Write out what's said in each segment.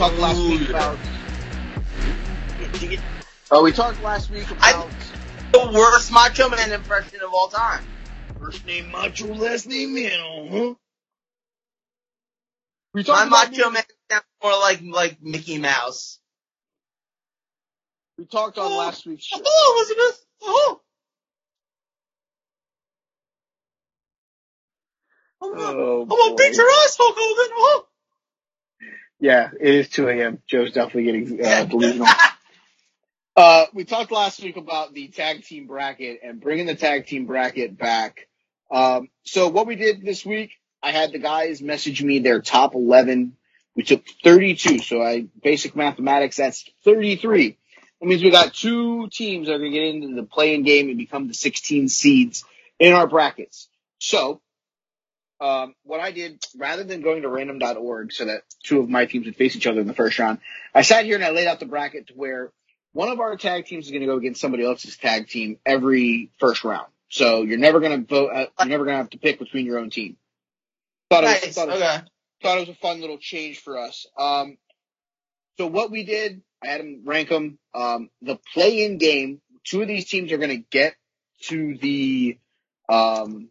talked last week about. Oh, we talked last week about The worst Macho Man impression of all time. first name Macho, last name Mano, huh? We My talked about Macho Man sounds more like like Mickey Mouse. we talked on Oh. last week's show. Oh, Elizabeth. Oh. I'm gonna, Oh, I'm gonna beat your ass, Hulk Hogan. Oh. Yeah, it is 2 a.m. Joe's definitely getting uh, delusional. Uh, we talked last week about the tag team bracket and bringing the tag team bracket back. Um, so what we did this week, I had the guys message me their top 11. We took 32. So I, basic mathematics, that's 33. That means we got two teams that are going to get into the play-in game and become the 16 seeds in our brackets. So, um, what I did, rather than going to random.org so that two of my teams would face each other in the first round, I sat here and I laid out the bracket to where one of our tag teams is going to go against somebody else's tag team every first round. So you're never going to vote. Uh, you're never going to have to pick between your own team. Thought it, was, Nice. thought, it was, thought it was a fun little change for us. Um, so what we did, I had them rank them. Um, the play-in game. Two of these teams are going to get to the um,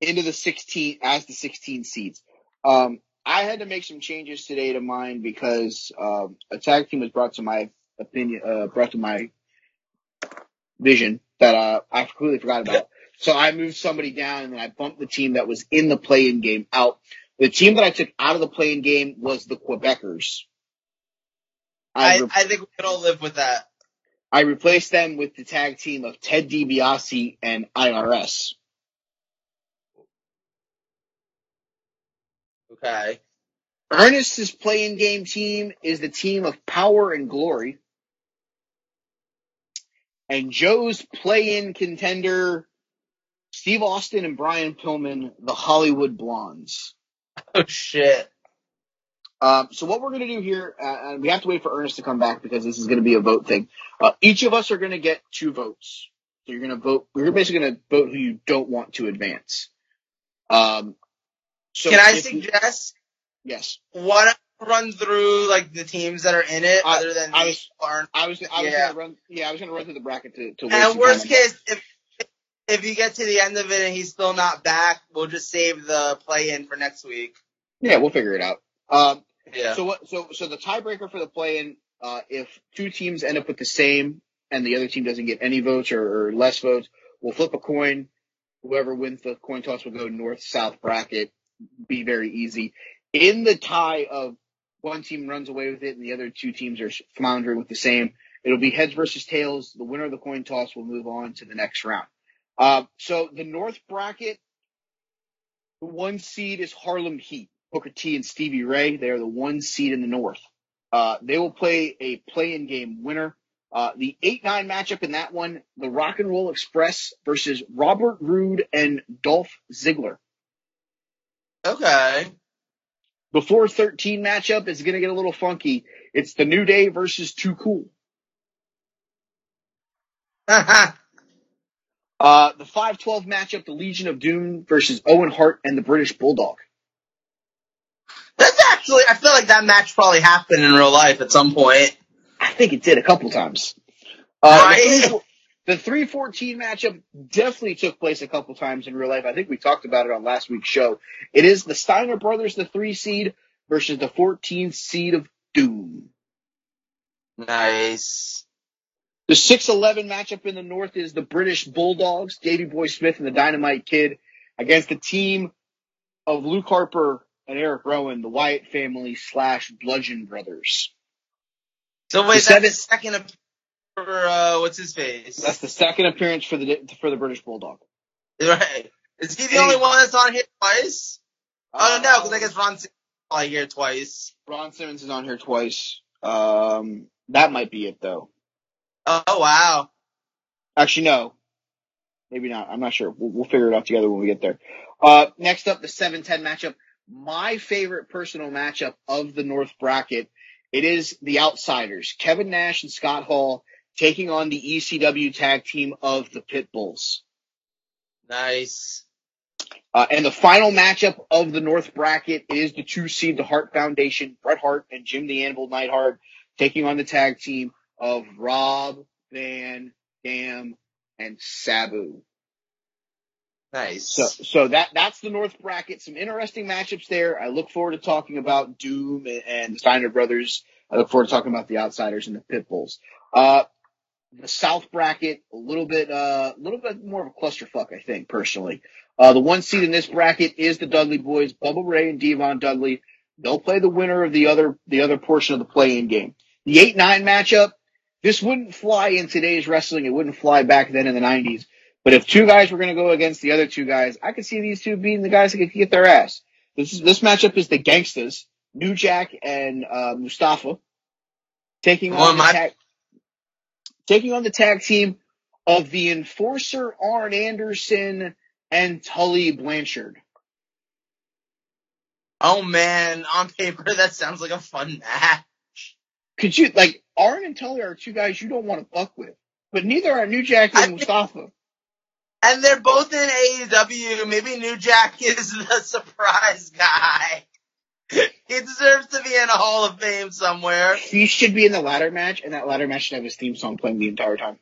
into the 16 as the 16 seeds. Um, I had to make some changes today to mine because um, a tag team was brought to my opinion, uh, brought to my vision that uh, I completely forgot about. So I moved somebody down and then I bumped the team that was in the play-in game out. The team that I took out of the play-in game was the Quebecers. I, I, re- I think we can all live with that. I replaced them with the tag team of Ted DiBiase and IRS. Okay. Ernest's play-in game team is the team of Power and Glory. And Joe's play-in contender, Steve Austin and Brian Pillman, the Hollywood Blondes. Oh shit. Um, so what we're going to do here, uh, and we have to wait for Ernest to come back because this is going to be a vote thing. Uh, each of us are going to get two votes. So you're going to vote. We're basically going to vote who you don't want to advance. Um, so Can I if we- suggest yes. why don't you run through like the teams that are in it I- other than I was- I was I was Yeah. gonna run yeah I was gonna run through the bracket to to waste And some worst case, if if you get to the end of it and he's still not back, we'll just save the play in for next week. yeah we'll figure it out. Um, Yeah. so what so so the tiebreaker for the play-in uh, if two teams end up with the same and the other team doesn't get any votes or, or less votes, we'll flip a coin. Whoever wins the coin toss will go north south bracket. Be very easy. In the tie of one team runs away with it and the other two teams are floundering with the same, it'll be heads versus tails. The winner of the coin toss will move on to the next round. Uh, so the north bracket, the one seed is Harlem Heat. Booker T and Stevie Ray. They are the one seed in the north. Uh, they will play a play-in game winner. Uh, the 8-9 matchup in that one, the Rock and Roll Express versus Robert Roode and Dolph Ziggler. Okay. The 4-13 matchup is going to get a little funky. It's the New Day versus Too Cool. Uh, the 5-12 matchup, the Legion of Doom versus Owen Hart and the British Bulldog. That's actually I feel like that match probably happened in real life at some point. I think it did a couple times. Uh, Right. The 314 matchup definitely took place a couple times in real life. I think we talked about it on last week's show. It is the Steiner brothers, the three seed, versus the 14th seed of Doom. Nice. The 611 matchup in the North is the British Bulldogs, Davey Boy Smith and the Dynamite Kid, against the team of Luke Harper and Eric Rowan, the Wyatt family slash Bludgeon Brothers. So The wait, that's seven- the second for uh, what's his face? That's the second appearance for the for the British Bulldog. right. Is he the Hey. only one that's on here twice? Oh no, because I Um, guess Ron Simmons is probably here twice. Ron Simmons is on here twice. Um, that might be it though. Oh wow. Actually, no. Maybe not. I'm not sure. We'll, we'll figure it out together when we get there. Uh, next up, the 7-10 matchup. My favorite personal matchup of the North bracket. It is the outsiders, Kevin Nash and Scott Hall taking on the ECW tag team of the Pitbulls. Nice. Uh, and the final matchup of the North bracket is the two seed, the Hart Foundation, Bret Hart and Jim the Anvil Neidhart, taking on the tag team of Rob Van Dam and Sabu. Nice. So, so that that's the North bracket. Some interesting matchups there. I look forward to talking about Doom and, and the Steiner brothers. I look forward to talking about the Outsiders and the Pitbulls. Uh, the South bracket, a little bit, uh, a little bit more of a clusterfuck, I think, personally. Uh, the one seed in this bracket is the Dudley boys, Bubba Ray and Devon Dudley. They'll play the winner of the other, the other portion of the play-in game. The 8-9 matchup, this wouldn't fly in today's wrestling. It wouldn't fly back then in the 90s. But if two guys were going to go against the other two guys, I could see these two being the guys that could get their ass. This is, this matchup is the Gangstas, New Jack and, uh, Mustafa, taking Well, on the my- tag, taking on the tag team of the Enforcer Arn Anderson and Tully Blanchard. oh man, on paper that sounds like a fun match. Could you, like, Arn and Tully are two guys you don't want to fuck with, but neither are New Jack I and think- Mustafa. And they're both in AEW. Maybe New Jack is the surprise guy. he deserves to be in a Hall of Fame somewhere. He should be in the ladder match, and that ladder match should have his theme song playing the entire time.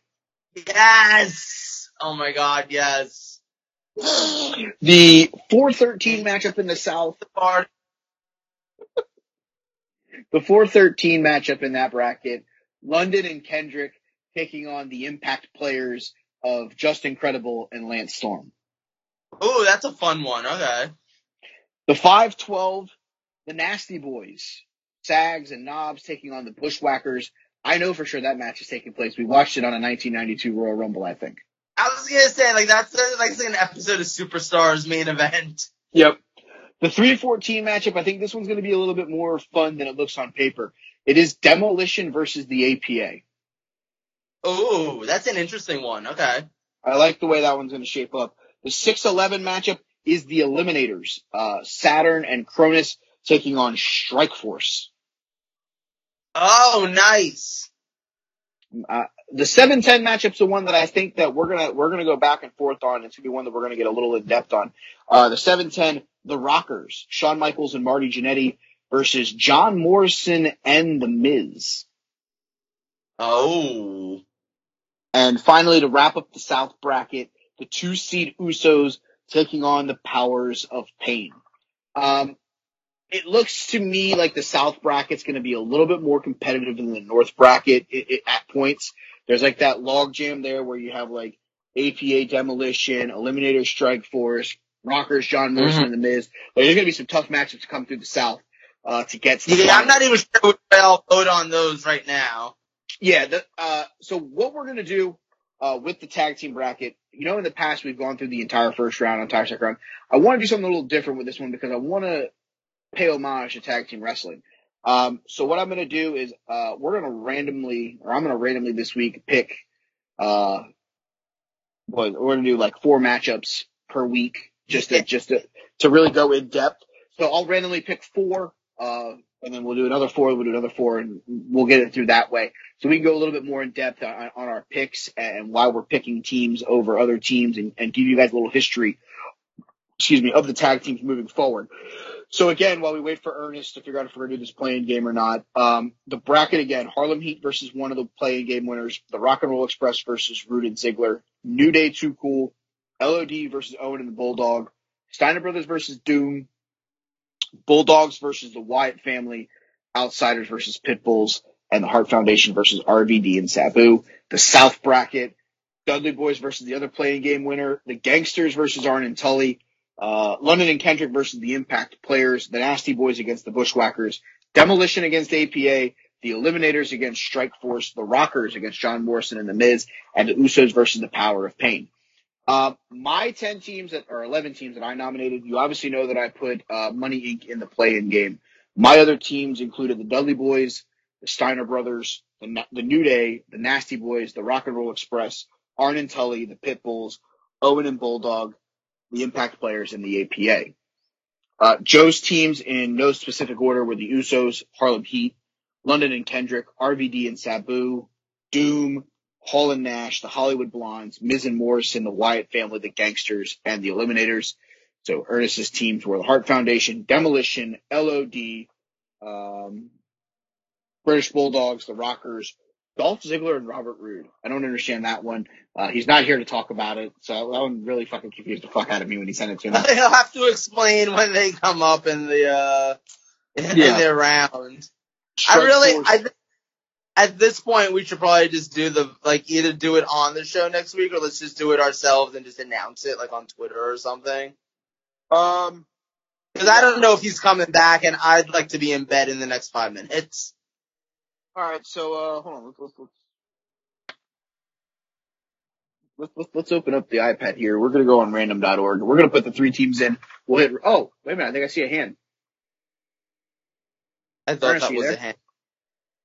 Yes. Oh my God, yes. The 413 matchup in the South, the 413 matchup in that bracket, London and Kendrick taking on the Impact players of Justin Credible and Lance Storm. Ooh, that's a fun one. Okay. The 512, the Nasty Boys, Sags and Knobbs taking on the Bushwhackers. I know for sure that match is taking place. We watched it on a 1992 Royal Rumble, I think. I was gonna say like that's like an episode of Superstars main event. Yep. The 314 matchup, I think this one's going to be a little bit more fun than it looks on paper. It is Demolition versus the APA. Oh, that's an interesting one. Okay. I like the way that one's going to shape up. The 611 matchup is the Eliminators, uh, Saturn and Kronus taking on Strike Force. Oh, nice. Uh, the 710 matchup's the one that I think that we're gonna, we're gonna go back and forth on. It's gonna be one that we're gonna get a little in depth on. Uh, the 710, the Rockers, Shawn Michaels and Marty Jannetty versus John Morrison and The Miz. Oh. And finally, to wrap up the South bracket, the two seed Usos taking on the powers of pain. Um, it looks to me like the South bracket's going to be a little bit more competitive than the North bracket it, it, at points. There's like that log jam there where you have like APA Demolition, Eliminator Strike Force, Rockers, John Morrison, Mhm. and The Miz. But there's going to be some tough matchups to come through the South uh, to get to Yeah, I'm not even sure way I'll vote on those right now. Yeah. The, uh, so what we're gonna do uh, with the tag team bracket, you know, in the past we've gone through the entire first round, entire second round. I want to do something a little different with this one because I want to pay homage to tag team wrestling. Um, so what I'm gonna do is uh, we're gonna randomly, or I'm gonna randomly this week pick. Uh, what we're gonna do like four matchups per week, just to just to to really go in depth. So I'll randomly pick four. Uh, and then we'll do another four, we'll do another four, and we'll get it through that way. So we can go a little bit more in depth on, on our picks and why we're picking teams over other teams and, and give you guys a little history, excuse me, of the tag teams moving forward. So again, while we wait for Ernest to figure out if we're going to do this play-in game or not, um, the bracket again, Harlem Heat versus one of the play-in game winners, the Rock and Roll Express versus Roode and Ziggler, New Day Too Cool, LOD versus Owen and the Bulldog, Steiner Brothers versus Doom, Bulldogs versus the Wyatt family, Outsiders versus Pitbulls, and the Hart Foundation versus RVD and Sabu. The South bracket, Dudley Boys versus the other play-in game winner, the Gangstas versus Arn and Tully, uh, London and Kendrick versus the Impact players, the Nasty Boys against the Bushwhackers, Demolition against APA, the Eliminators against Strike Force, the Rockers against John Morrison and the Miz, and the Usos versus the Power of Pain. Uh, my 10 teams that, or 11 teams that I nominated, you obviously know that I put, uh, Money Inc. in the play-in game. My other teams included the Dudley Boys, the Steiner Brothers, the, the New Day, the Nasty Boys, the Rock and Roll Express, Arn and Tully, the Pitbulls, Owen and Bulldog, the Impact Players, in the APA. Uh, Joe's teams in no specific order were the Usos, Harlem Heat, London and Kendrick, RVD and Sabu, Doom, Hall and Nash, the Hollywood Blondes, Miz and Morrison, the Wyatt family, the Gangstas, and the Eliminators. So Ernest's teams were the Hart Foundation, Demolition, LOD, um, British Bulldogs, the Rockers, Dolph Ziggler, and Robert Roode. I don't understand that one. Uh, he's not here to talk about it, so that one really fucking confused the fuck out of me when he sent it to me. They'll have to explain when they come up in the uh in, Yeah. their round. I really, I th- at this point we should probably just do the like either do it on the show next week or let's just do it ourselves and just announce it like on Twitter or something. um, Because I don't know if he's coming back, and I'd like to be in bed in the next five minutes. All right, so uh, hold on, let's let's let's. Let's, let's, open up the iPad here. We're going to go on random.org. We're going to put the three teams in. We'll hit, oh, wait a minute. I think I see a hand. I thought Ernest, that was there? a hand.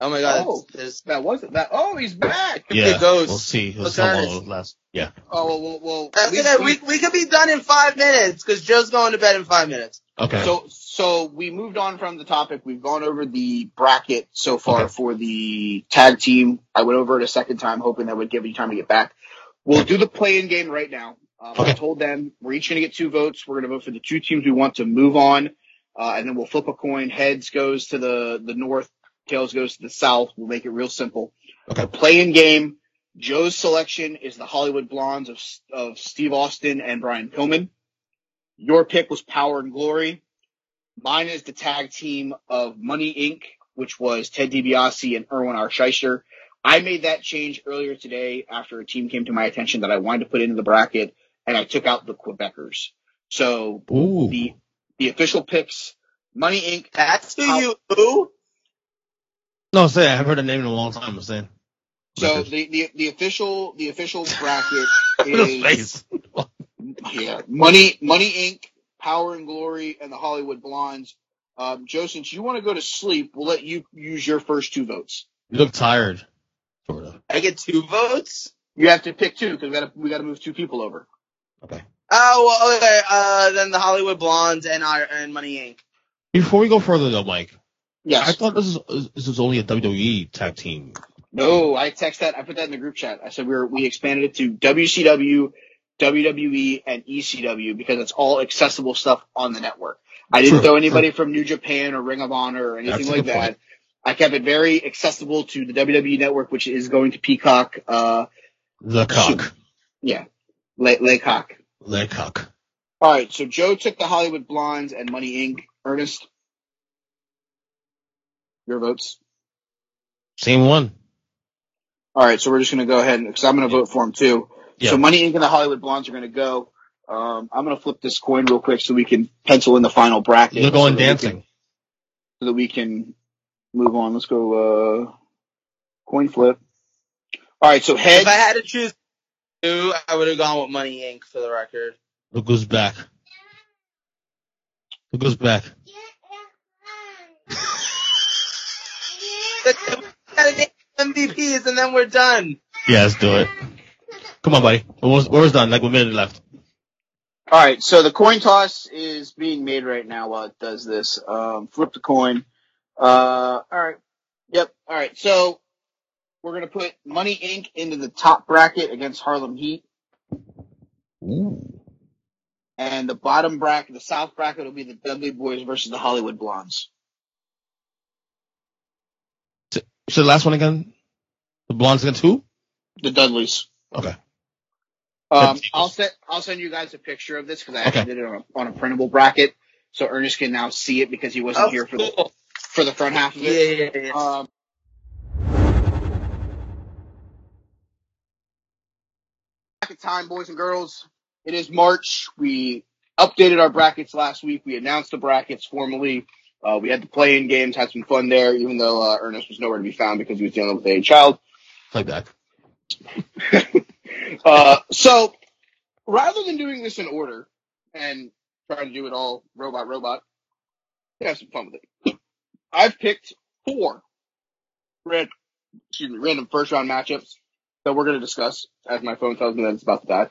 Oh my god, Oh. there's That wasn't that. Oh, he's back. The Yeah, ghost. we'll see. He'll come on last. Yeah. Oh, well, well, well That's we- okay. we- We, we could be done in five minutes because Joe's going to bed in five minutes. Okay. So, so we moved on from the topic. We've gone over the bracket so far Okay. for the tag team. I went over it a second time, hoping that would give you time to get back. We'll do the play-in game right now. Um, I told them we're each going to get two votes. We're going to vote for the two teams we want to move on, uh, and then we'll flip a coin. Heads goes to the the north, tails goes to the south. We'll make it real simple. Okay. Play-in game. Joe's selection is the Hollywood Blondes of of Steve Austin and Brian Pillman. Your pick was Power and Glory. Mine is the tag team of Money Inc., which was Ted DiBiase and Irwin R. Schyster. I made that change earlier today after a team came to my attention that I wanted to put into the bracket, and I took out the Quebecers. So Ooh. the the official picks: Money Inc. That's who you who? No, say I've heard the name in a long time. I'm saying. So the, the the official the official bracket is yeah Money Money Inc. Power and Glory and the Hollywood Blondes. Um, Joe, since you want to go to sleep, we'll let you use your first two votes. You look tired. Sort of. I get two votes. You have to pick two because we got to we got to move two people over. Okay. Oh, well, okay. Uh, then the Hollywood Blondes and our and Money Inc. Before we go further though, Mike, Yes. I thought this is this is only a WWE tag team. no, I text that. I put that in the group chat. I said we were we expanded it to WCW, WWE, and ECW because it's all accessible stuff on the network. I didn't True, throw anybody from New Japan or Ring of Honor or anything That's like that. point. I kept it very accessible to the WWE network, which is going to Peacock. Uh, The cock. yeah, Le- Laycock. The cock. All right, so Joe took the Hollywood Blondes and Money Inc. Ernest, your votes. Same one. All right, so we're just going to go ahead because I'm going to vote for him too. Yeah. So Money Inc. and the Hollywood Blondes are going to go. Um, I'm going to flip this coin real quick so we can pencil in the final bracket. You're going so dancing. can- so that we can move on. Let's go uh, coin flip. All right, so head. If I had to choose two, I would have gone with Money Inc. For the record. Look who's back. Look who's back. We gotta name MVPs and then we're done. Yeah, let's do it. Come on, buddy. We're almost, we're almost done. Like one minute left. All right, so the coin toss is being made right now while it does this. Um, flip the coin. Uh, all right. Yep. All right. So we're gonna put Money Inc. into the top bracket against Harlem Heat, Ooh. and the bottom bracket, the south bracket, will be the Dudley Boys versus the Hollywood Blondes. So the last one again? The blondes against who? The Dudleys. Okay. Um, I'll set. I'll send you guys a picture of this because I Okay. actually did it on a, on a printable bracket, so Ernest can now see it because he wasn't Oh, here for the for the front half of it. yeah, yeah. yeah. Um, bracket time, boys and girls. It is March. We updated our brackets last week. We announced the brackets formally. Uh, we had the play-in games, had some fun there, even though uh, Ernest was nowhere to be found because he was dealing with a child. Like that. Uh, so rather than doing this in order and trying to do it all robot robot, have some fun with it. I've picked four ran, excuse me, random first round matchups that we're going to discuss as my phone tells me that it's about to die.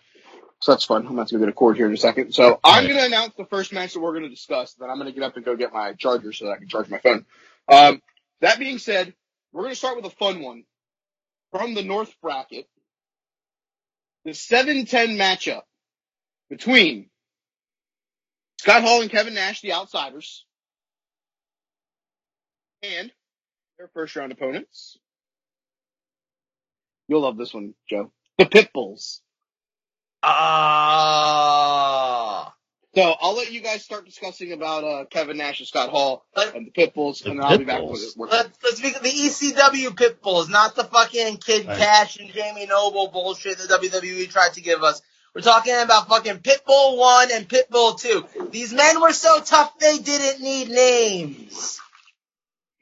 So that's fun. I'm about to go get a cord here in a second. So I'm going to announce the first match that we're going to discuss. Then I'm going to get up and go get my charger so that I can charge my phone. Um, that being said, we're going to start with a fun one from the North bracket. The 7-10 matchup between Scott Hall and Kevin Nash, the outsiders. And their first round opponents. You'll love this one, Joe. The Pitbulls. Ah. So I'll let you guys start discussing about uh, Kevin Nash and Scott Hall Let- and the Pitbulls, The and then I'll be back with it. Let's let's be the ECW Pitbulls, not the fucking Kid Right. Kash and Jamie Noble bullshit that WWE tried to give us. We're talking about fucking Pitbull one and Pitbull two. These men were so tough they didn't need names.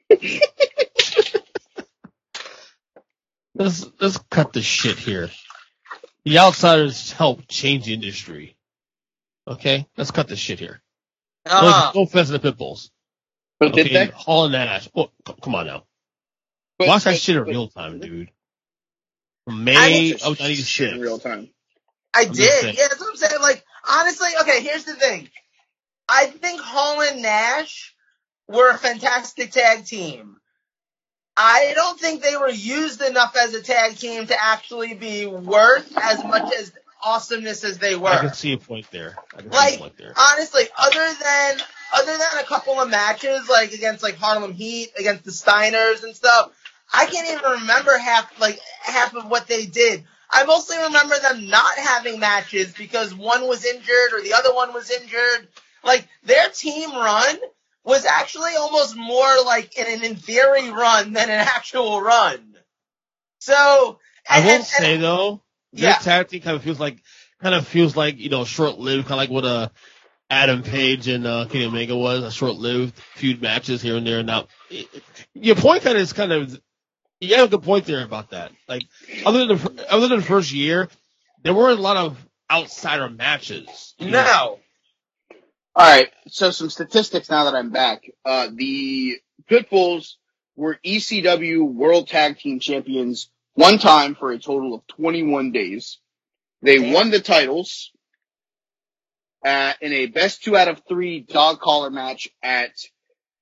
Let's let's cut the shit here. The outsiders helped change the industry. Okay, let's cut the shit here. Uh-huh. No, no offense to the pitbulls. But Okay, did they? Hall and Nash. Oh, c- come on now. But, Watch that shit in but- real time, dude. From I May of this shit '96. in real time. I just did. Yeah, that's what I'm saying. Like, honestly, okay, here's the thing. I think Hall and Nash were a fantastic tag team. I don't think they were used enough as a tag team to actually be worth as much as awesomeness as they were. I can see a point there. I can see Like, a point there. honestly, other than other than a couple of matches like against like Harlem Heat, against the Steiners and stuff, I can't even remember half like half of what they did. I mostly remember them not having matches because one was injured or the other one was injured. Like their team run was actually almost more like in an in theory run than an actual run. So I and- will and- say and- though, Yeah. tag team kind of feels like kind of feels like you know short lived, kind of like what uh Adam Page and uh, Kenny Omega was a short lived feud matches here and there. Now, your point kind of is kind of you have a good point there about that. Like other than the, other than the first year, there weren't a lot of outsider matches. you know? All right. So some statistics now that I'm back. Uh, the Pitbulls were ECW World Tag Team Champions one time for a total of 21 days. They Damn. won the titles uh, in a best two out of three dog collar match at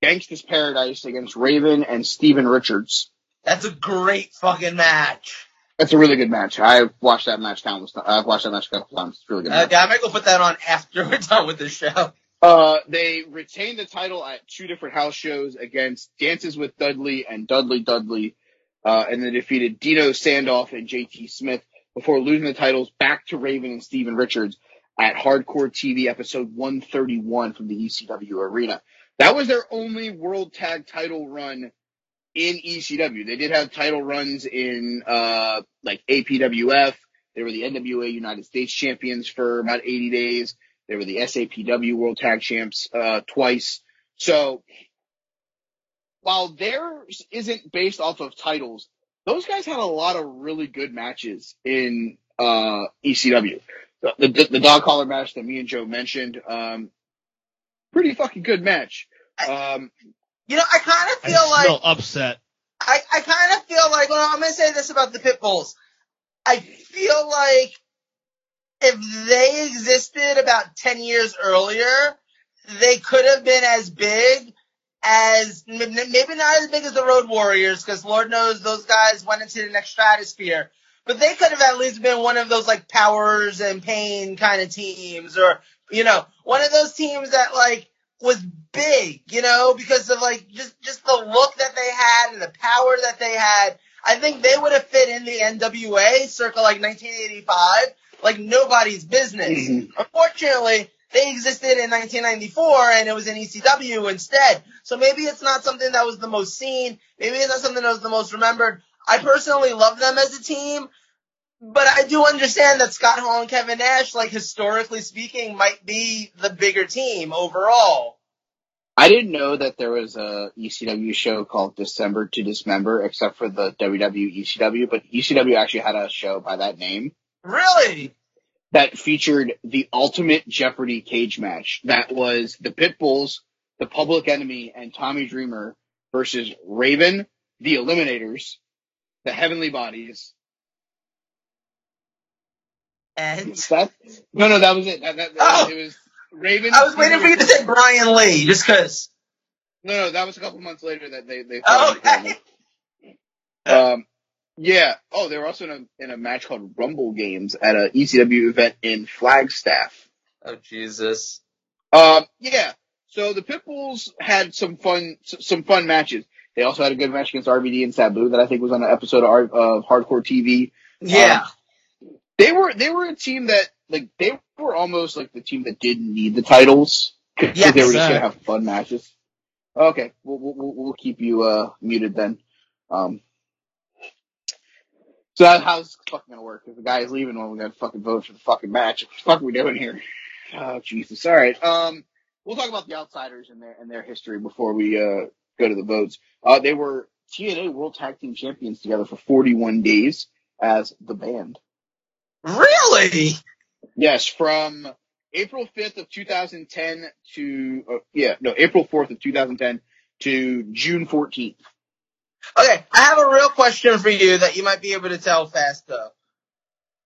Gangsta's Paradise against Raven and Steven Richards. That's a great fucking match. That's a really good match. I've watched that match countless. times. I've watched that match a couple times. It's really good. Okay, I might go put that on after we're done with the show. Uh, they retained the title at two different house shows against Dances with Dudley and Dudley Dudley, uh, and they defeated Dino Sendoff and JT Smith before losing the titles back to Raven and Steven Richards at Hardcore TV episode 131 from the ECW arena. That was their only world tag title run in ECW. They did have title runs in, uh, like APWF. They were the NWA United States champions for about 80 days. They were the SAPW World Tag Champs uh, twice. So while theirs isn't based off of titles, those guys had a lot of really good matches in uh, ECW. The, the, the dog collar match that me and Joe mentioned, um, pretty fucking good match. Um, You know, I kind of I feel like still upset. I, I kind of feel like well, I'm gonna say this about the Pitbulls. I feel like if they existed about ten years earlier, they could have been as big as maybe not as big as the Road Warriors, because Lord knows those guys went into the next stratosphere. But they could have at least been one of those like powers and pain kind of teams, or you know, one of those teams that like was big, you know, because of like just just the look that they had and the power that they had. I think they would have fit in the NWA circa like 1985 like nobody's business. Mhm. Unfortunately, they existed in 1994 and it was in ECW instead. So maybe it's not something that was the most seen. Maybe it's not something that was the most remembered. I personally love them as a team, but I do understand that Scott Hall and Kevin Nash, like historically speaking, might be the bigger team overall. I didn't know that there was a ECW show called December to Dismember, except for the WWE ECW, but ECW actually had a show by that name. Really? that featured the ultimate Jeopardy cage match. That was the Pitbulls, the Public Enemy, and Tommy Dreamer versus Raven, the Eliminators, the Heavenly Bodies. And That, no, no, that was it. That, that, Oh! It was Raven. I was waiting for you to say Brian Lee, just cause. No, no, that was a couple months later that they they. Oh, okay. Um, yeah. Oh, they were also in a in a match called Rumble Games at a ECW event in Flagstaff. Oh Jesus. Uh, yeah. So the Pitbulls had some fun, some fun matches. They also had a good match against RVD and Sabu that I think was on an episode of, of Hardcore TV. Yeah. Um, they were they were a team that like they were almost like the team that didn't need the titles because Yes. they were just gonna have fun matches. Okay, we'll we'll, we'll keep you uh muted then. Um, so that, how's this fucking gonna work? If the guy is leaving when we gotta fucking vote for the fucking match, what the fuck are we doing here? Oh Jesus! All right. Um, we'll talk about the outsiders and their and their history before we uh go to the votes. Uh, they were TNA World Tag Team Champions together for 41 days as the band. Really? Yes, from April 5th of 2010 to uh, yeah, no, April 4th of 2010 to June 14th. Okay, I have a real question for you that you might be able to tell fast though.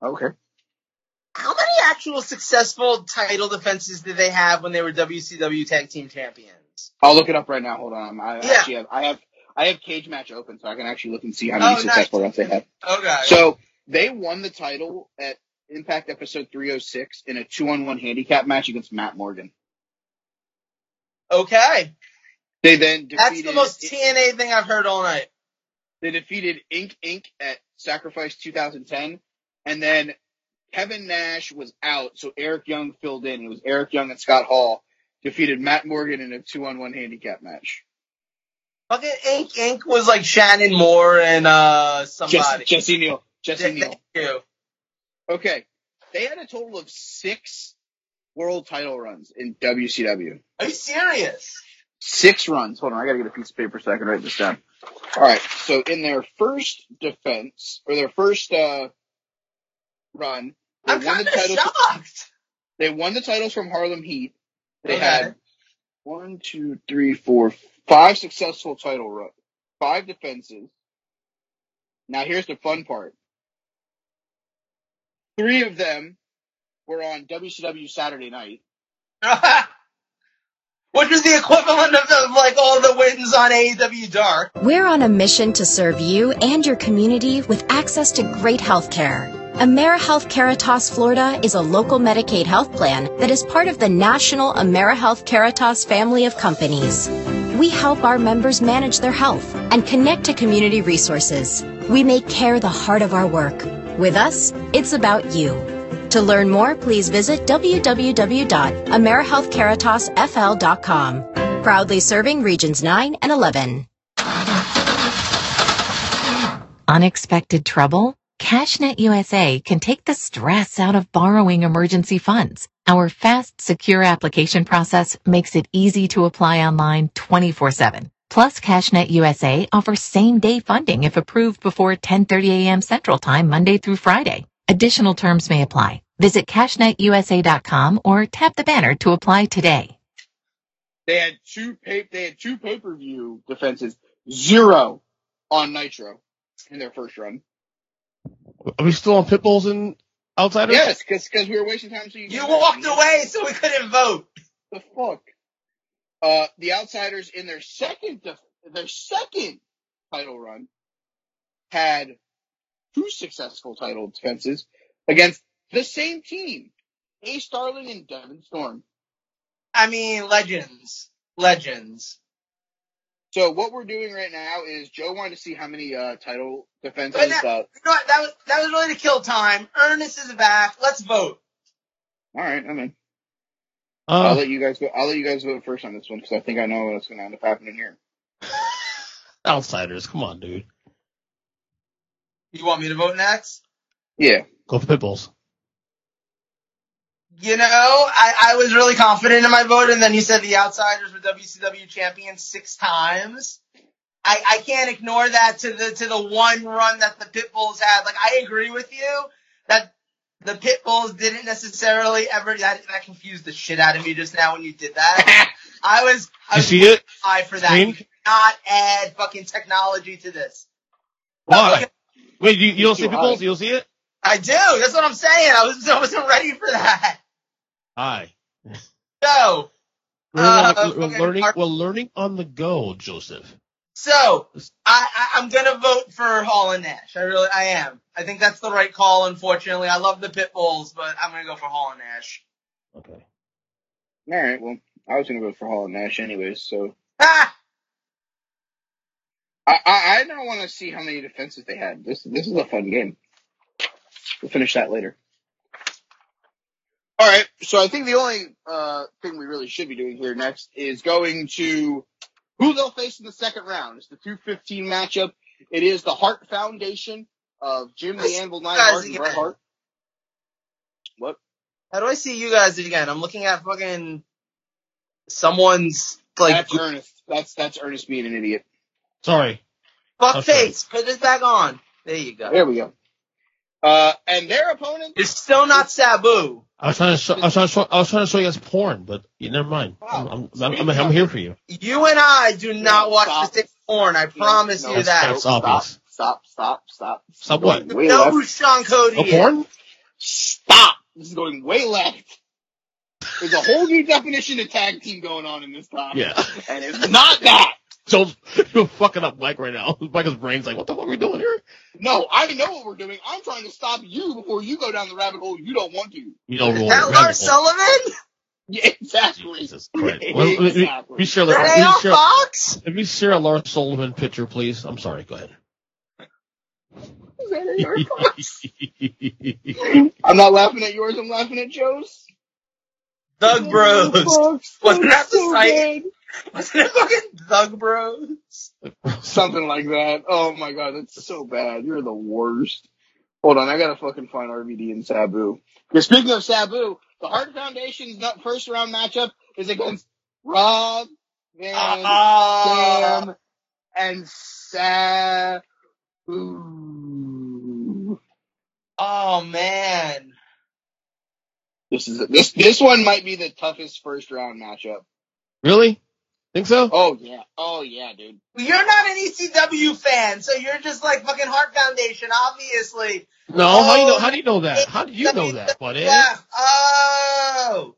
Okay. How many actual successful title defenses did they have when they were WCW Tag Team Champions? I'll look it up right now. Hold on. I Yeah. actually have I have I have cage match open so I can actually look and see how oh, many Oh, successful nice. runs they had. Oh, okay. So they won the title at Impact episode 306 in a two on one handicap match against Matt Morgan. okay. They then defeated That's the most TNA thing I've heard all night. They defeated Ink Inc. at Sacrifice 2010, and then Kevin Nash was out, so Eric Young filled in. It was Eric Young and Scott Hall defeated Matt Morgan in a two-on-one handicap match. Fucking Ink Inc. was like Shannon Moore and uh Jesse, somebody. Jesse Neal. Jesse Thank Neal. you. Okay, they had a total of six world title runs in WCW. Are you serious? Six runs. Hold on, I gotta get a piece of paper so I can write this down. All right, so in their first defense or their first uh, run, they I'm won the title. shocked. They won the titles from Harlem Heat. They Okay. had one, two, three, four, five successful title runs, five defenses. Now here's the fun part. Three of them were on WCW Saturday Night. Which is the equivalent of, of like all the wins on AEW Dark. We're on a mission to serve you and your community with access to great health care. AmeriHealth Caritas Florida is a local Medicaid health plan that is part of the national AmeriHealth Caritas family of companies. We help our members manage their health and connect to community resources. We make care the heart of our work. With us, it's about you. To learn more, please visit www.amerihealthcaritasfl.com. Proudly serving Regions 9 and 11. Unexpected trouble? CashNet USA can take the stress out of borrowing emergency funds. Our fast, secure application process makes it easy to apply online 24-7. Plus, CashNet USA offers same-day funding if approved before 10:30 a.m. Central Time Monday through Friday. Additional terms may apply. Visit cashnetusa.com or tap the banner to apply today. They had two pay, they had two pay-per-view defenses, zero on Nitro in their first run. Are we still on Pitbulls and Outsiders? Yes, because we were wasting time. So you, You walked away so we couldn't vote. The fuck. Uh, the Outsiders in their second def- their second title run had two successful title defenses against the same team, Ace Starling and Devin Storm. I mean, legends. Legends. So what we're doing right now is Joe wanted to see how many uh, title defenses. But now- Uh, You know what? That was, that was really to kill time. Ernest is back. Let's vote. all right, I'm in. I'll Uh, let you guys go. I'll let you guys vote first on this one because I think I know what's going to end up happening here. Outsiders. Come on, dude. You want me to vote next? Yeah. Go for Pitbulls. You know, I, I was really confident in my vote, and then you said the Outsiders were WCW champions six times. I, I can't ignore that to the to the one run that the Pitbulls had. Like, I agree with you that the Pitbulls didn't necessarily ever. That, that confused the shit out of me just now when you did that. I was I You was see it? high for that. Screen? You cannot add fucking technology to this. Why? Wait, you, you don't see Pitbulls? You don't see it? I do. That's what I'm saying. I was I wasn't ready for that. Hi. So We're, Uh, we're okay, learning. Mark- We're learning on the go, Joseph. So I, I I'm gonna vote for Hall and Nash. I really I am. I think that's the right call. Unfortunately, I love the pit bulls, but I'm gonna go for Hall and Nash. Okay. All right. Well, I was gonna go for Hall and Nash anyways, so Ah! I I, I don't want to see how many defenses they had. This this is a fun game. We'll finish that later. All right. So I think the only uh, thing we really should be doing here next is going to who they'll face in the second round. It's the 215 matchup. It is the Hart Foundation of Jim the Anvil Neidhart and Bret Hart. What? How do I see you guys again? I'm looking at fucking someone's like that's Ernest. That's that's Ernest being an idiot. Sorry. fuck Okay. face. Put this back on. There you go. There we go. Uh, and their opponent. is still not Sabu. I was trying to show, I was trying to show, I was trying to show you guys porn, but you never mind. I'm, I'm, I'm, I'm, I'm here for you. You and I do not watch Stop. the same porn. I promise No, you that. That's stop, obvious. Stop, stop, stop. Stop what? Way know left. who Sean Cody No is. porn? Stop. This is going way left. There's a whole new definition of tag team going on in this time. Yeah. And it's not that. So you're fucking up Mike right now. Mike's brain's like, what the fuck are we doing here? No, I know what we're doing. I'm trying to stop you before you go down the rabbit hole you don't want to. You don't roll. That Lars. Sullivan? Yeah, exactly. Jesus Christ. Well, let, me, let me share, That let, me share, Fox? let me share a Lars Sullivan picture, please. I'm sorry. Go ahead. I'm not laughing at yours. I'm laughing at Joe's. Doug Bros. Wasn't that the So site? Good. Wasn't it fucking Thug Bros? Something like that. Oh my god, that's so bad. You're the worst. Hold on, I gotta fucking find RVD and Sabu. Because speaking of Sabu, the Hart Foundation's first round matchup is against Rob Van Ah. Dam and Sabu. Oh man. This is this this one might be the toughest first round matchup. really? Think so? Oh yeah, oh yeah, dude. You're not an ECW fan, so you're just like fucking Hart Foundation, obviously. No. How do you know? How do you know that? Oh, how do you know that, buddy? Yeah. Oh.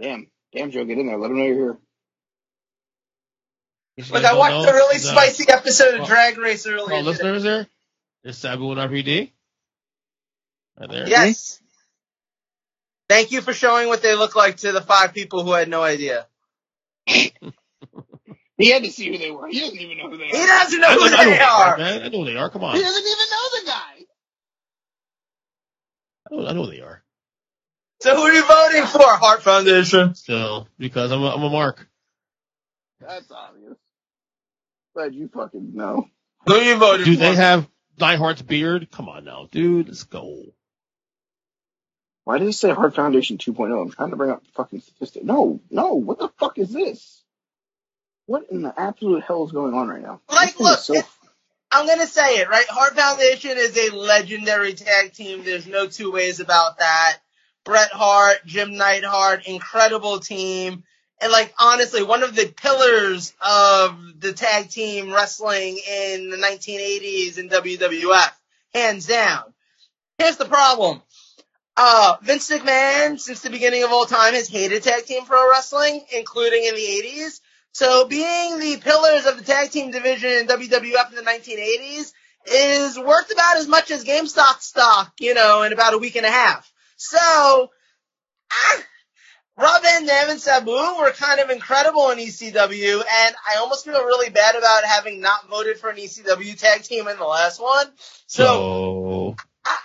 Damn, damn, Joe, get in there. Let them know you're here. You Look, I watched know? a really Is, spicy episode of well- Drag Race earlier. our today. listeners there, there's Sabu and RVD. Right there. Yes. Thank you for showing what they look like to the five people who had no idea. He had to see who they were. He doesn't even know who they are. He are. doesn't know I know, who I know they they are, are. man. I know who they are. Come on. He doesn't even know the guy. I know, I know who they are. So who are you voting for? Hart Foundation. So because I'm a, I'm a mark. That's obvious. Glad you fucking know. Who are you voting Do for? they have Neidhart's beard? Come on now, dude. Let's go. Why did it say Hart Foundation 2.0? I'm trying to bring up the fucking statistic. No, no. What the fuck is this? What in the absolute hell is going on right now? Like, This thing is look, so- I'm gonna say it, right? Hart Foundation is a legendary tag team. There's no two ways about that. Bret Hart, Jim Neidhart, incredible team. And like, honestly, one of the pillars of the tag team wrestling in the 1980s in WWF, hands down. Here's the problem. Uh, Vince McMahon, since the beginning of all time, has hated tag team pro wrestling, including in the 80s. So being the pillars of the tag team division in WWF in the 1980s is worth about as much as GameStop stock, you know, in about a week and a half. So, ah, Rob Van Dam and Sabu were kind of incredible in ECW, and I almost feel really bad about having not voted for an ECW tag team in the last one. So, So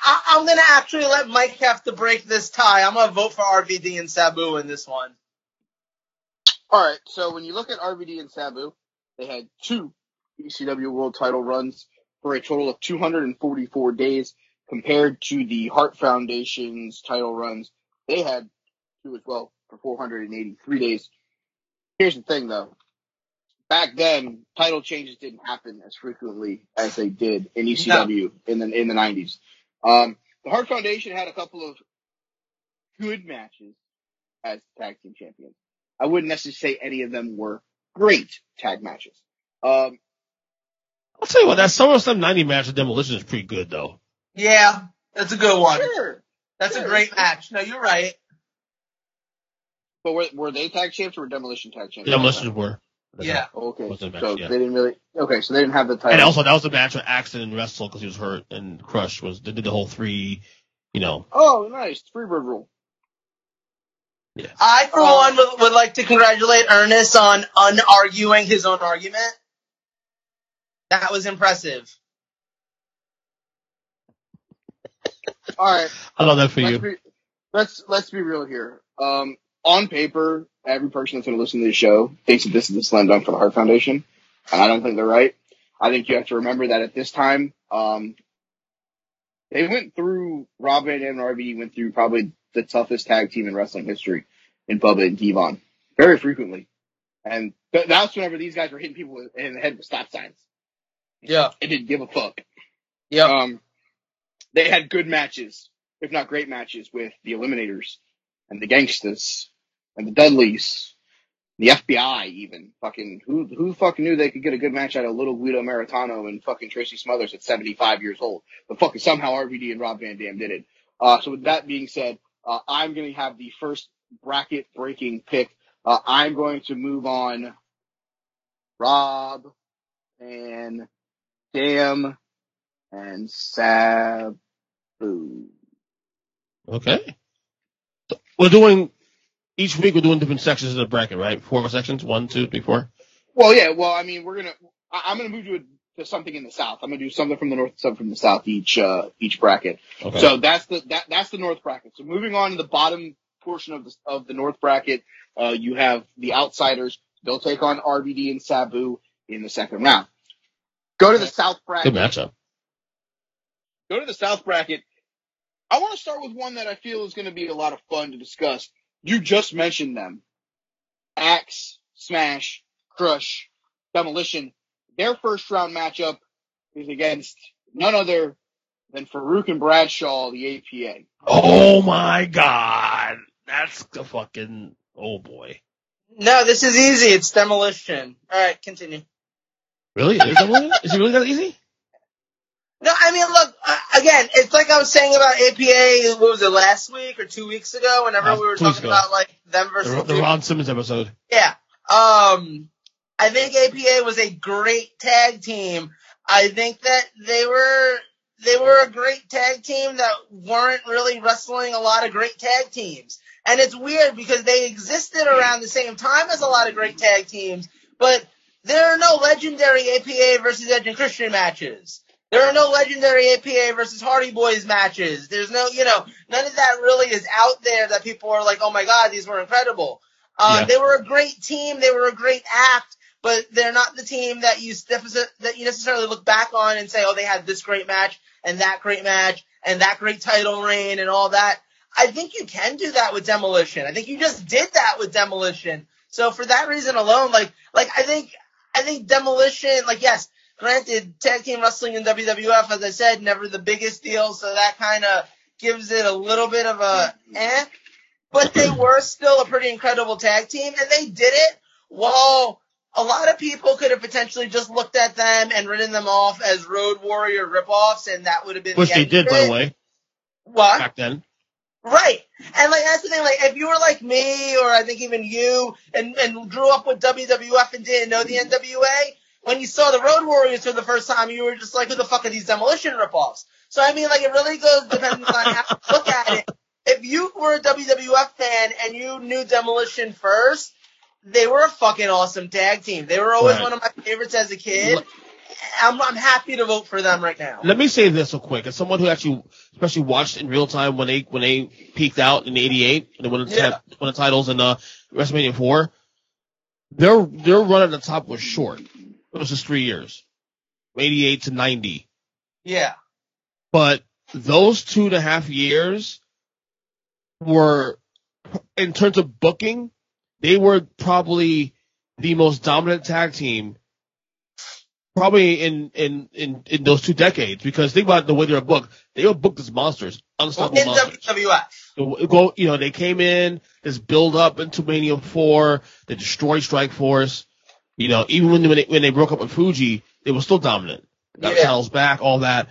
I, I'm gonna actually let Mike have to break this tie. I'm gonna vote for RVD and Sabu in this one. All right. So when you look at RVD and Sabu, they had two ECW World Title runs for a total of 244 days, compared to the Hart Foundation's title runs. They had two as well for 483 days. Here's the thing, though. Back then, title changes didn't happen as frequently as they did in ECW in the in the 90s. Um, the Hart Foundation had a couple of good matches as tag team champions. I wouldn't necessarily say any of them were great tag matches. Um, I'll tell you what, that SummerSlam 90 match of Demolition is pretty good though. Yeah, that's a good one. sure, That's a great match. No, you're right. but were, were they tag champs or were Demolition tag champs? Demolition were. Yeah. Okay, Was the match, so yeah. they didn't really. Okay, so they didn't have the title. And also that was the match where Axton wrestled because he was hurt and Crush was they did the whole three, you know. oh, nice Freebird rule. Yeah. I, for one, would, would like to congratulate Ernest on unarguing his own argument. That was impressive. All right. I love that for let's you. Be, let's let's be real here. Um, on paper, every person that's going to listen to this show thinks that this is the slam dunk for the Hart Foundation, and I don't think they're right. I think you have to remember that at this time, um, they went through Rob Van Dam and RVD went through probably the toughest tag team in wrestling history in Bubba and Devon very frequently, and th- that's whenever these guys were hitting people in the head with stop signs. Yeah. It didn't give a fuck. Yeah, Um, they had good matches, if not great matches, with the Eliminators and the Gangstas and the Dudleys, the FBI even. Fucking who who fucking knew they could get a good match out of Little Guido Maritano and fucking Tracy Smothers at 75 years old? But fucking somehow RVD and Rob Van Dam did it. Uh, so with that being said, uh, I'm going to have the first bracket breaking pick. Uh, I'm going to move on Rob Van Dam and Sabu. Okay. We're doing each week. We're doing different sections of the bracket, right? Four sections. One, two, three, four. Well, yeah. Well, I mean, we're gonna. I, I'm gonna move to, a, to something in the south. I'm gonna do something from the north, something from the south each uh, each bracket. Okay. So that's the that that's the north bracket. So moving on to the bottom portion of the of the north bracket, uh, you have the outsiders. They'll take on RVD and Sabu in the second round. Go to the south bracket. Good matchup. go to the South bracket. I want to start with one that I feel is going to be a lot of fun to discuss. You just mentioned them. Axe, Smash, Crush, Demolition. Their first round matchup is against none other than Faarooq and Bradshaw, the APA. Oh my god, that's the fucking oh boy. No, this is easy. It's demolition. All right, continue. Really? Is, that really, is it really that easy? No, I mean, look, uh, again, it's like I was saying about APA, what was it, last week or two weeks ago, whenever Uh, we were talking ago. about, like, them versus The, the Ron Simmons episode. Yeah. Um, I think APA was a great tag team. I think that they were, they were a great tag team that weren't really wrestling a lot of great tag teams. And it's weird because they existed around the same time as a lot of great tag teams, but there are no legendary APA versus Edge and Christian matches. There are no legendary APA versus Hardy Boys matches. There's no, you know, none of that really is out there that people are like, oh my god, these were incredible. Uh, Yeah. They were a great team. They were a great act, but they're not the team that you deficit, that you necessarily look back on and say, oh, they had this great match and that great match and that great title reign and all that. I think you can do that with Demolition. I think you just did that with Demolition. So for that reason alone, like, like I think, I think Demolition, like yes, granted, tag team wrestling in WWF, as I said, never the biggest deal, so that kind of gives it a little bit of a eh. But they were still a pretty incredible tag team, and they did it while a lot of people could have potentially just looked at them and written them off as Road Warrior ripoffs, and that would have been Which the they did, by the way, What? back then. Right. And like that's the thing, like if you were like me or I think even you and, and grew up with WWF and didn't know the NWA, when you saw the Road Warriors for the first time, you were just like, who the fuck are these demolition ripoffs? So I mean like it really goes depending on how you look at it. If you were a WWF fan and you knew Demolition first, they were a fucking awesome tag team. They were always Right. one of my favorites as a kid. I'm, I'm happy to vote for them right now. Let me say this real quick. As someone who actually, especially watched in real time when they when they peaked out in '88 and they won the, Yeah. won the titles in uh, WrestleMania 4, their their run at the top was short. It was just three years, '88 to '90. Yeah. But those two and a half years were, in terms of booking, they were probably the most dominant tag team probably in, in, in, in those two decades because think about the way they were booked. They were booked as monsters, unstoppable In monsters. WWF. Go, you know, they came in, this build up into Mania 4, they destroyed Strike Force. You know, even when they, when they broke up with Fuji, they were still dominant. Got Yeah. back, all that.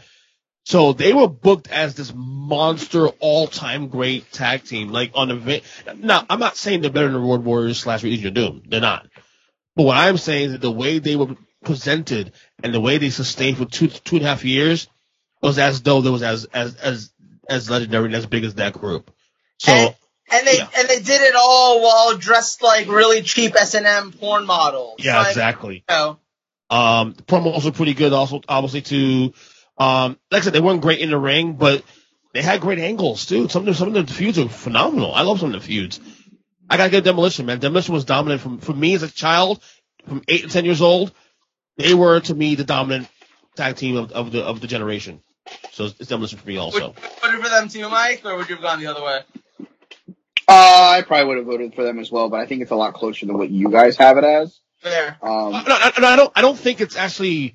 So they were booked as this monster, all-time great tag team, like on the. Now, I'm not saying they're better than the Road Warriors slash Legion of Doom. They're not. But what I'm saying is that the way they were presented and the way they sustained for two two and a half years was as though there was as as as as legendary and as big as that group. So And- And they Yeah. and they did it all while dressed like really cheap S and M porn models. Yeah, Like, exactly. You know, Um, the promos were pretty good. Also, obviously, too. Um, like I said, they weren't great in the ring, but they had great angles too. Some of the, some of the feuds are phenomenal. I love some of the feuds. I gotta give Demolition, man. Demolition was dominant from for me as a child, from eight to ten years old. They were to me the dominant tag team of, of the of the generation. So it's Demolition for me would also. you voted for them too, Mike, or would you have gone the other way? Uh, I probably would have voted for them as well, but I think it's a lot closer than what you guys have it as. Fair. Um, no, no, no, I don't. I don't think it's actually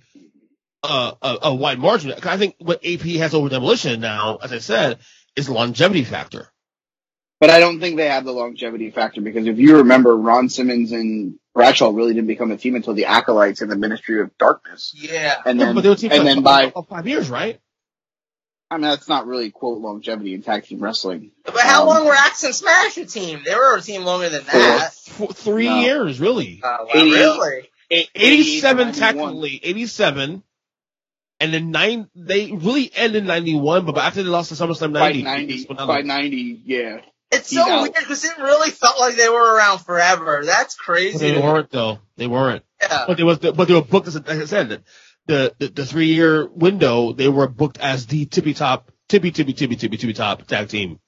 uh, a, a wide margin. I think what AP has over Demolition now, as I said, is the longevity factor. but I don't think they have the longevity factor because if you remember, Ron Simmons and Bradshaw really didn't become a team until the Acolytes and the Ministry of Darkness, Yeah. and Yeah, then but they were a team and like then by five years, right? I mean that's not really quote longevity in tag team wrestling. But how Um, long were Axe and Smash a team? They were a team longer than that. For three No. years, really. Uh, wow, 80 really? Eight- 87 technically, 87. And then nine, they really ended 91, but after they lost to SummerSlam by 90. ninety it's went by ninety, yeah. It's so out. weird because it really felt like they were around forever. That's But crazy. they weren't though. They weren't. Yeah. But they was, but they were booked as, like I said, the, the, the, three year window, they were booked as the tippy top, tippy, tippy, tippy, tippy, tippy top tag team.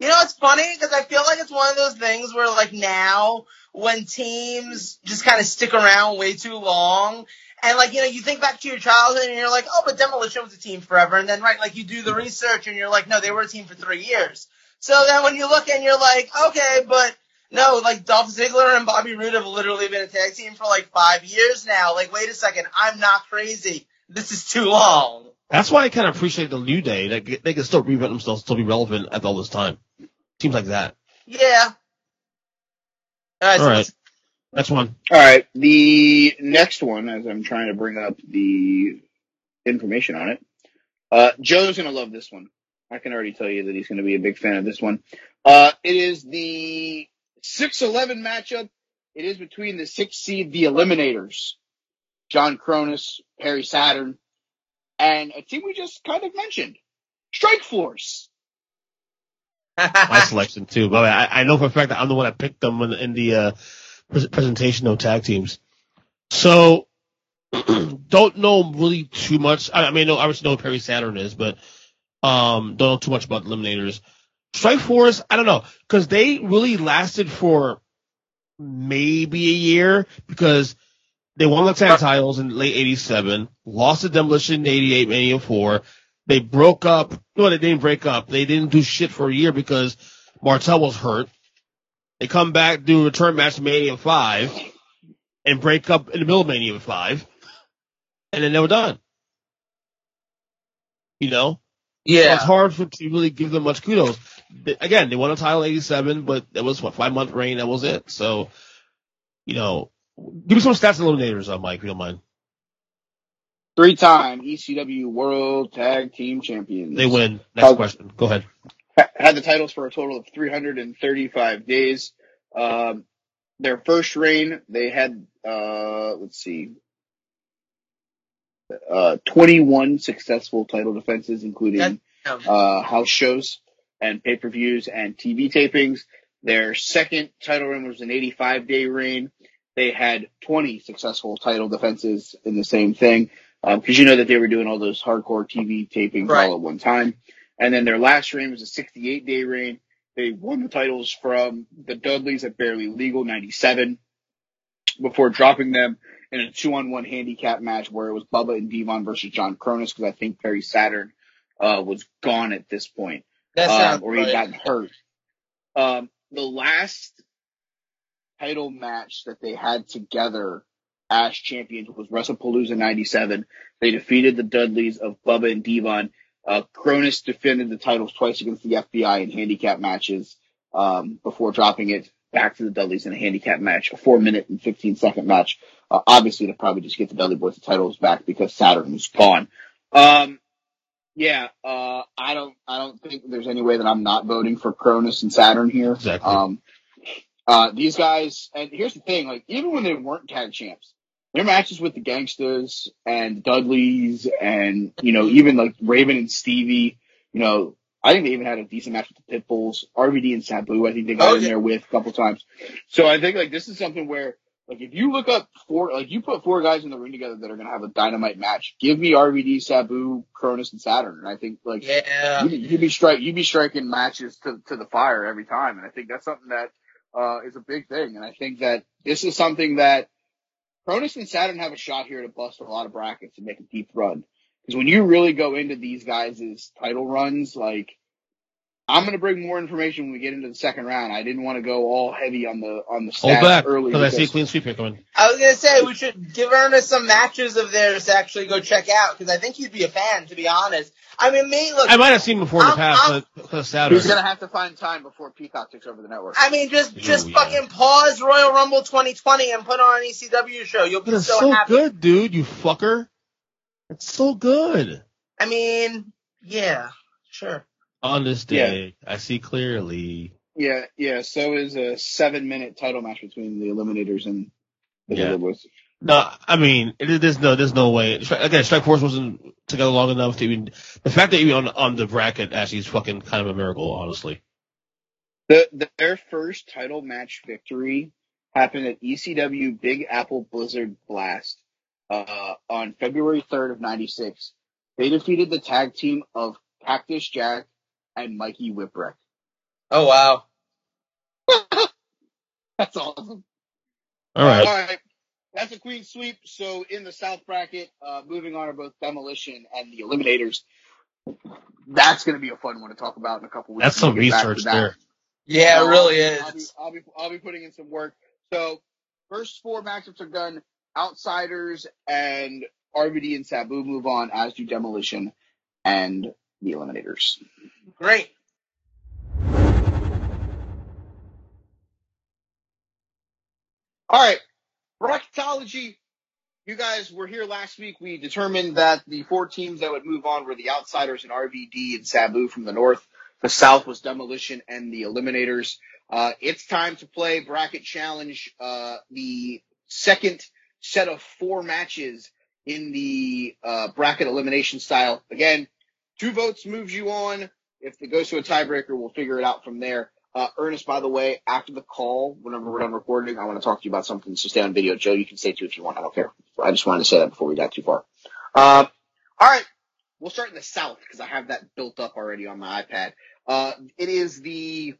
You know, it's funny because I feel like it's one of those things where, like, now when teams just kind of stick around way too long, and like, you know, you think back to your childhood and you're like, oh, but Demolition was a team forever, and then right, like, you do the research and you're like, no, they were a team for three years. So then when you look and you're like, okay, but no, like Dolph Ziggler and Bobby Roode have literally been a tag team for like five years now. Like, wait a second, I'm not crazy. This is too long. That's why I kind of appreciate the New Day. That they can still reinvent themselves, still be relevant at all this time. Seems like that. Yeah. All right. All so right. let's- Next one. All right, the next one, as I'm trying to bring up the information on it, uh, Joe's gonna love this one. I can already tell you that he's gonna be a big fan of this one. Uh, it is the 6-11 matchup. It is between the six seed, the Eliminators, John Kronus, Perry Saturn, and a team we just kind of mentioned, Strike Force. my selection too. But I, I know for a fact that I'm the one that picked them in, in the uh, pres- presentation of tag teams. So don't know really too much. I, I mean, no, obviously know Perry Saturn is, but um, don't know too much about Eliminators. Strike Force, I don't know, because they really lasted for maybe a year because they won the tag titles in late '87, lost to Demolition in '88, Mania 4. They broke up. No, they didn't break up. They didn't do shit for a year because Martel was hurt. They come back, do a return match in Mania 5, and break up in the middle of Mania 5, and then they were done. You know? So yeah. it's hard for to really give them much kudos. They- Again, they won a title in '87, but it was what five month reign. That was it. So, you know, give me some stats and eliminators, uh, Mike, if you don't mind. Three-time ECW World Tag Team Champions. They win. Next question. Go ahead. had the titles for a total of 335 days. Um, their first reign, they had, uh, let's see, uh, 21 successful title defenses, including, uh, house shows and pay-per-views and TV tapings. Their second title reign was an 85 day reign. They had 20 successful title defenses in the same thing. Um, cause you know that they were doing all those hardcore TV tapings Right. all at one time. And then their last reign was a 68 day reign. They won the titles from the Dudleys at Barely Legal 97 before dropping them in a two on one handicap match where it was Bubba and Devon versus John Kronus because I think Perry Saturn, uh, was gone at this point um, sounds or he got hurt. Um, the last title match that they had together as champions was WrestlePalooza 97. They defeated the Dudleys of Bubba and Devon. Uh, Kronus defended the titles twice against the FBI in handicap matches, um, before dropping it back to the Dudleys in a handicap match, a four minute and 15 second match. Uh, obviously to probably just get the Dudley Boys the titles back because Saturn was gone. Um, yeah, uh, I don't, I don't think there's any way that I'm not voting for Kronus and Saturn here. Exactly. Um, uh, these guys, and here's the thing, like, even when they weren't tag champs, their matches with the Gangstas and Dudleys and, you know, even like Raven and Stevie, you know, I think they even had a decent match with the Pitbulls, RVD and Sabu. I think they got Oh, in yeah. there with a couple times. So I think like this is something where like if you look up four, like you put four guys in the ring together that are going to have a dynamite match, give me RVD, Sabu, Kronus, and Saturn. And I think like Yeah. you'd, you'd be strike, you'd be striking matches to, to the fire every time. And I think that's something that, uh, is a big thing. And I think that this is something that Kronus and Saturn have a shot here to bust a lot of brackets and make a deep run. Because when you really go into these guys' title runs, like, I'm going to bring more information when we get into the second round. I didn't want to go all heavy on the, on the Hold stats back early. because I see a clean sweep here coming. I was gonna say we should give Ernest some matches of theirs to actually go check out because I think he'd be a fan. To be honest, I mean, me look. I might have seen him before in the I'm- past, I'm- but because Saturn. He's going to have to find time before Peacock takes over the network. I mean, just Ooh, just yeah. fucking pause Royal Rumble 2020 and put on an ECW show. You'll But be it's so, so happy. good, dude. You fucker. It's so good. I mean, yeah, sure. On this Yeah. day, I see clearly. Yeah, yeah. So is a seven minute title match between the Eliminators and the Yeah. Boys. No, I mean, it, there's no, there's no way. Again, Strike Force wasn't together long enough to even. The fact that even on on the bracket actually is fucking kind of a miracle, honestly. The, the their first title match victory happened at ECW Big Apple Blizzard Blast uh, on February 3rd of '96. They defeated the tag team of Cactus Jack and Mikey Whipwreck. Oh wow. That's awesome. All right. All right. That's a queen sweep. So in the South bracket, uh, moving on are both Demolition and the Eliminators. That's going to be a fun one to talk about in a couple weeks. That's some We'll get back to research that. there. Yeah, it So, really I'll be, is. I'll be I'll be putting in some work. So first four matchups are done. Outsiders and RVD and Sabu move on, as do Demolition and the Eliminators. Great. All right, bracketology. You guys were here last week. We determined that the four teams that would move on were the Outsiders and RVD and Sabu from the north. The south was Demolition and the Eliminators. Uh, it's time to play bracket challenge. Uh, the second set of four matches in the uh, bracket elimination style. Again, two votes moves you on. If it goes to a tiebreaker, we'll figure it out from there. Uh, Ernest, by the way, after the call, whenever we're done recording, I want to talk to you about something. So stay on video. Joe, you can stay too if you want. I don't care. I just wanted to say that before we got too far. Uh, all right. We'll start in the South because I have that built up already on my iPad. Uh, it is the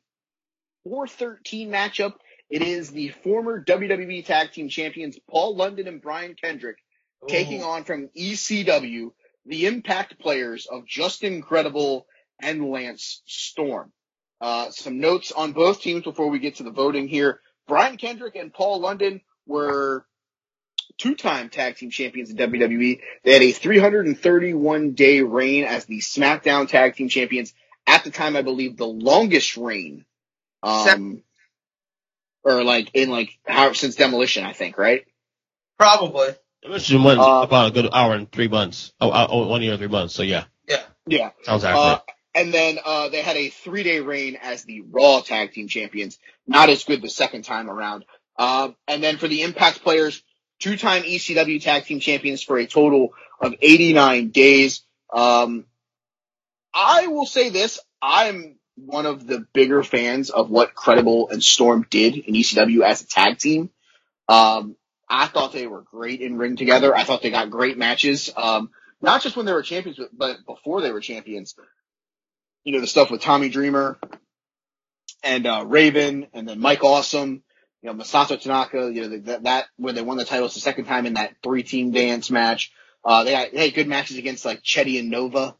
413 matchup. It is the former WWE Tag Team Champions Paul London and Brian Kendrick taking on from ECW the Impact players of Justin Credible and Lance Storm. Uh, some notes on both teams before we get to the voting here. Brian Kendrick and Paul London were two-time tag team champions in WWE. They had a 331 day reign as the SmackDown tag team champions. At the time, I believe the longest reign, um, or like in like how since Demolition, I think, right? Probably. It was just one, Uh, about a good hour and three months. Oh, uh, oh, one year and three months. So yeah, Yeah. Yeah. sounds Uh, accurate. And then uh, they had a three day reign as the Raw Tag Team Champions. Not as good the second time around. Uh, and then for the Impact players, two time ECW Tag Team Champions for a total of 89 days. Um, I will say this: I'm one of the bigger fans of what Credible and Storm did in ECW as a tag team. Um, I thought they were great in ring together. I thought they got great matches. Um, not just when they were champions, but, but before they were champions. You know, the stuff with Tommy Dreamer and, uh, Raven and then Mike Awesome, you know, Masato Tanaka, you know, that, that, where they won the titles the second time in that three team dance match. Uh, they had, they had good matches against like Chetti and Nova.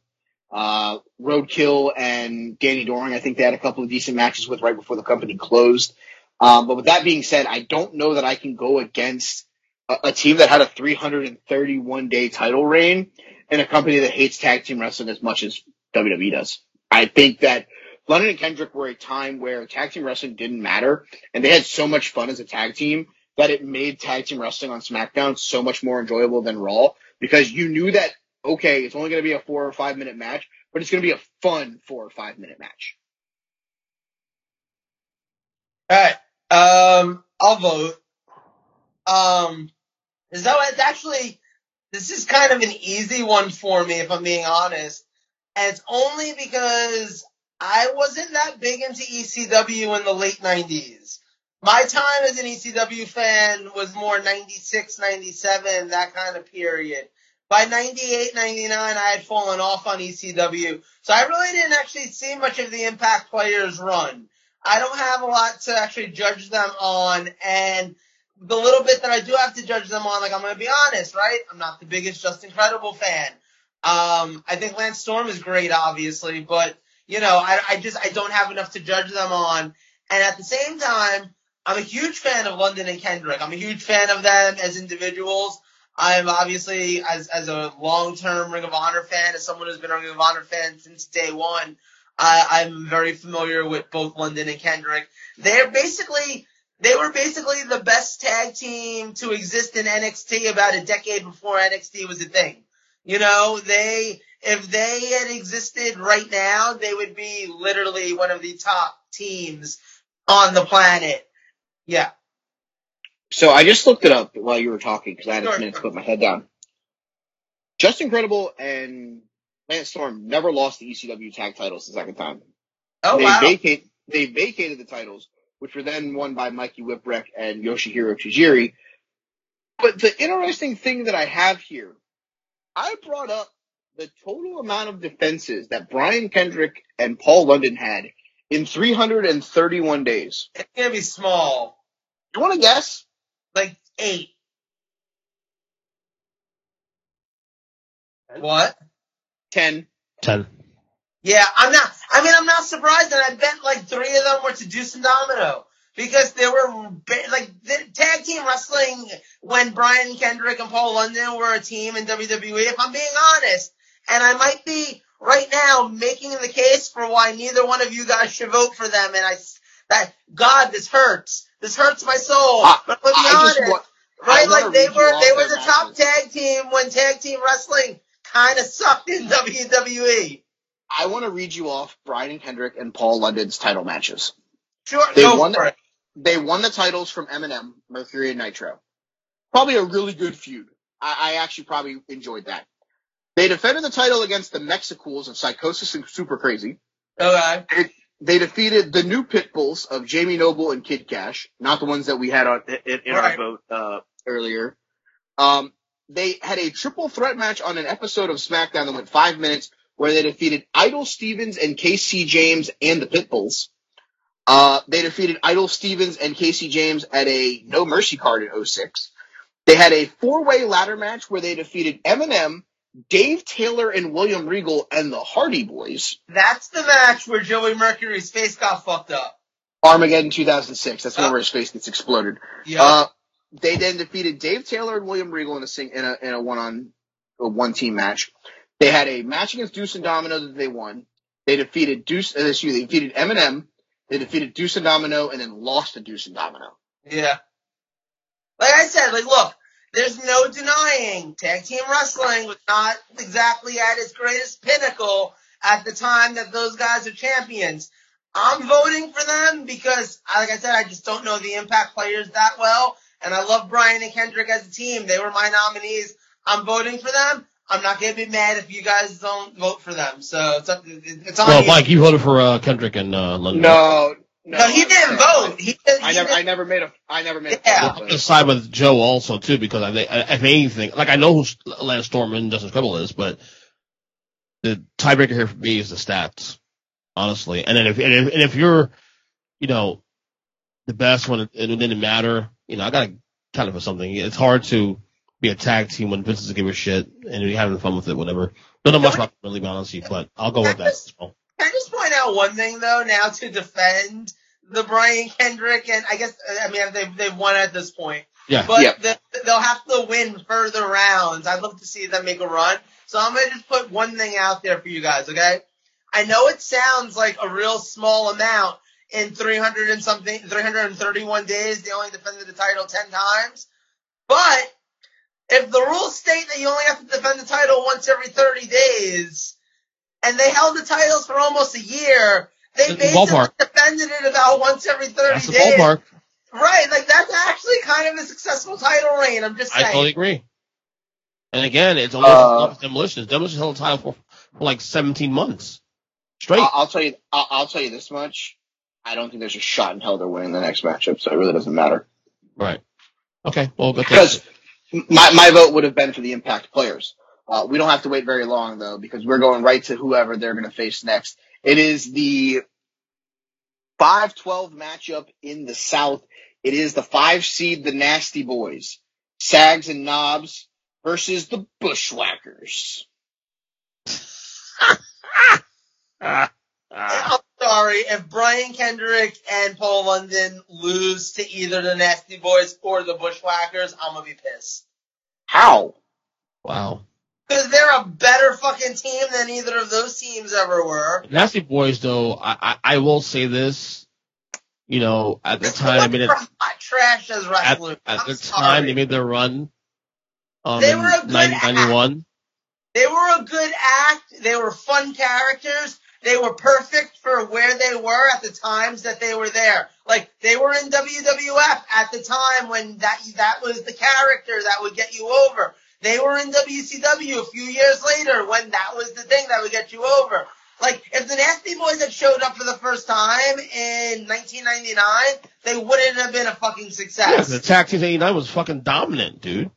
Uh, Roadkill and Danny Doring, I think they had a couple of decent matches with right before the company closed. Um, but with that being said, I don't know that I can go against a, a team that had a 331 day title reign and a company that hates tag team wrestling as much as WWE does. I think that London and Kendrick were a time where tag team wrestling didn't matter and they had so much fun as a tag team that it made tag team wrestling on SmackDown so much more enjoyable than Raw because you knew that, okay, it's only going to be a four or five minute match, but it's going to be a fun four or five minute match. All right. Um, I'll vote. Um, so it's actually this is kind of an easy one for me if I'm being honest. And it's only because I wasn't that big into ECW in the late 90s. My time as an ECW fan was more 96, 97, that kind of period. By 98, 99, I had fallen off on ECW, so I really didn't actually see much of the Impact players run. I don't have a lot to actually judge them on, and the little bit that I do have to judge them on, like I'm gonna be honest, right? I'm not the biggest Justin Credible fan. Um, I think Lance Storm is great, obviously, but you know, I, I just I don't have enough to judge them on. And at the same time, I'm a huge fan of London and Kendrick. I'm a huge fan of them as individuals. I'm obviously as as a long term Ring of Honor fan, as someone who's been a Ring of Honor fan since day one. I, I'm very familiar with both London and Kendrick. They're basically they were basically the best tag team to exist in NXT about a decade before NXT was a thing. You know, they, if they had existed right now, they would be literally one of the top teams on the planet. Yeah. So I just looked it up while you were talking because I had Sure. a minute to put my head down. Justin Credible and Lance Storm never lost the ECW tag titles the second time. Oh they wow. vacate they vacated the titles, which were then won by Mikey Whipwreck and Yoshihiro Tajiri. But the interesting thing that I have here, I brought up the total amount of defenses that Brian Kendrick and Paul London had in 331 days. it's gonna be small. You want to guess? Like eight. What? 10. Ten. Yeah, I'm not. I mean, I'm not surprised, and I bet like three of them were to Deuce and Domino because there were like the tag team wrestling when Brian Kendrick and Paul London were a team in WWE. If I'm being honest, and I might be right now making the case for why neither one of you guys should vote for them, and I that God, this hurts. This hurts my soul. I- but let's be I just honest, right? Like they were, they were their the top matches. tag team when tag team wrestling kind of sucked in. WWE. I want to read you off Brian Kendrick and Paul London's title matches. Sure, They go won for the- it. They won the titles from MNM, Mercury, and Nitro. Probably a really good feud. I, I actually probably enjoyed that. They defended the title against the Mexicools of Psychosis and Super Crazy. Okay. They defeated the new Pitbulls of Jamie Noble and Kid Kash, not the ones that we had on in, in our vote uh, earlier. Um, they had a triple threat match on an episode of SmackDown that went five minutes, where they defeated Idol Stevens and KC James and the Pitbulls. Uh, they defeated Idol Stevens and KC James at a No Mercy card in 06. They had a four-way ladder match where they defeated MNM, Dave Taylor, and William Regal and the Hardy Boys. That's the match where Joey Mercury's face got fucked up. Armageddon 2006. That's the one Oh. where his face gets exploded. Yeah. Uh, they then defeated Dave Taylor and William Regal in a sing, in a, in a one on, a one team match. They had a match against Deuce and Domino that they won. They defeated Deuce, uh, excuse me, they defeated MNM. They defeated Deuce and Domino and then lost to Deuce and Domino. yeah. Like I said, like look, there's no denying tag team wrestling was not exactly at its greatest pinnacle at the time that those guys are champions. I'm voting for them because, like I said, I just don't know the Impact players that well, and I love Brian and Kendrick as a team. They were my nominees. I'm voting for them. I'm not gonna be mad if you guys don't vote for them. So it's up. It's on Well, you. Mike, you voted for uh, Kendrick and uh, London. No, no. no, he didn't vote. He, did, I never, did- I never made a, I never made a Yeah. vote, I'm gonna side with Joe also too because I think, if anything, like I know who Lance Storm and Justin Credible is, but the tiebreaker here for me is the stats, honestly. And then if and if, and if you're, you know, the best one, it, it didn't matter, you know, I gotta kind of for something. It's hard to be a tag team when Vince doesn't give a shit and you're having fun with it, whatever. Don't know much about it, really, be honest with you, but I'll go with that. as well. Can I just point out one thing though now to defend the Brian Kendrick and I guess I mean they've they've won at this point, Yeah. but Yeah. the, they'll have to win further rounds. I'd love to see them make a run. So I'm gonna just put one thing out there for you guys, okay? I know it sounds like a real small amount in 300 and something, 331 days. They only defended the title 10 times, but if the rules state that you only have to defend the title once every 30 days, and they held the titles for almost a year, they It's the basically ballpark. defended it about once every 30 That's the days. ballpark. Right, like that's actually kind of a successful title reign. I'm just I saying. totally agree. And again, it's almost Uh, uh, demolition. Demolition held the title for for like 17 months straight. I'll, I'll tell you. I'll, I'll tell you this much. I don't think there's a shot in hell they're winning the next matchup, so it really doesn't matter. right. Okay. Well, Because my my vote would have been for the Impact players. Uh, we don't have to wait very long though, because we're going right to whoever they're going to face next. It is the 5-12 matchup in the South. It is the five seed, the Nasty Boys, Sags and Knobbs versus the Bushwhackers. Ah, I'm sorry, if Brian Kendrick and Paul London lose to either the Nasty Boys or the Bushwhackers, I'm gonna be pissed. How? wow. Because they're a better fucking team than either of those teams ever were. Nasty Boys, though, I, I, I will say this. You know, at the time, I mean, They're hot trash as at, at the sorry. time they made their run. Um, They were a good 1991. They were a good act. They were fun characters. They were perfect for where they were at the times that they were there. Like they were in WWF at the time when that that was the character that would get you over. They were in WCW a few years later when that was the thing that would get you over. Like if the Nasty Boys had showed up for the first time in 1999, they wouldn't have been a fucking Yeah, success. the Tag Team 89 was fucking dominant, dude.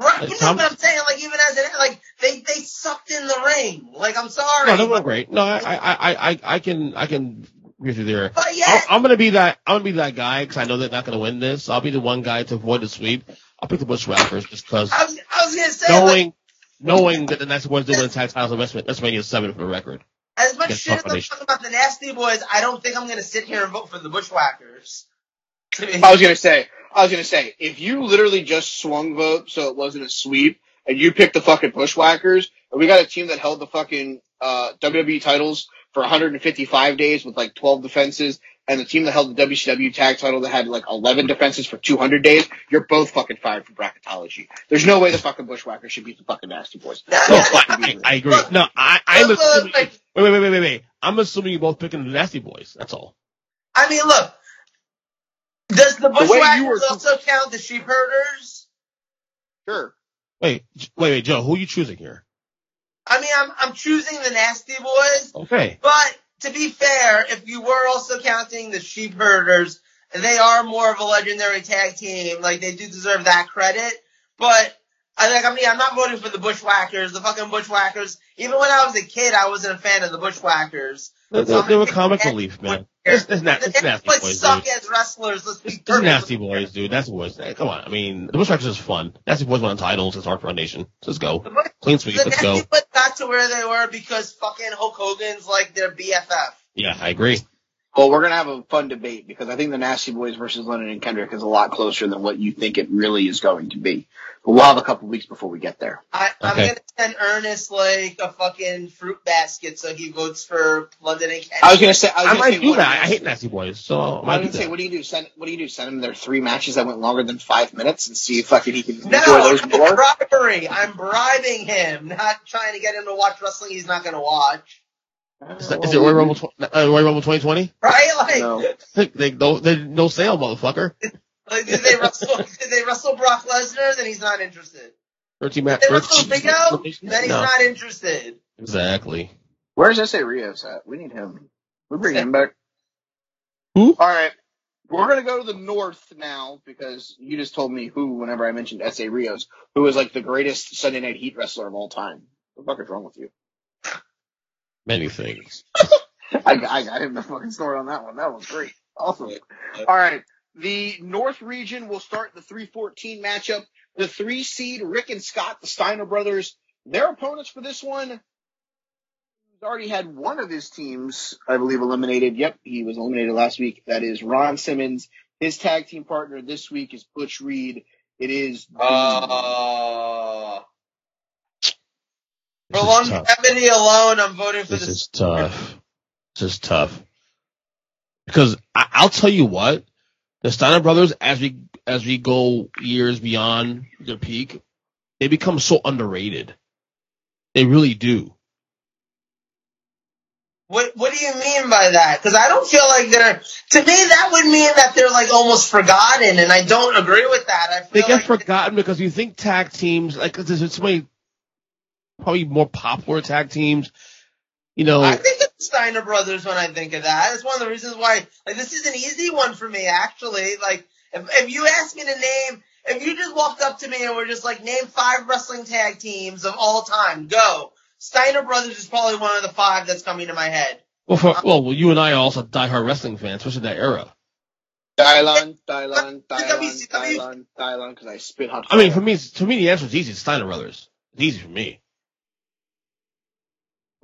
Right, Like, you know Tom- what I'm saying? Like even as an like they they sucked in the ring. Like I'm sorry, No, they were great. No, I, I, I, I, I can, I can agree with you there. but I'm, yeah, I'm gonna be that. I'm gonna be that guy because I know they're not gonna win this. I'll be the one guy to avoid the sweep. I'll pick the Bushwhackers just because I was I was gonna say like, knowing, knowing that the next one's doing the tag titles of WrestleMania WrestleMania seven for the record. as much shit as I'm talking about the Nasty Boys, I don't think I'm gonna sit here and vote for the Bushwhackers. I was gonna say, I was gonna say, if you literally just swung vote so it wasn't a sweep, and you picked the fucking Bushwhackers, and we got a team that held the fucking uh, WWE titles for 155 days with like 12 defenses, and the team that held the WCW tag title that had like 11 defenses for 200 days, you're both fucking fired for bracketology. There's no way the fucking Bushwhackers should beat the fucking Nasty Boys. No, No, no, fucking I, I agree. Look, No, I, I'm look, assuming. look, Wait, wait, wait, wait, wait, wait. I'm assuming you're both picking the Nasty Boys. That's all. I mean, look, does the way you Bushwhackers were- also count the sheep herders? Sure. Wait, wait, wait, Joe. Who are you choosing here? I mean, I'm I'm choosing the Nasty Boys, Okay. but to be fair, if you were also counting the sheep herders, they are more of a legendary tag team. Like they do deserve that credit. But I like I mean I'm not voting for the Bushwhackers. The fucking Bushwhackers. Even when I was a kid, I wasn't a fan of the Bushwhackers. They, they, they were comic relief, man. It's, it's, na- it's nasty boys boys, suck dude. as wrestlers. Let's be It's, it's perfectly nasty boys, dude. Nasty boys. Hey, come on. I mean, the Bushwhackers is fun. Nasty boys won titles. It's Hard Foundation. Let's go. Bush- Clean sweep. the Let's go. Nasty Boys got to where they were because fucking Hulk Hogan's like their BFF. Yeah, I agree. Well, we're gonna have a fun debate because I think the Nasty Boys versus London and Kendrick is a lot closer than what you think it really is going to be. But we'll have a couple weeks before we get there. I, I'm Okay. gonna send Ernest like a fucking fruit basket so he votes for London and Kent. I was gonna say, I was I gonna might say, do that. do I hate nasty boys, so I I was might gonna say, that. what do you do? Send what do you do? Send him their three matches that went longer than five minutes and see if fucking he can no, enjoy those no more. bribery. I'm bribing him, not trying to get him to watch wrestling he's not gonna watch. Is, that, is it Royal Rumble, tw- uh, Royal Rumble 2020? Right? Like, No. they, no, they, no sale, motherfucker. like did they wrestle? did they wrestle Brock Lesnar? Then he's not interested. 13 match. Did they wrestle Big O? Then he's No, not interested. exactly. Where's Essa Rios at? We need him. We bring him back. Who? All right. We're gonna go to the north now because you just told me who whenever I mentioned Essa Rios, who is like the greatest Sunday Night Heat wrestler of all time. What the fuck is wrong with you? Many things. I, I got him the fucking story on that one. That was great. Awesome. All right. The North region will start the 314 matchup. The three seed Rick and Scott, the Steiner brothers, their opponents for this one. He's already had one of his teams, I believe, eliminated. Yep, he was eliminated last week. That is Ron Simmons. His tag team partner this week is Butch Reed. It is the- Uh, for tough. longevity alone, I'm voting for This the is tough. This is tough. Because I, I'll tell you what, the Steiner brothers, as we as we go years beyond their peak, they become so underrated. They really do. What What do you mean by that? Because I don't feel like they're. To me, that would mean that they're like almost forgotten, and I don't agree with that. I They get like forgotten because you think tag teams like there's so many probably more popular tag teams. You know, I think Steiner Brothers when I think of that. It's one of the reasons why, like, this is an easy one for me, actually. Like, if, if you ask me to name, if you just walked up to me and were just like, name five wrestling tag teams of all time, go. Steiner Brothers is probably one of the five that's coming to my head. well, for, well, well, you and I are also diehard wrestling fans, especially that era. Dylan, Dylan, Dylan, WCW. Dylan, Dylan, because I spit hot. I mean, for me, to me, the answer is easy. It's Steiner Brothers. It's easy for me.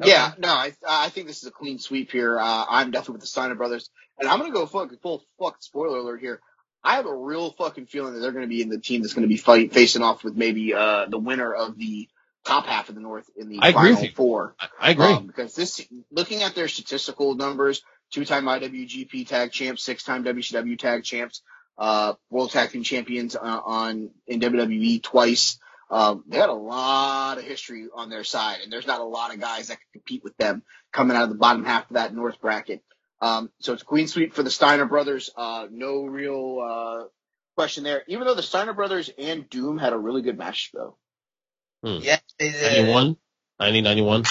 Yeah, no, I I think this is a clean sweep here. Uh, I'm definitely with the Steiner brothers, and I'm gonna go fucking full fuck spoiler alert here. I have a real fucking feeling that they're gonna be in the team that's gonna be fight facing off with maybe uh the winner of the top half of the North in the I agree final with you. four. I, I agree. Um, because this, looking at their statistical numbers, two-time IWGP Tag Champs, six-time WCW Tag Champs, uh, World Tag Team Champions uh, on in WWE twice. Um, they had a lot of history on their side, and there's not a lot of guys that can compete with them coming out of the bottom half of that North bracket. Um, so it's Queen Sweep for the Steiner brothers. Uh, no real uh, question there. Even though the Steiner brothers and Doom had a really good match, though. Yeah, they did. 91? 90, 91?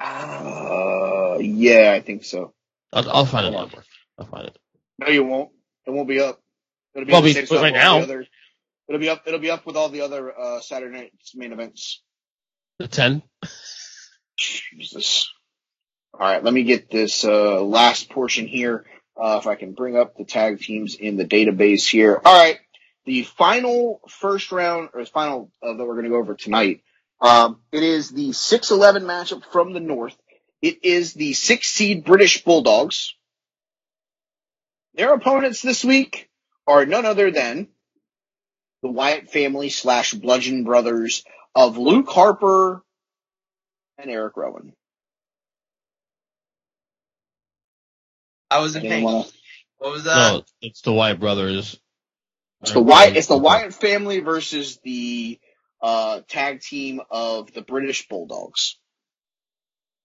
Uh, yeah, I think so. I'll, I'll find a Hold on. I'll find it. No, you won't. It won't be up. It'll be Well, the we- same right now- the other- it'll be up. It'll be up with all the other uh, Saturday night's main events. The 10? Jesus. All right, let me get this uh, last portion here. Uh, if I can bring up the tag teams in the database here. All right, the final first round or the final uh, that we're going to go over tonight. Um, it is the 6-11 matchup from the north. It is the six seed British Bulldogs. Their opponents this week are none other than the Wyatt family slash Bludgeon Brothers of Luke Harper and Eric Rowan. I was in Anyone pain. wanna- What was that? no, it's the Wyatt brothers. It's the Wyatt. It's the Wyatt family versus the uh, tag team of the British Bulldogs.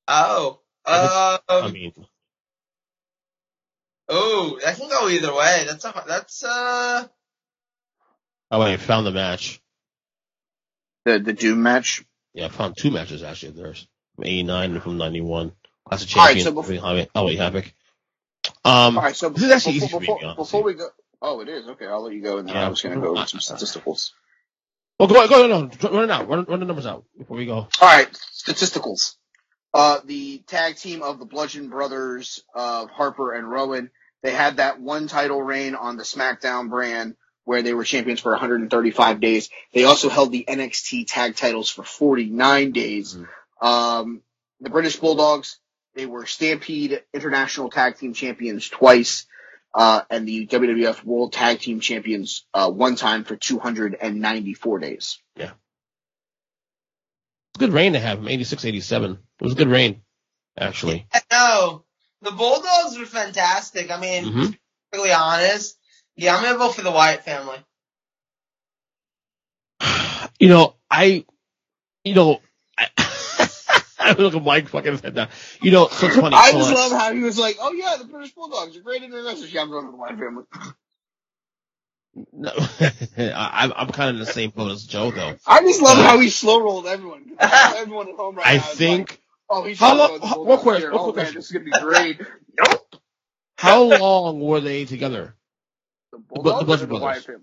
Oh. Um, I mean, oh, that can go either way. That's a, that's, uh, oh wait, I found the match. The the Doom match. Yeah, I found two matches actually There's. From 89 and from 91. Classic All right, champion. so before- oh wait, Havoc. Um, All right, so this is actually easy before, for me, before, before we go. Oh, it is okay. I'll let you go, and then Yeah. I was going to go over some statisticals. well, go, go, no, no, run it out. Run, run the numbers out before we go. All right, statisticals. Uh, the tag team of the Bludgeon Brothers of Harper and Rowan, they had that one title reign on the SmackDown brand where they were champions for 135 days. They also held the NXT tag titles for 49 days. Um, the British Bulldogs, they were Stampede International Tag Team Champions twice, uh, and the WWF World Tag Team Champions, uh, one time for 294 days. Yeah. It's a good reign to have him, 86, 87. It was a good reign, actually. no. The Bulldogs were fantastic. I mean, hmm to be really honest. Yeah, I'm gonna vote for the Wyatt family. You know, I, you know, I, I look at Mike fucking head down. You know, so it's funny. I just love how he was like, "Oh yeah, the British Bulldogs are great in their message." Yeah, I'm going to the Wyatt family. no, I, I'm kind of in the same boat as Joe, though. I just love Uh, how he slow rolled everyone. everyone at home right I now is think. like, "Oh, he's How gonna long- go how- Bulldogs question, here. one Oh quick man, this is gonna be great." nope. How long were they together? The Bu- the Bulldogs Bludgeon or the Brothers. Wyatt family.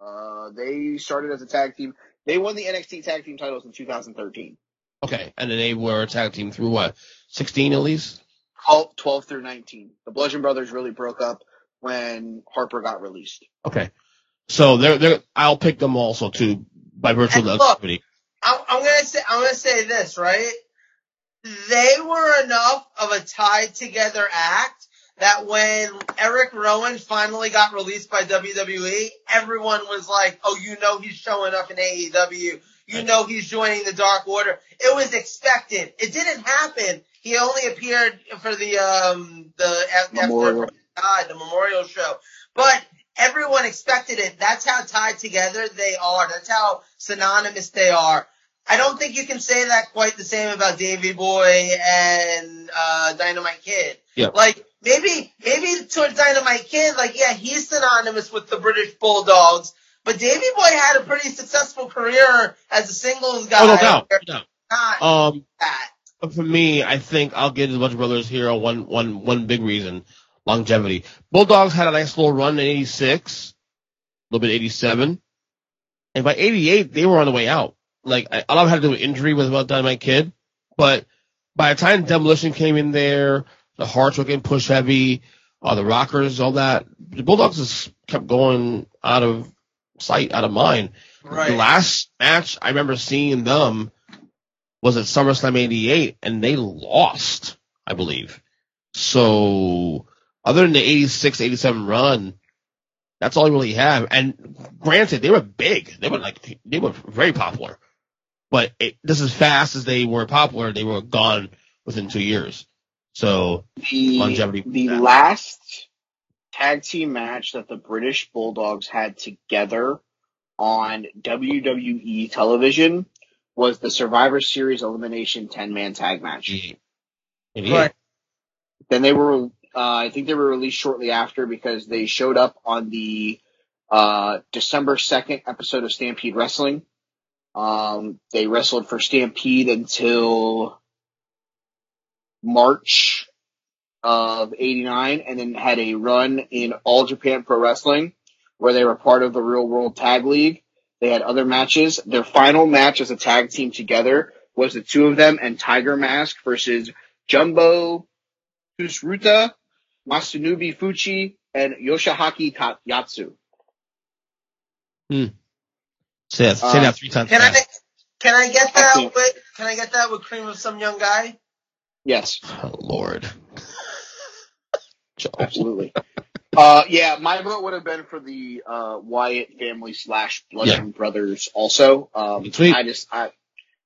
Uh, they started as a tag team. They won the NXT tag team titles in 2013. Okay, and then they were a tag team through what? 16 at least? 12, 12 through 19. The Bludgeon Brothers really broke up when Harper got released. Okay. So they're, they're, I'll pick them also too, by virtue of the And look, activity. I'm, I'm gonna say I'm gonna say this right. They were enough of a tied together act that when Eric Rowan finally got released by WWE, everyone was like, "Oh, you know he's showing up in AEW. You know he's joining the Dark Order." It was expected. It didn't happen. He only appeared for the um the after Memorial. died, the memorial show. But everyone expected it. That's how tied together they are. That's how synonymous they are. I don't think you can say that quite the same about Davy Boy and uh Dynamite Kid. Yeah. Like maybe maybe towards Dynamite Kid, like yeah, he's synonymous with the British Bulldogs, But Davy Boy had a pretty successful career as a singles guy. Oh, no doubt. No. Not Um, that. But for me, I think I'll give the Bunch of Brothers here on one, one, one big reason. Longevity. Bulldogs had a nice little run in 86, a little bit 87. And by 88, they were on the way out. Like, I, a lot of it had to do with injury with about Dynamite Kid. But by the time Demolition came in there, the Harts were getting pushed heavy, uh, the Rockers, all that, the Bulldogs just kept going out of sight, out of mind. The last match I remember seeing them was at SummerSlam 88 and they lost, I believe. So other than the 86, 87 run, that's all you really have. And granted, they were big. They were like, they were very popular, but it, just as fast as they were popular, they were gone within two years. So The, Longevity. the Yeah. last tag team match that the British Bulldogs had together on WWE television was the Survivor Series Elimination 10 man tag match. 88. Right. Then they were, uh, I think they were released shortly after because they showed up on the uh, December 2nd episode of Stampede Wrestling. Um, they wrestled for Stampede until March of 89 and then had a run in All Japan Pro Wrestling where they were part of the Real World Tag League. They had other matches. Their final match as a tag team together was the two of them and Tiger Mask versus Jumbo Tsuruta, Masanobu Fuchi, and Yoshiaki Ta- Yatsu. Hmm. Say that, say that three times. Can I can I get that can't. with can I get that with cream of some young guy? Yes, Oh, Lord. Absolutely. uh, yeah, my vote would have been for the uh, Wyatt family slash Bludgeon Brothers. Also, um, I just I,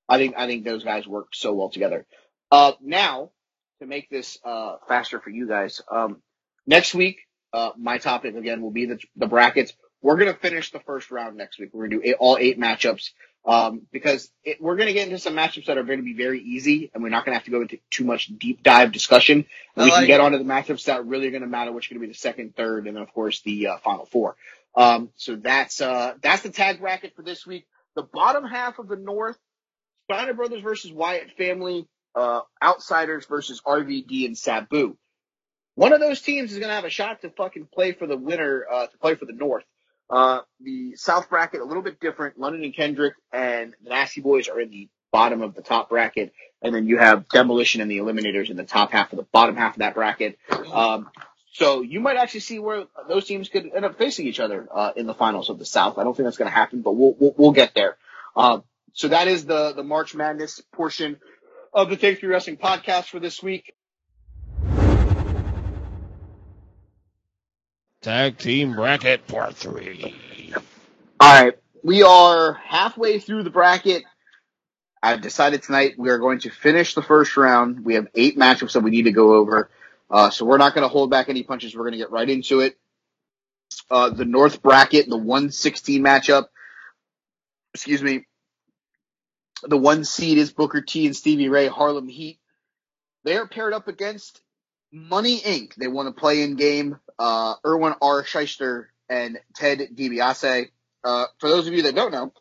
I think I think those guys work so well together. Uh, now to make this uh, faster for you guys, um, next week uh, my topic again will be the the brackets. We're gonna finish the first round next week. We're gonna do eight, all eight matchups um, because it, we're gonna get into some matchups that are going to be very easy, and we're not gonna have to go into too much deep dive discussion. We can get it. onto the matchups that really are going to matter, which are going to be the second, third, and then of course the uh, final four. Um, so that's uh, that's the tag bracket for this week. The bottom half of the North: Steiner Brothers versus Wyatt Family, uh, Outsiders versus RVD and Sabu. One of those teams is going to have a shot to fucking play for the winner, uh, to play for the North. Uh, the South bracket a little bit different. London and Kendrick and the Nasty Boys are in the bottom of the top bracket, and then you have Demolition and the Eliminators in the top half of the bottom half of that bracket. Um, so you might actually see where those teams could end up facing each other uh, in the finals of the South. I don't think that's going to happen, but we'll, we'll we'll get there. Um, so that is the the March Madness portion of the Take Three Wrestling podcast for this week. Tag team bracket part three. All right, we are halfway through the bracket. I've decided tonight we are going to finish the first round. We have eight matchups that we need to go over, uh, so we're not going to hold back any punches. We're going to get right into it. Uh, the North bracket, the 116 matchup. Excuse me. The one seed is Booker T and Stevie Ray, Harlem Heat. They are paired up against Money Inc. They won a play-in game. Uh, Irwin R. Schyster and Ted DiBiase. Uh, for those of you that don't know,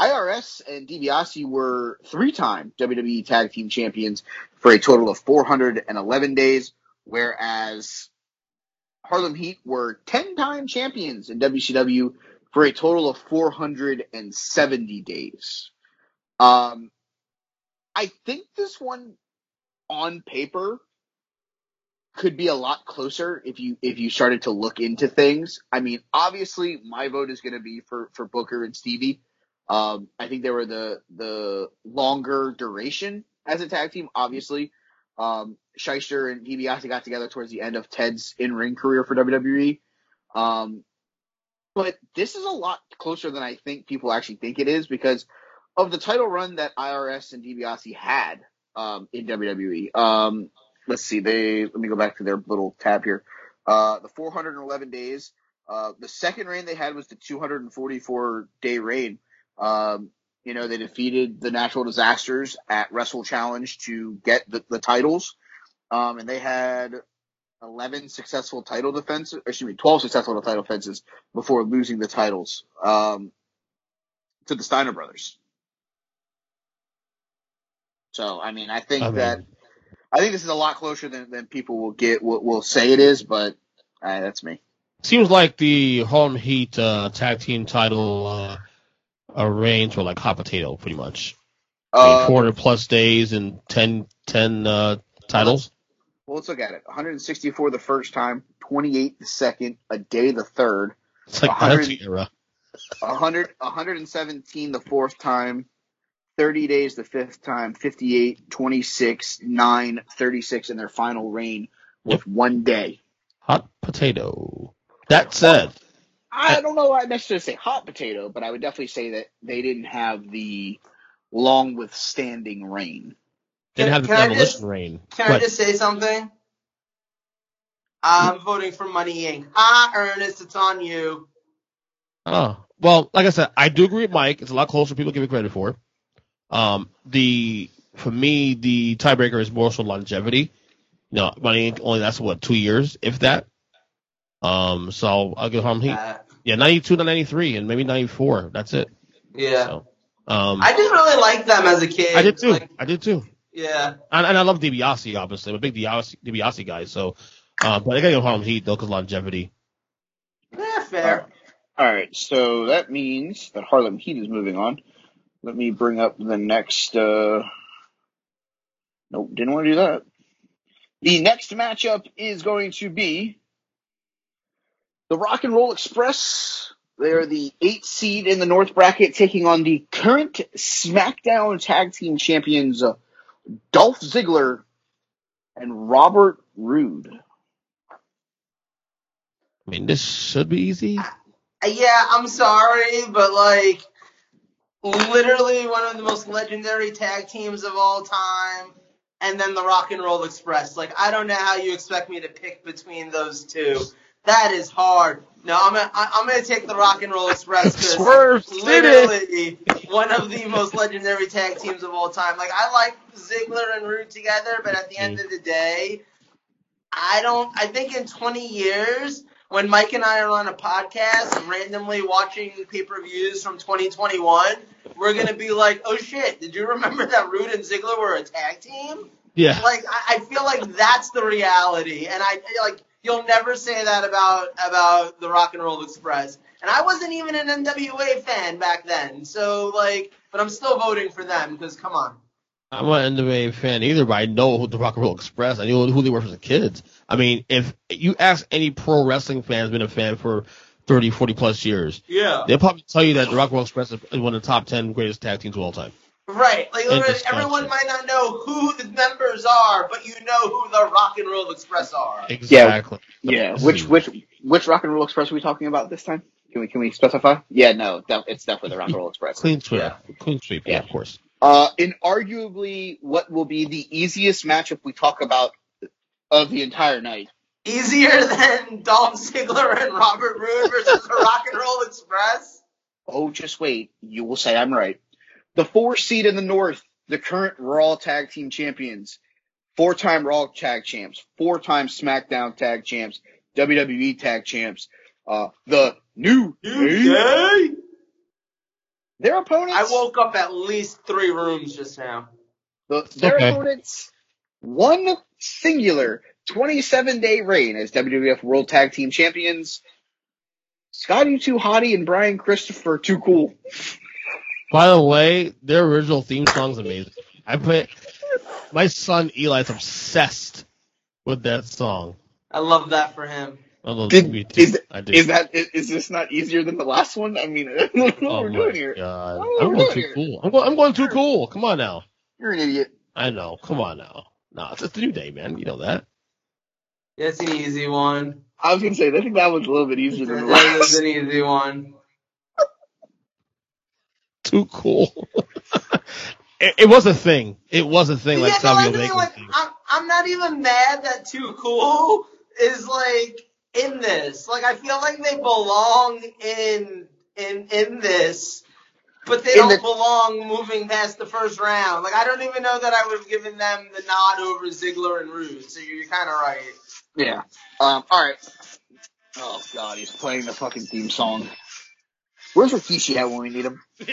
IRS and DiBiase were three-time WWE Tag Team Champions for a total of 411 days, whereas Harlem Heat were 10-time champions in WCW for a total of 470 days. Um, I think this one on paper could be a lot closer if you if you started to look into things. I mean, obviously, my vote is going to be for for Booker and Stevie. Um, I think they were the the longer duration as a tag team. Obviously, um, and DiBiase got together towards the end of Ted's in ring career for WWE. Um, but this is a lot closer than I think people actually think it is because of the title run that IRS and DiBiase had um, in WWE. Um, let's see, they let me go back to their little tab here. Uh, the 411 days. Uh, the second reign they had was the 244 day reign. Um, you know, they defeated the natural disasters at Wrestle Challenge to get the, the titles. Um, and they had, eleven successful title defenses, or excuse me, twelve successful title defenses before losing the titles um, to the Steiner brothers. So I mean, I think I mean- that I think this is a lot closer than, than people will get will, will say it is, but uh, that's me. Seems like the Harlem Heat uh, tag team title uh, uh, reigns were like hot potato, pretty much. Uh, 400 plus days and 10, 10 uh, titles. well, let's look at it. 164 the first time, 28 the second, a day the third, It's like 100 era. 100, 117 the fourth time, 30 days the fifth time, 58, 26, 9, 36 in their final reign with one day. Hot potato. That said, I don't know I'd necessarily say hot potato, but I would definitely say that they didn't have the long withstanding reign. didn't Can- have the can I demolition just- reign. Can I just say something? I'm voting for Money Inc. Ah, Ernest, it's on you. Oh, well, like I said, I do agree with Mike. It's a lot closer than people give it credit for. Um, the for me, the tiebreaker is more so longevity. You know, Money only lasts what two years, if that. Um, so I'll give Harlem Heat. Uh, Yeah, ninety two to ninety three, and maybe ninety four. That's it. yeah. So, um, I just really liked them as a kid. I did too. Like, I did too. yeah. And, and I love DiBiase, obviously. I'm a big DiBiase, DiBiase guy. So, uh, but I gotta go Harlem Heat though, because longevity. Yeah, fair. All right, so that means that Harlem Heat is moving on. Let me bring up the next. Uh... Nope, didn't want to do that. The next matchup is going to be the Rock and Roll Express. They are the eight seed in the North bracket, taking on the current SmackDown Tag Team Champions, uh, Dolph Ziggler and Robert Roode. I mean, this should be easy. Uh, Yeah, I'm sorry, but like, literally one of the most legendary tag teams of all time, and then the Rock and Roll Express. Like, I don't know how you expect me to pick between those two. That is hard. No, I'm gonna, I'm gonna take the Rock and Roll Express because Swerve did it. literally one of the most legendary tag teams of all time. Like, I like Ziggler and Roode together, but at the end mm. of the day, I don't. I think in 20 years, when Mike and I are on a podcast and randomly watching pay per views from 2021, we're gonna be like, "Oh shit! Did you remember that Roode and Ziggler were a tag team?" Yeah. Like, I, I feel like that's the reality, and I like you'll never say that about about the Rock and Roll Express. And I wasn't even an NWA fan back then, so like, but I'm still voting for them because come on. I'm not an NWA fan either, but I know who the Rock and Roll Express. I knew who they were as a kids. I mean, if you ask any pro wrestling fan who's been a fan for 30, 40 plus years, Yeah. they'll probably tell you that the Rock and Roll Express is one of the top 10 greatest tag teams of all time. Right. Like literally, everyone might not know who the members are, but you know who the Rock and Roll Express are. Exactly. Yeah, which which which Rock and Roll Express are we talking about this time? Can we can we specify? Yeah, no, def- it's definitely the Rock and Roll Express. Clean sweep. Yeah. Clean sweep, yeah, Yeah. of course. Uh, in arguably what will be the easiest matchup we talk about of the entire night. Easier than Dolph Ziggler and Robert Roode versus the Rock and Roll Express. Oh, just wait, you will say I'm right. The four seed in the North, the current Raw Tag Team Champions, four-time Raw Tag Champs, four-time SmackDown Tag Champs, WWE Tag Champs, uh, the New Day. Their opponents. I woke up at least three rooms just now. The, their Okay. opponents, one singular 27 day reign as WWF World Tag Team Champions. Scotty 2 Hotty and Brian Christopher Too Cool. By the way, their original theme song's amazing. I put my son Eli's obsessed with that song. I love that for him. I love Did- me too. is- I do. Is that is, is this not easier than the last one? I mean, I don't know what oh we're my doing here. god! I don't know I'm going too doing cool. I'm going. I'm going too cool. Come on now. You're an idiot. I know. Come on now. No, it's just a new day, man. You know that. Yeah, it's an easy one. I was gonna say, I think that was a little bit easier than the That was last. an easy one. Too cool. it, it was a thing. It was a thing. Like yeah, no, Savio I mean, like. I'm, I'm not even mad that Too Cool is like in this. Like, I feel like they belong in in in this, but they In don't the- belong moving past the first round. Like, I don't even know that I would have given them the nod over Ziggler and Roode. So you're kind of right. Yeah. Um, all right. Oh god, he's playing the fucking theme song. Where's Rikishi at when we need him?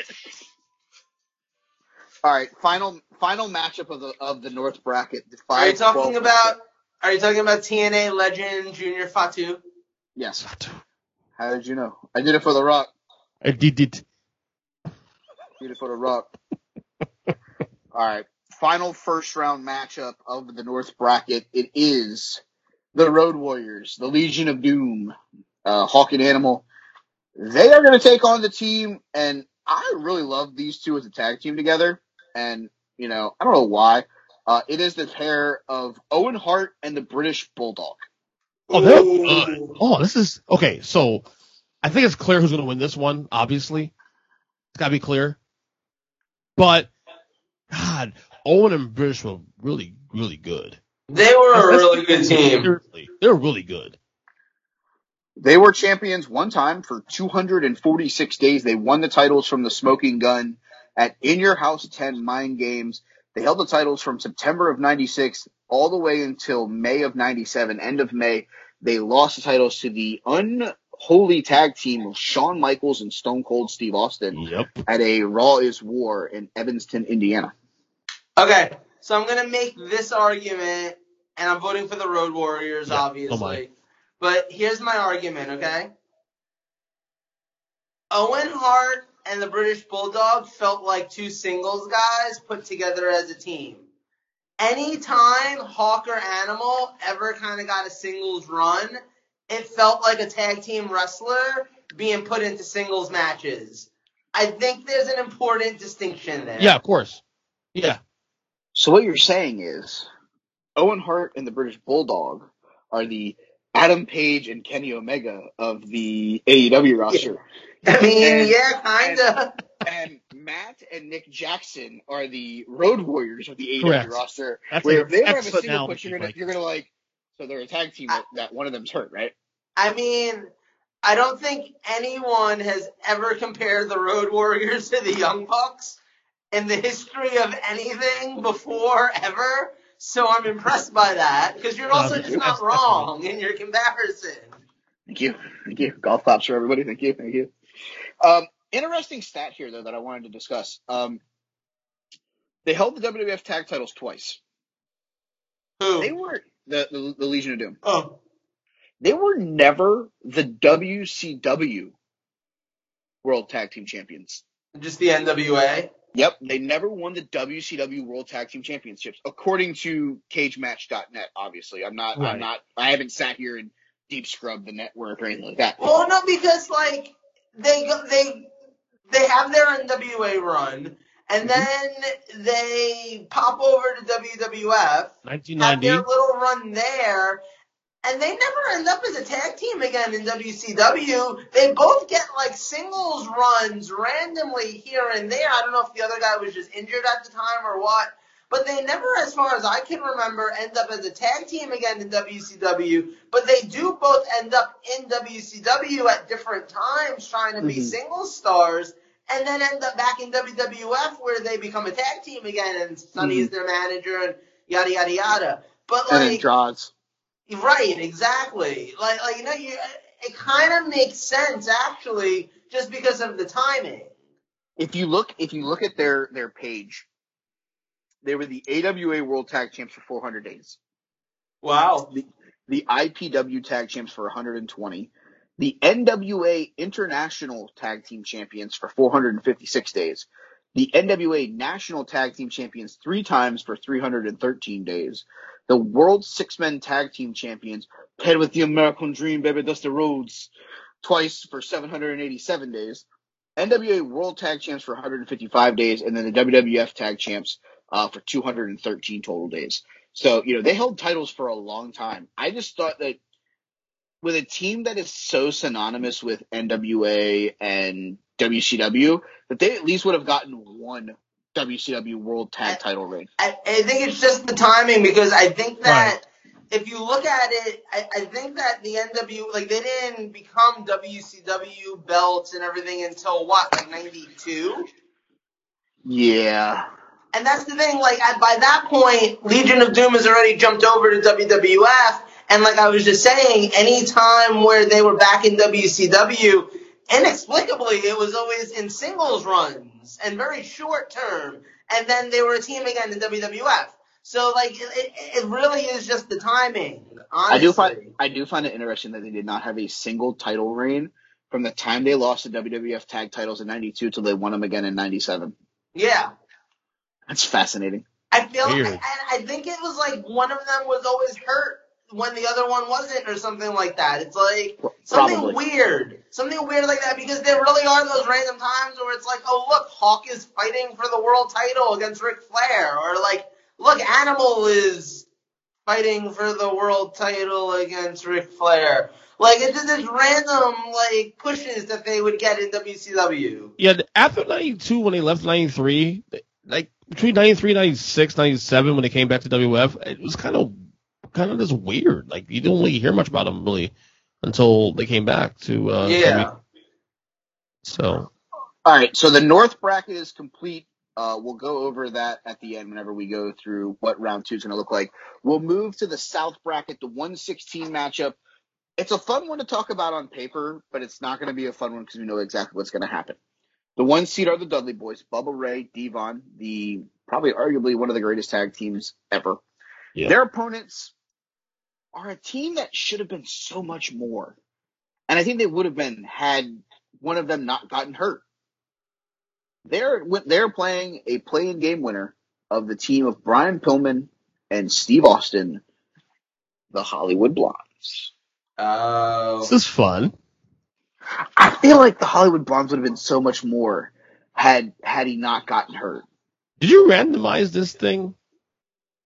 all right, final final matchup of the of the North bracket. The Are you talking about? bracket. Are you talking about TNA legend Junior Fatu? Yes. Fatu. How did you know? I did it for the Rock. I did it. Did it for the Rock. all right, final first round matchup of the North bracket. It is the Road Warriors, the Legion of Doom, uh, Hawk and Animal. They are going to take on the team, and I really love these two as a tag team together. And you know, I don't know why. Uh, it is the pair of Owen Hart and the British Bulldog. Oh, they're good. Oh, this is okay. So, I think it's clear who's going to win this one. Obviously, it's got to be clear. But God, Owen and British were really, really good. They were a really good team. Seriously, they're really good. They were champions one time for 246 days. They won the titles from the Smoking Gun at In Your House 10 Mind Games. They held the titles from September of 96 all the way until May of 97, end of May. They lost the titles to the unholy tag team of Shawn Michaels and Stone Cold Steve Austin Yep. at a Raw is War in Evanston, Indiana. Okay, so I'm gonna make this argument, and I'm voting for the Road Warriors, Yeah, oh so am I. obviously. But here's my argument, okay? Owen Hart and the British Bulldog felt like two singles guys put together as a team. Anytime Hawk or Animal ever kind of got a singles run, it felt like a tag team wrestler being put into singles matches. I think there's an important distinction there. Yeah, of course. Yeah. So what you're saying is Owen Hart and the British Bulldog are the Adam Page and Kenny Omega of the AEW roster. I mean, And- yeah, kinda. and Matt and Nick Jackson are the Road Warriors of the AEW Correct. roster. That's where a- if they ever have a single push, you're gonna Mike. you're gonna like so they're a tag team that, that one of them's hurt, right? I mean, I don't think anyone has ever compared the Road Warriors to the Young Bucks in the history of anything before ever. So I'm impressed by that because you're also just not that's wrong in your comparison. Thank you, thank you. Golf claps for everybody. Thank you, thank you. Um, interesting stat here though that I wanted to discuss. Um, they held the WWF tag titles twice. They were the, the the Legion of Doom. Oh, They were never the WCW World Tag Team Champions. just the NWA. Yep, they never won the WCW World Tag Team Championships, according to CageMatch.net. Obviously, I'm not. Right. I'm not. I haven't sat here and deep scrubbed the network or anything like that. Well, no, because like they go, they they have their NWA run, and mm-hmm. then they pop over to WWF. have 1990. their little run there, and they never end up as a tag team again in WCW. They both get like singles runs randomly here and there. I don't know if the other guy was just injured at the time or what. But they never, as far as I can remember, end up as a tag team again in WCW. But they do both end up in WCW at different times trying to be Mhm. singles stars and then end up back in WWF where they become a tag team again and Sunny is their manager and yada yada yada. But like, And it draws. Right, exactly. Like, like you know, you it kind of makes sense actually, just because of the timing. If you look, if you look at their their page, they were the AWA World Tag Champs for 400 days, Wow. the IPW Tag Champs for 120, the NWA International Tag Team Champions for 456 days, the NWA National Tag Team Champions three times for 313 days, the World Six Men Tag Team Champions paired with the American Dream, baby, Dusty Rhodes, twice for 787 days, NWA World Tag Champs for 155 days, and then the WWF Tag Champs uh, for 213 total days. So, you know, they held titles for a long time. I just thought that with a team that is so synonymous with NWA and WCW, that they at least would have gotten one WCW World Tag Title reign. I, I think it's just the timing because I think that if you look at it, I, I think that the NW like they didn't become WCW belts and everything until what like '92. Yeah. And that's the thing, like, at, by that point, Legion of Doom has already jumped over to WWF, And like I was just saying, any time where they were back in WCW, inexplicably it was always in singles runs and very short term. And then they were a team again in WWF. So like it, it really is just the timing. Honestly. I do find I do find it interesting that they did not have a single title reign from the time they lost the WWF tag titles in '92 till they won them again in '97. Yeah. That's fascinating. I feel, Weird. and I think it was like one of them was always hurt when the other one wasn't, or something like that. It's like something Probably. weird, something weird like that, because there really are those random times where it's like, oh look, Hawk is fighting for the world title against Ric Flair, or like, look, Animal is fighting for the world title against Ric Flair. Like it's just this random like pushes that they would get in WCW. Yeah, after 92, when they left 93, like between 93, 96, 97, when they came back to WF, it was kind of, kind of just weird. Like you didn't really hear much about them really until they came back to, uh, yeah. So, All right, so the North bracket is complete. Uh, we'll go over that at the end whenever we go through what round two is going to look like. We'll move to the South bracket, the 116 matchup. It's a fun one to talk about on paper, but it's not going to be a fun one because we know exactly what's going to happen. The one seed are the Dudley Boys, Bubba Ray, D-Von, the probably arguably one of the greatest tag teams ever. Yeah. Their opponents are a team that should have been so much more. And I think they would have been had one of them not gotten hurt. They're they're playing a play-in game winner of the team of Brian Pillman and Steve Austin, the Hollywood Blondes. Oh. this is fun. I feel like the Hollywood Blondes would have been so much more had had he not gotten hurt. Did you randomize this thing?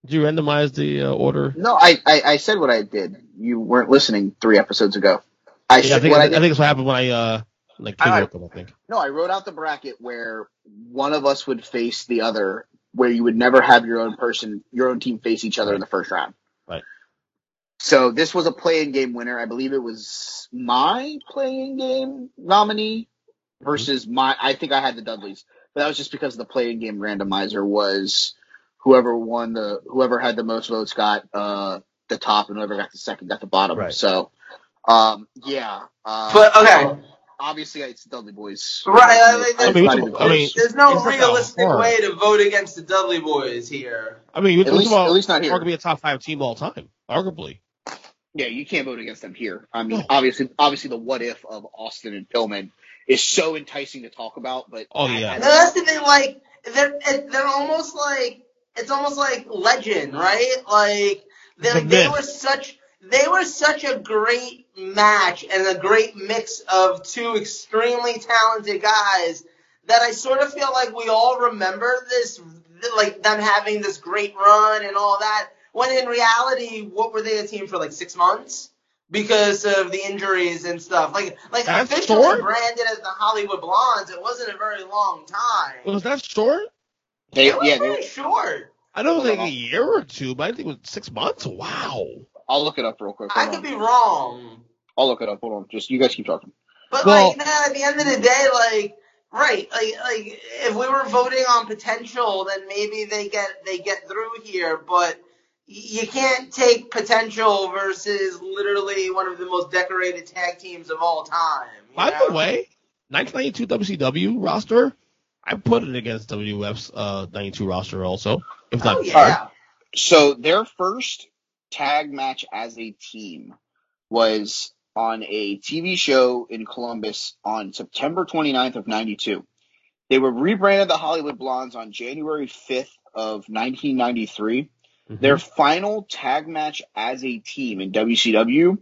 Did you randomize the uh, order? No, I, I I said what I did. You weren't listening three episodes ago. I Yeah, I think, what I, I think it's what happened when I, uh, like, I- them, I think. No, I wrote out the bracket where one of us would face the other, where you would never have your own person, your own team face each other in the first round. Right. So this was a play-in game winner. I believe it was my play-in game nominee versus my. I think I had the Dudleys, but that was just because the play-in game randomizer was whoever won the whoever had the most votes got uh the top, and whoever got the second got the bottom. Right. So, um, yeah. Uh, But okay. obviously it's the Dudley Boys. Right, I mean, It's I mean, not we even can- I mean. There's no It's not that realistic way to vote against the Dudley Boys here. I mean, At at least- at least not here. Arguably a top five team all time, arguably. Yeah, you can't vote against them here. I mean, No. obviously, obviously the what if of Austin and Pillman is so enticing to talk about, but Oh, yeah. I- No, that's the thing. Like they're they're almost like it's almost like legend, right? Like they The they were such they were such a great match and a great mix of two extremely talented guys that I sort of feel like we all remember this like them having this great run and all that. When in reality, what were they a team for like six months? Because of the injuries and stuff. Like like That's officially short? branded as the Hollywood Blondes, it wasn't a very long time. Was that short? They, It was yeah, pretty they, short. I don't Hold think a year or two, but I think it was six months. Wow. I'll look it up real quick. I Hold could on. be wrong. I'll look it up. Hold on. Just you guys keep talking. But Well- like, nah, at the end of the day, like, right, like, like, if we were voting on potential, then maybe they get they get through here. But you can't take potential versus literally one of the most decorated tag teams of all time. By know? the way, 1992 WCW roster, I put it against WF's uh, 92 roster also. If not, oh yeah, So their first tag match as a team was on a TV show in Columbus on September 29th of 92. They were rebranded the Hollywood Blondes on January 5th of 1993. Mhm. Their final tag match as a team in WCW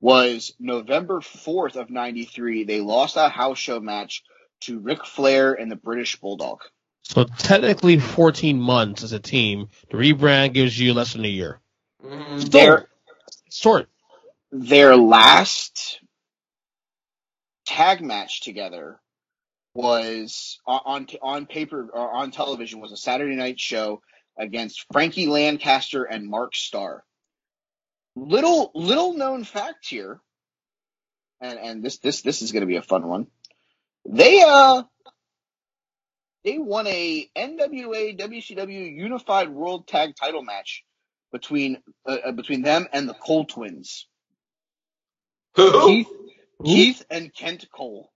was November 4th of 93. They lost a house show match to Ric Flair and the British Bulldog. so technically 14 months as a team. The rebrand gives you less than a year. Mhm. Still, Their, short. their last tag match together was on on, on paper or on television was a Saturday night show against Frankie Lancaster and Mark Starr. Little little known fact here, and and this this this is going to be a fun one. They uh they won a NWA WCW Unified World Tag Title match between uh, uh, between them and the Cole twins. Who? Keith, Keith and Kent Cole.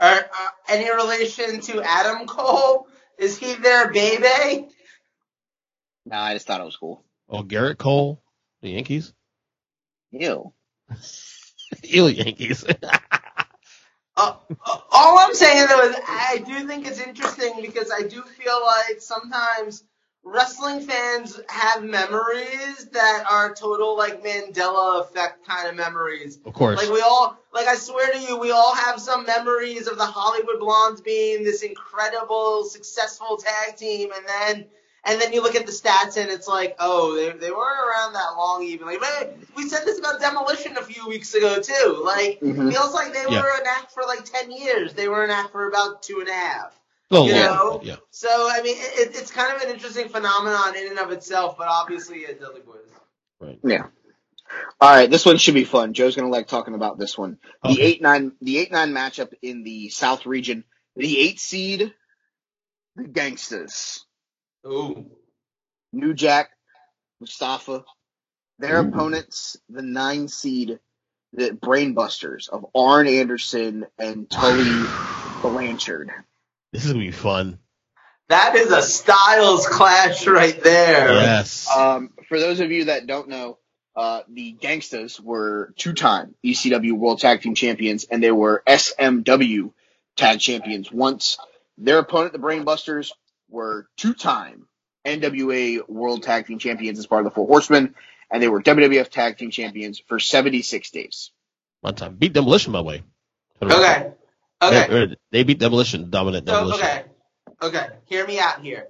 Are, uh, any relation to Adam Cole? Is he their baby? Nah, I just thought it was cool. Oh, Gerrit Cole, the Yankees. Ew. Ew, Yankees. Uh, uh, all I'm saying though is I do think it's interesting because I do feel like sometimes wrestling fans have memories that are total like Mandela effect kind of memories. of course. Like we all, like I swear to you, we all have some memories of the Hollywood Blondes being this incredible, successful tag team, and then, and then you look at the stats and it's like, oh, they, they weren't around that long even. Like, man, we said this about Demolition a few weeks ago too. Like, Mhm. feels like they Yeah. were an act for like 10 years. They were an act for about two and a half. Oh, you yeah. know? yeah. So, I mean, it, it's kind of an interesting phenomenon in and of itself, but obviously it doesn't Right. Yeah. All right, this one should be fun. Joe's gonna like talking about this one. The Okay. eight nine, the eight nine matchup in the South region. The eight seed, the Gangstas, Ooh. New Jack, Mustafa. Their opponents, the nine seed, the Brainbusters of Arn Anderson and Tully Blanchard. This is gonna be fun. That is a styles clash right there. Yes. Um, for those of you that don't know, uh, the Gangstas were two-time ECW World Tag Team Champions, and they were SMW Tag Champions once. Their opponent, the Brainbusters, were two-time NWA World Tag Team Champions as part of the Four Horsemen, and they were WWF Tag Team Champions for 76 days. One time. Beat Demolition, by the way. Okay. Okay. They, er, they beat Demolition, dominant So, Demolition. okay. Okay. Hear me out here.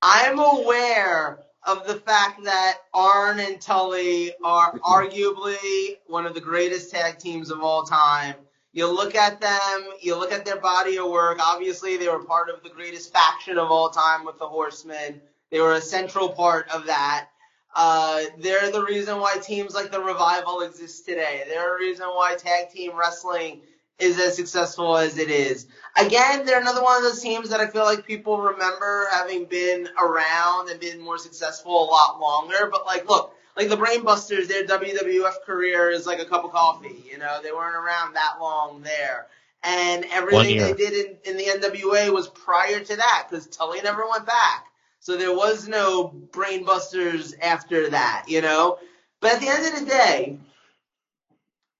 I'm aware of the fact that Arn and Tully are arguably one of the greatest tag teams of all time. You look at them, you look at their body of work. Obviously, they were part of the greatest faction of all time with the Horsemen. They were a central part of that. Uh, they're the reason why teams like the Revival exist today. They're the reason why tag team wrestling is as successful as it is. Again, they're another one of those teams that I feel like people remember having been around and been more successful a lot longer. But like, look, like the Brainbusters, their WWF career is like a cup of coffee. You know, they weren't around that long there. And everything they did in, in the NWA was prior to that because Tully never went back. So there was no Brainbusters after that, you know? But at the end of the day,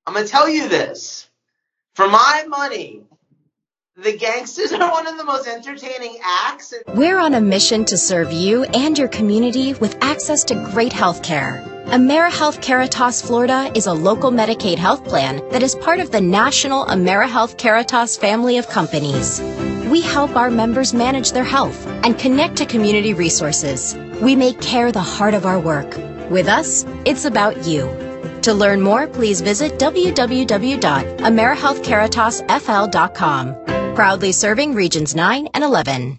I'm going to tell you this. For my money, the Gangstas are one of the most entertaining acts. We're on a mission to serve you and your community with access to great health care. AmeriHealth Caritas Florida is a local Medicaid health plan that is part of the national AmeriHealth Caritas family of companies. We help our members manage their health and connect to community resources. We make care the heart of our work. With us, it's about you. To learn more, please visit www.amerihealthcaritasfl.com. Proudly serving Regions 9 and 11.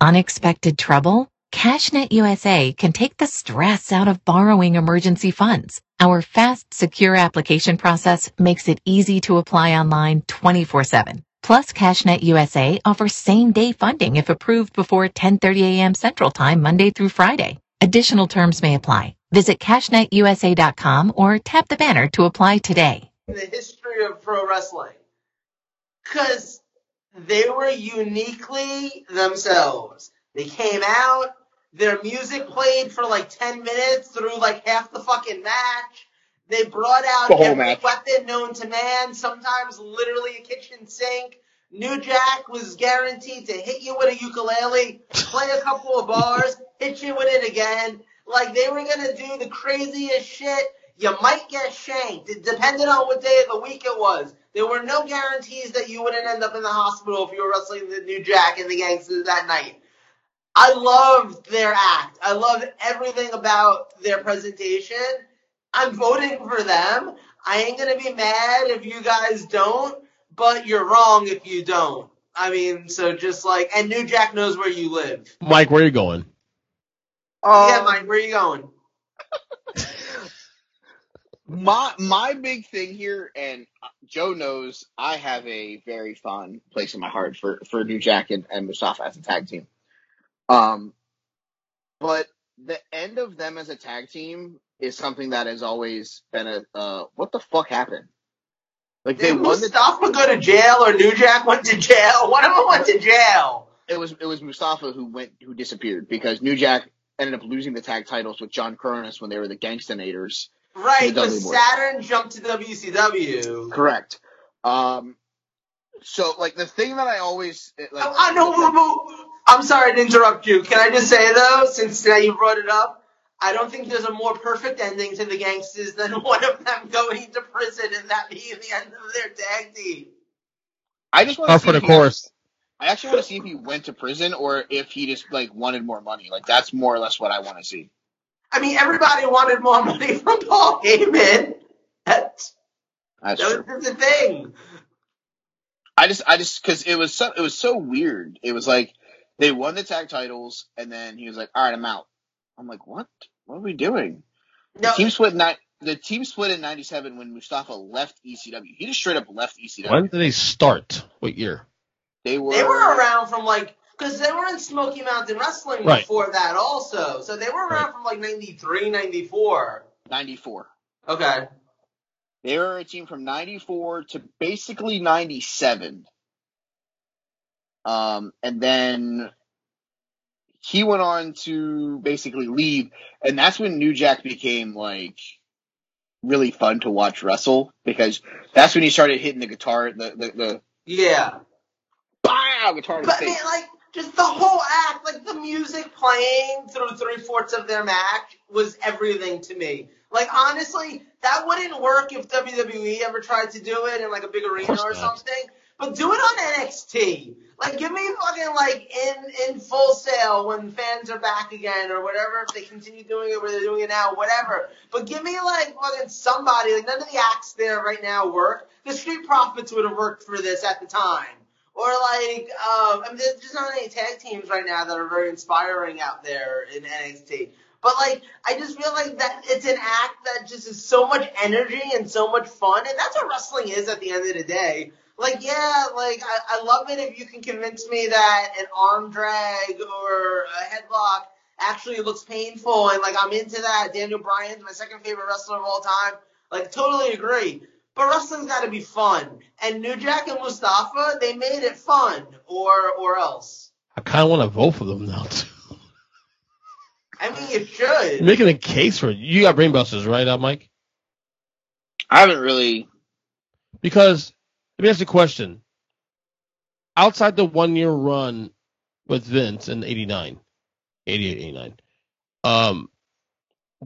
Unexpected trouble? CashNet USA can take the stress out of borrowing emergency funds. Our fast, secure application process makes it easy to apply online 24-7. Plus, CashNet USA offers same-day funding if approved before 10:30 a.m. Central Time Monday through Friday. Additional terms may apply. Visit cashnetusa.com or tap the banner to apply today. The history of pro wrestling. Because they were uniquely themselves. They came out, their music played for like 10 minutes through like half the fucking match. They brought out every match. weapon known to man, sometimes literally a kitchen sink. New Jack was guaranteed to hit you with a ukulele, play a couple of bars, hit you with it again. Like they were gonna do the craziest shit. You might get shanked, It depended on what day of the week it was. There were no guarantees that you wouldn't end up in the hospital if you were wrestling the New Jack and the Gangstas that night. I loved their act. I loved everything about their presentation. I'm voting for them. I ain't gonna be mad if you guys don't, but you're wrong if you don't. I mean, so just like, and New Jack knows where you live. Mike, where are you going? yeah, Um, Mike, where are you going? My my big thing here, and Joe knows I have a very fond place in my heart for for New Jack and, and Mustafa as a tag team. Um, but the end of them as a tag team is something that has always been a uh, what the fuck happened? Like they Did won the Mustafa go to jail or New Jack went to jail? One of them went to jail. it was it was Mustafa who went who disappeared because New Jack ended up losing the tag titles with John Kronus when they were the Gangstanators. Right, The but Saturn jumped to WCW. Correct. Um, so like the thing that I always like, I, I know. woo, woo. I'm sorry to interrupt you. Can I just say though, since now you brought it up, I don't think there's a more perfect ending to the Gangstas than one of them going to prison and that being the end of their tag team. I just want Oh, to for the course. I actually want to see if he went to prison or if he just like wanted more money. Like that's more or less what I want to see. I mean, everybody wanted more money from Paul Heyman. That's, That's that true. was the thing. I just, I just, because it was so, it was so weird. It was like they won the tag titles, and then he was like, "All right, I'm out." I'm like, "What? What are we doing?" No, The team split. Ni- the team split in '97 when Mustafa left ECW. He just straight up left ECW. When did they start? What year? They were, they were around from like because they were in Smoky Mountain Wrestling Right. before that also. So they were around Right. from like 93, 94. 94. Okay. They were a team from 94 to basically 97. Um, and then he went on to basically leave, and that's when New Jack became like really fun to watch wrestle because that's when he started hitting the guitar, the the, the Yeah. bow guitar But I mean, like, just the whole act, like the music playing through three fourths of their match was everything to me. Like, honestly, that wouldn't work if WWE ever tried to do it in like a big arena or something. But do it on NXT. Like, give me fucking like in in Full Sail when fans are back again or whatever. If they continue doing it where they're doing it now, whatever. But give me like fucking somebody. Like, none of the acts there right now work. The Street Profits would have worked for this at the time. Or like, um, I mean, there's not any tag teams right now that are very inspiring out there in NXT. But like, I just feel like that it's an act that just is so much energy and so much fun, and that's what wrestling is at the end of the day. Like, yeah, like I, I love it if you can convince me that an arm drag or a headlock actually looks painful, and like I'm into that. Daniel Bryan's my second favorite wrestler of all time. Like, totally agree. But wrestling's got to be fun, and New Jack and Mustafa they made it fun, or or else. I kind of want to vote for them now. Too. I mean, you should. You're making a case for it. You got brainbusters, right, uh, Mike? I haven't really. Because let me ask you a question. Outside the one year run with Vince in 89, 88, 89, um,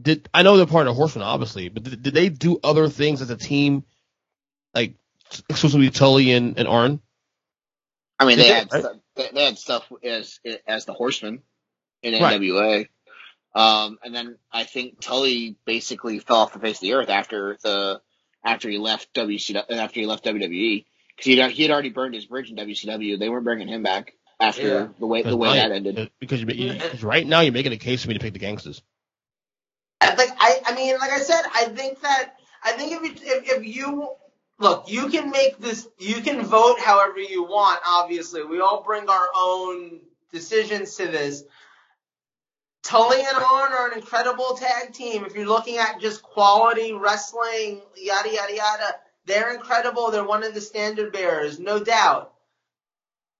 did I know they're part of Horseman, obviously, but did, did they do other things as a team, like exclusively Tully and, and Arn? I mean, they they- had right? stuff, they, they had stuff as as the Horsemen in Right. NWA. Um, and then I think Tully basically fell off the face of the earth after the after he left WCW after he left WWE because he he had already burned his bridge in WCW. They weren't bringing him back after Yeah. the way the way that ended. Because you, you, 'cause right now you're making a case for me to pick the Gangstas. I- like I, I mean, like I said, I think that I think if you, if, if you look, you can make this, you can vote however you want. Obviously, we all bring our own decisions to this. Tully and Arn are an incredible tag team. If you're looking at just quality wrestling, yada yada yada, they're incredible. They're one of the standard bearers, no doubt.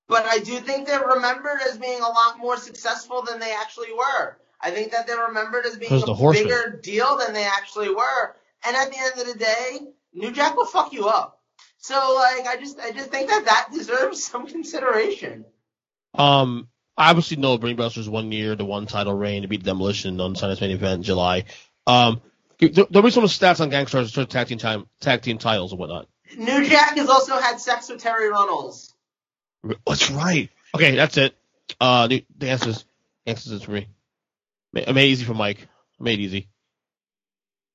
But I do think they're remembered as being a lot more successful than they actually were. I think that they're remembered as being a bigger deal than they actually were. And at the end of the day, New Jack will fuck you up. So like, I just, I just think that that deserves some consideration. Um, I obviously know Brainbusters one year, the one title reign to beat Demolition on Sunday's main event in July. Um, there- there'll be some stats on Gangstas, tag team time, tag team titles and whatnot. New Jack has also had sex with Terri Runnels. That's right. Okay, that's it. Uh, the, the answers, answers is for me. I made it easy for Mike. I made it easy.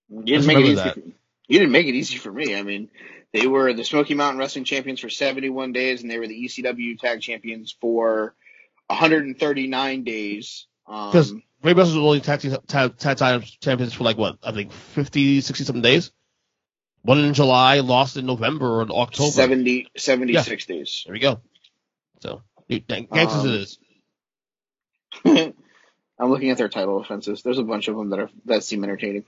You didn't Let's make it easy. You didn't make it easy for me. I mean, they were the Smoky Mountain Wrestling Champions for 71 days, and they were the ECW Tag Champions for 139 days. Because Um, Brainbusters were only tag tag, tag title champions for like what? I think 50, 60 something days. One in July, lost in November or October. 70, 76 days. There we go. So, gang- Gangstas Um, it is. I'm looking at their title offenses. There's a bunch of them that are that seem entertaining.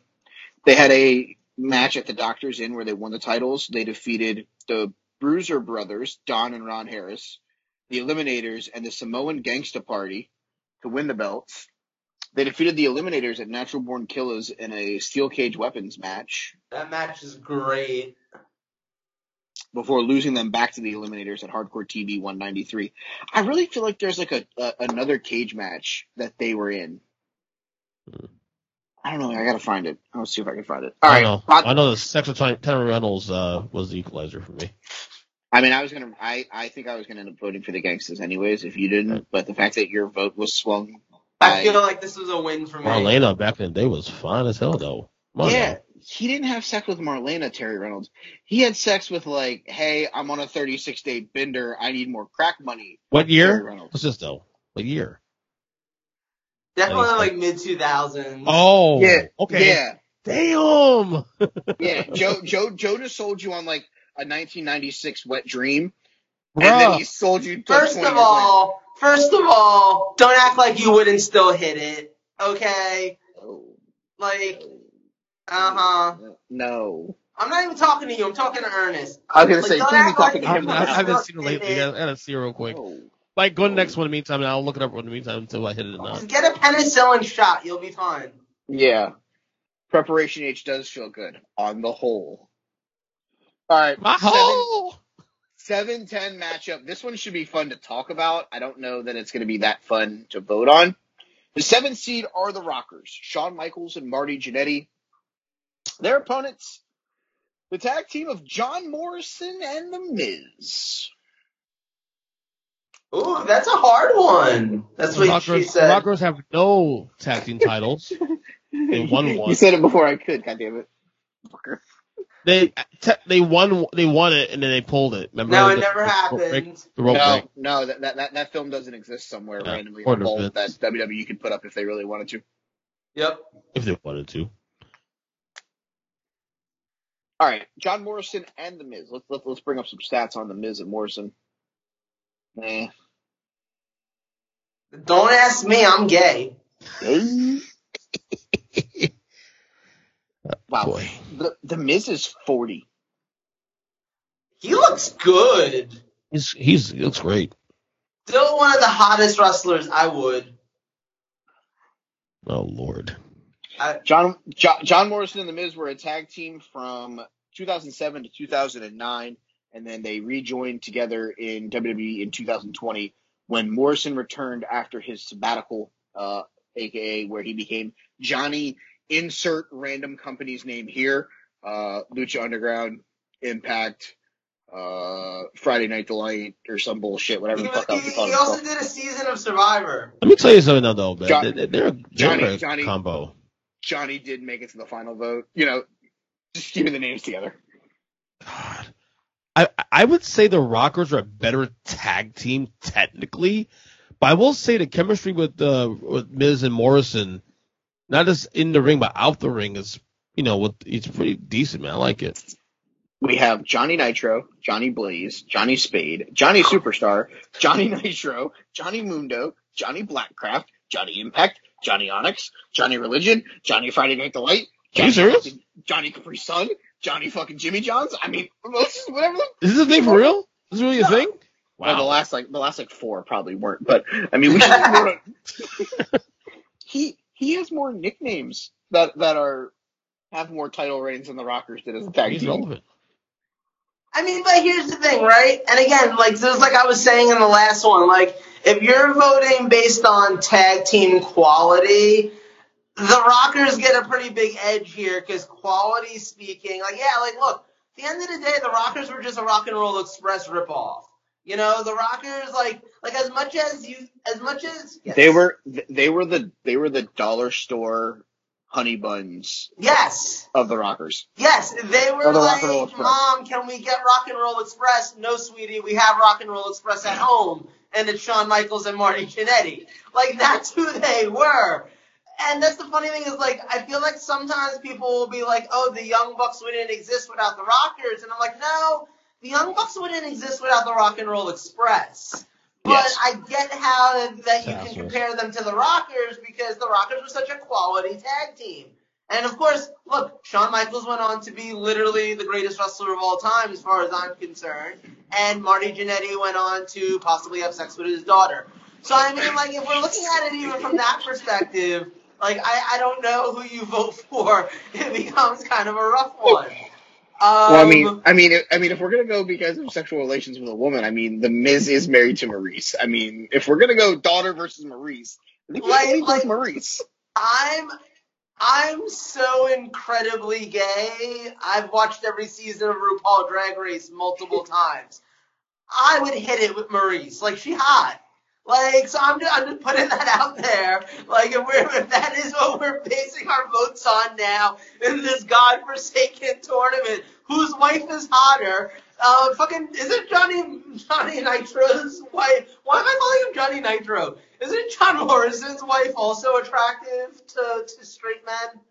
They had a match at the Doctor's Inn where they won the titles. They defeated the Bruiser Brothers, Don and Ron Harris, the Eliminators, and the Samoan Gangsta Party to win the belts. They defeated the Eliminators at Natural Born Killers in a steel cage weapons match That match is great. before losing them back to the Eliminators at Hardcore TV 193. I really feel like there's like a, a another cage match that they were in. Hmm. I don't know. I gotta find it. I'll see if I can find it. All I right. know. Hot- I know the Sexual Terri Runnels uh, was the equalizer for me. I mean, I was gonna. I I think I was gonna end up voting for the Gangstas anyways if you didn't. But the fact that your vote was swung. I feel like this was a win for me. Marlena back in the day was fine as hell though. Come Yeah, he didn't have sex with Marlena Terri Runnels. He had sex with like, hey, I'm on a 36 day bender. I need more crack money. What Terri year? Runnels. What's this though? What year? Definitely Thanks. like mid 2000s. Oh, Yeah. Okay. Yeah. Damn. Yeah. Joe Joe Joe just sold you on like a 1996 wet dream, and then he sold you. First of years all, first of all, don't act like you wouldn't still hit it. Okay? later. Oh, Like, uh huh. No. I'm not even talking to you. I'm talking to Ernest. I was gonna Like, say, don't please be act like talking to I him. haven't, I now. haven't seen it lately. I gotta see it real quick. Oh. Like, go to the next one in the meantime, and I'll look it up in the meantime until I hit it or not. Just get a penicillin shot. You'll be fine. Yeah. Preparation H does feel good on the whole. All right. My seven- hole. 7-10 matchup. This one should be fun to talk about. I don't know that it's going to be that fun to vote on. The seven seed are the Rockers, Shawn Michaels and Marty Jannetty. Their opponents, the tag team of John Morrison and The Miz. Ooh, that's a hard one. That's what she Rockers, said. Rockers have no tag team titles. They won one. You said it before I could, goddammit. Fucker. They te- they won they won it and then they pulled it. Remember? No, it The- never the rope break- happened. The rope No, break. no, that, that, that, that film doesn't exist somewhere Yeah, randomly or on Vault that Vince. WWE could put up if they really wanted to. Yep. If they wanted to. All right, John Morrison and The Miz. Let's let's, let's bring up some stats on The Miz and Morrison. Eh. Don't ask me. I'm gay. wow, Boy. the the Miz is forty. He looks good. He's he's he looks great. Still one of the hottest wrestlers. I would. Oh lord. I, John, John John Morrison and The Miz were a tag team from 2007 to 2009, and then they rejoined together in WWE in 2020 when Morrison returned after his sabbatical, uh, aka where he became Johnny. Insert random company's name here: uh, Lucha Underground, Impact, uh, Friday Night Delight, or some bullshit, whatever he, the fuck else he, he called he also did a season of Survivor. Let me tell you something now though, man. John- They- they're, they're Johnny- a Johnny- combo. Johnny did make it to the final vote. You know, just keeping the names together. I would say the Rockers are a better tag team technically, but I will say the chemistry with uh with Miz and Morrison, not just in the ring but out the ring is you know with it's pretty decent, man. I like it. We have Johnny Nitro, Johnny Blaze, Johnny Spade, Johnny Superstar, Johnny Nitro, Johnny Mundo, Johnny Blackcraft, Johnny Impact, Johnny Onyx, Johnny Religion, Johnny Friday Night Delight, Johnny Johnny Capri Sun, Johnny fucking Jimmy Johns. I mean, whatever. The, Is this a thing for real? Is this really a thing? well, the last like the last like four probably weren't, but I mean, we should. he he has more nicknames that that are have more title reigns than the Rockers did as a tag He's team. relevant. I mean, but here's the thing, right? And again, like just like I was saying in the last one, like if you're voting based on tag team quality, the Rockers get a pretty big edge here because quality speaking, like yeah, like look, at the end of the day, the Rockers were just a Rock and Roll Express ripoff. You know, the Rockers like like as much as you as much as yes. They were they were the they were the dollar store honey buns yes. of the Rockers. Yes, they were the like, Rock and Roll Express. Mom, can we get Rock and Roll Express? No, sweetie, we have Rock and Roll Express at home. And it's Shawn Michaels and Marty Jannetty. Like, that's who they were. And that's the funny thing is, like, I feel like sometimes people will be like, oh, the Young Bucks wouldn't exist without the Rockers. And I'm like, no, the Young Bucks wouldn't exist without the Rock and Roll Express. But Yes. I get how that you can compare them to the Rockers because the Rockers were such a quality tag team. And of course, look, Shawn Michaels went on to be literally the greatest wrestler of all time, as far as I'm concerned. And Marty Jannetty went on to possibly have sex with his daughter. So I mean, like, if we're looking at it even from that perspective, like, I, I don't know who you vote for. It becomes kind of a rough one. Um, Well, I mean, I mean, I mean, if we're gonna go because of sexual relations with a woman, I mean, the Miz is married to Maryse. I mean, if we're gonna go daughter versus Maryse, I think Like- should lead with like- Maryse. I'm I'm so incredibly gay. I've watched every season of RuPaul Drag Race multiple times. I would hit it with Maryse. Like she hot. Like so I'm just, I'm just putting that out there. Like if we're if that is what we're basing our votes on now in this godforsaken tournament, whose wife is hotter? Uh, fucking is it Johnny Johnny Nitro's wife? Why am I calling him Johnny Nitro? Isn't John Morrison's wife also attractive to, to straight men?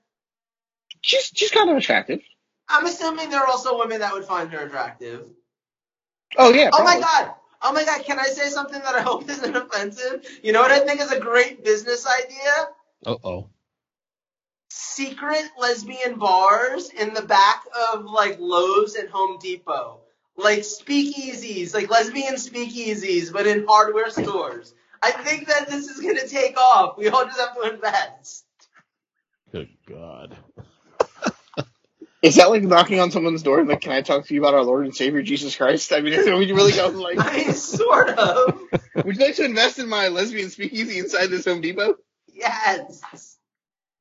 She's she's kind of attractive. I'm assuming there are also women that would find her attractive. Oh yeah. Oh my god! Oh my god, can I say something that I hope isn't offensive? You know what I think is a great business idea? Uh oh. Secret lesbian bars in the back of like Lowe's and Home Depot. Like speakeasies, like lesbian speakeasies, but in hardware stores. I think that this is gonna take off. We all just have to invest. Good God. Is that like knocking on someone's door and like, can I talk to you about our Lord and Savior Jesus Christ? I mean, is it, would you really go like, I sort of. would you like to invest in my lesbian speakeasy inside this Home Depot? Yes.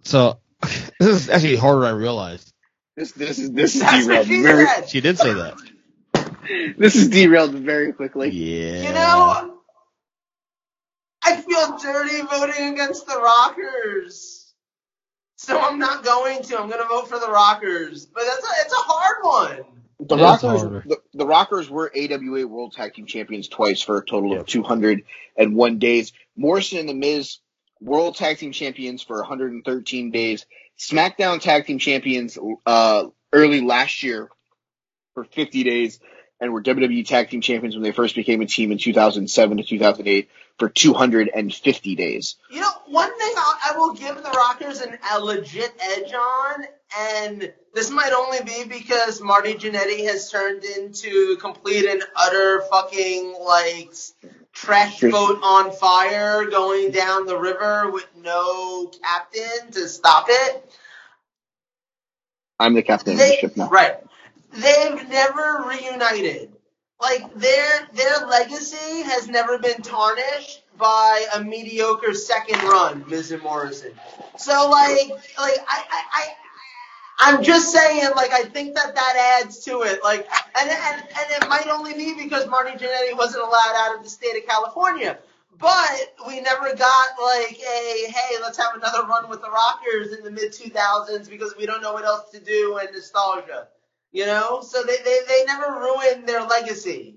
So this is actually harder than I realized. This this is this is That's what derailed she very said. She did say that. this is derailed very quickly. Yeah. You know, I feel dirty voting against the Rockers. So I'm not going to. I'm going to vote for the Rockers. But that's a, it's a hard one. The Yeah, Rockers, the, the Rockers were AWA World Tag Team Champions twice for a total Yep. of 201 days. Morrison and The Miz, World Tag Team Champions for 113 days. SmackDown Tag Team Champions uh, early last year for 50 days, and were WWE Tag Team Champions when they first became a team in 2007 to 2008 for 250 days. You know, one thing I will give the Rockers an, a legit edge on, and this might only be because Marty Jannetty has turned into complete and utter fucking like trash boat on fire going down the river with no captain to stop it. I'm the captain of the ship now. right. They've never reunited. Like their their legacy has never been tarnished by a mediocre second run, Miz and Morrison. So like like I I. I I'm just saying, like, I think that that adds to it. Like, and, and, and it might only be because Marty Jannetty wasn't allowed out of the state of California. But we never got, like, a, hey, let's have another run with the Rockers in the mid 2000s because we don't know what else to do and nostalgia. You know? So they, they, they never ruined their legacy.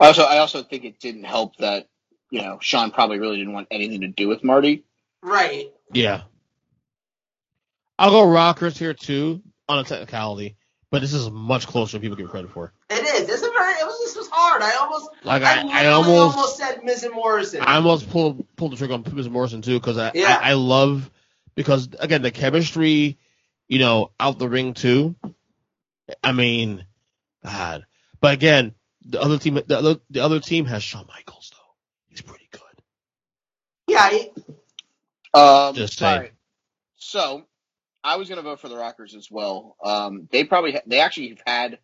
I Also, I also think it didn't help that you know Shawn probably really didn't want anything to do with Marty. Right. Yeah. I'll go Rockers here too on a technicality, but this is much closer than people give credit for. It is. This is very, it was, this was hard. I almost, Like I, I, I almost, almost said Miz and Morrison. I almost pulled pulled the trigger on Miz and Morrison too because I, Yeah. I I love because again the chemistry, you know, out the ring too. I mean, God, but again, the other team, the other the other team has Shawn Michaels though. He's pretty good. yeah, he- Um, Just saying. alright. So, I was going to vote for the Rockers as well. Um, they probably ha- they actually have had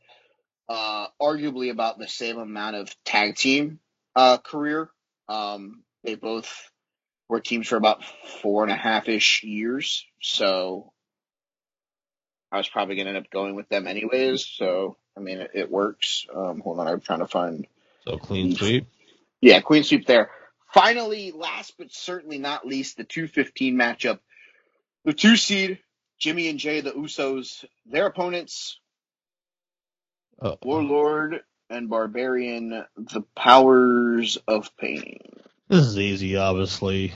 uh, arguably about the same amount of tag team uh, career. Um, they both were teams for about four and a half ish years. So, I was probably going to end up going with them anyways. So, I mean, it, it works. Um, hold on, I'm trying to find. So clean sweep. Yeah, Queen Sweep there. Finally, last but certainly not least, the 215 matchup. The two seed, Jimmy and Jey, the Usos, their opponents, Uh, Warlord and Barbarian, the Powers of Pain. This is easy, obviously.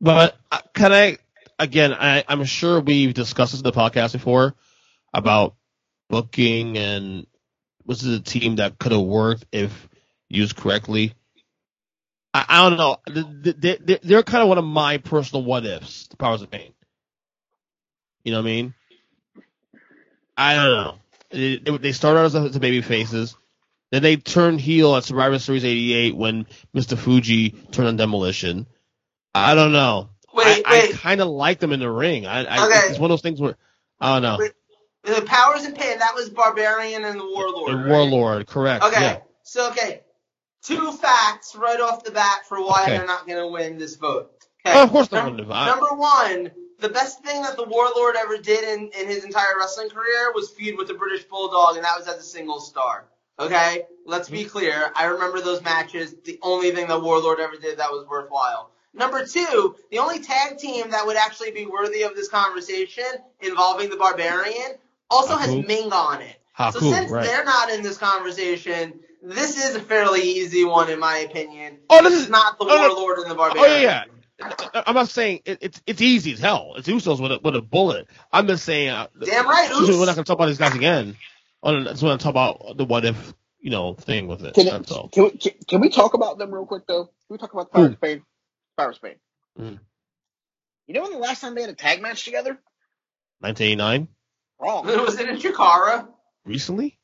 But uh, can I, again, I, I'm sure we've discussed this in the podcast before about booking and was it a team that could have worked if used correctly? I, I don't know. They, they're kind of one of my personal what ifs. The powers of pain. You know what I mean? I don't know. They, they started out as, as baby faces. Then they turned heel at Survivor Series 88 when Mr. Fuji turned on Demolition. I don't know. Wait, I, wait. I kind of like them in the ring. I, I Okay. it's one of those things where I don't know. Wait, The powers and pain, that was Barbarian and the Warlord. And right? Warlord, correct? Okay, Yeah. so okay, two facts right off the bat for why Okay. they're not going to win this vote. Okay, Oh, of course they're Num- gonna win. Number one, the best thing that the Warlord ever did in, in his entire wrestling career was feud with the British Bulldog, and that was as a single star. Okay, let's be mm-hmm. clear. I remember those matches. The only thing that Warlord ever did that was worthwhile. Number two, the only tag team that would actually be worthy of this conversation involving the Barbarian also has Ming on it. So since right. they're not in this conversation, this is a fairly easy one in my opinion. Oh, this This is- is not the oh, no. Warlord and the Oh Barbarian. yeah, yeah. I'm not saying it, it's it's easy as hell. It's Usos with a with a bullet. I'm just saying. Uh, Damn right, We're not gonna talk about these guys again. Oh, just want to talk about the what if you know thing with it. Can, That's all. can, we, can, can we talk about them real quick though? Can we talk about the Power of Spain? Power Spain. Mm. You know when the last time they had a tag match together? 1989 Wrong. Was it in Chikara? recently.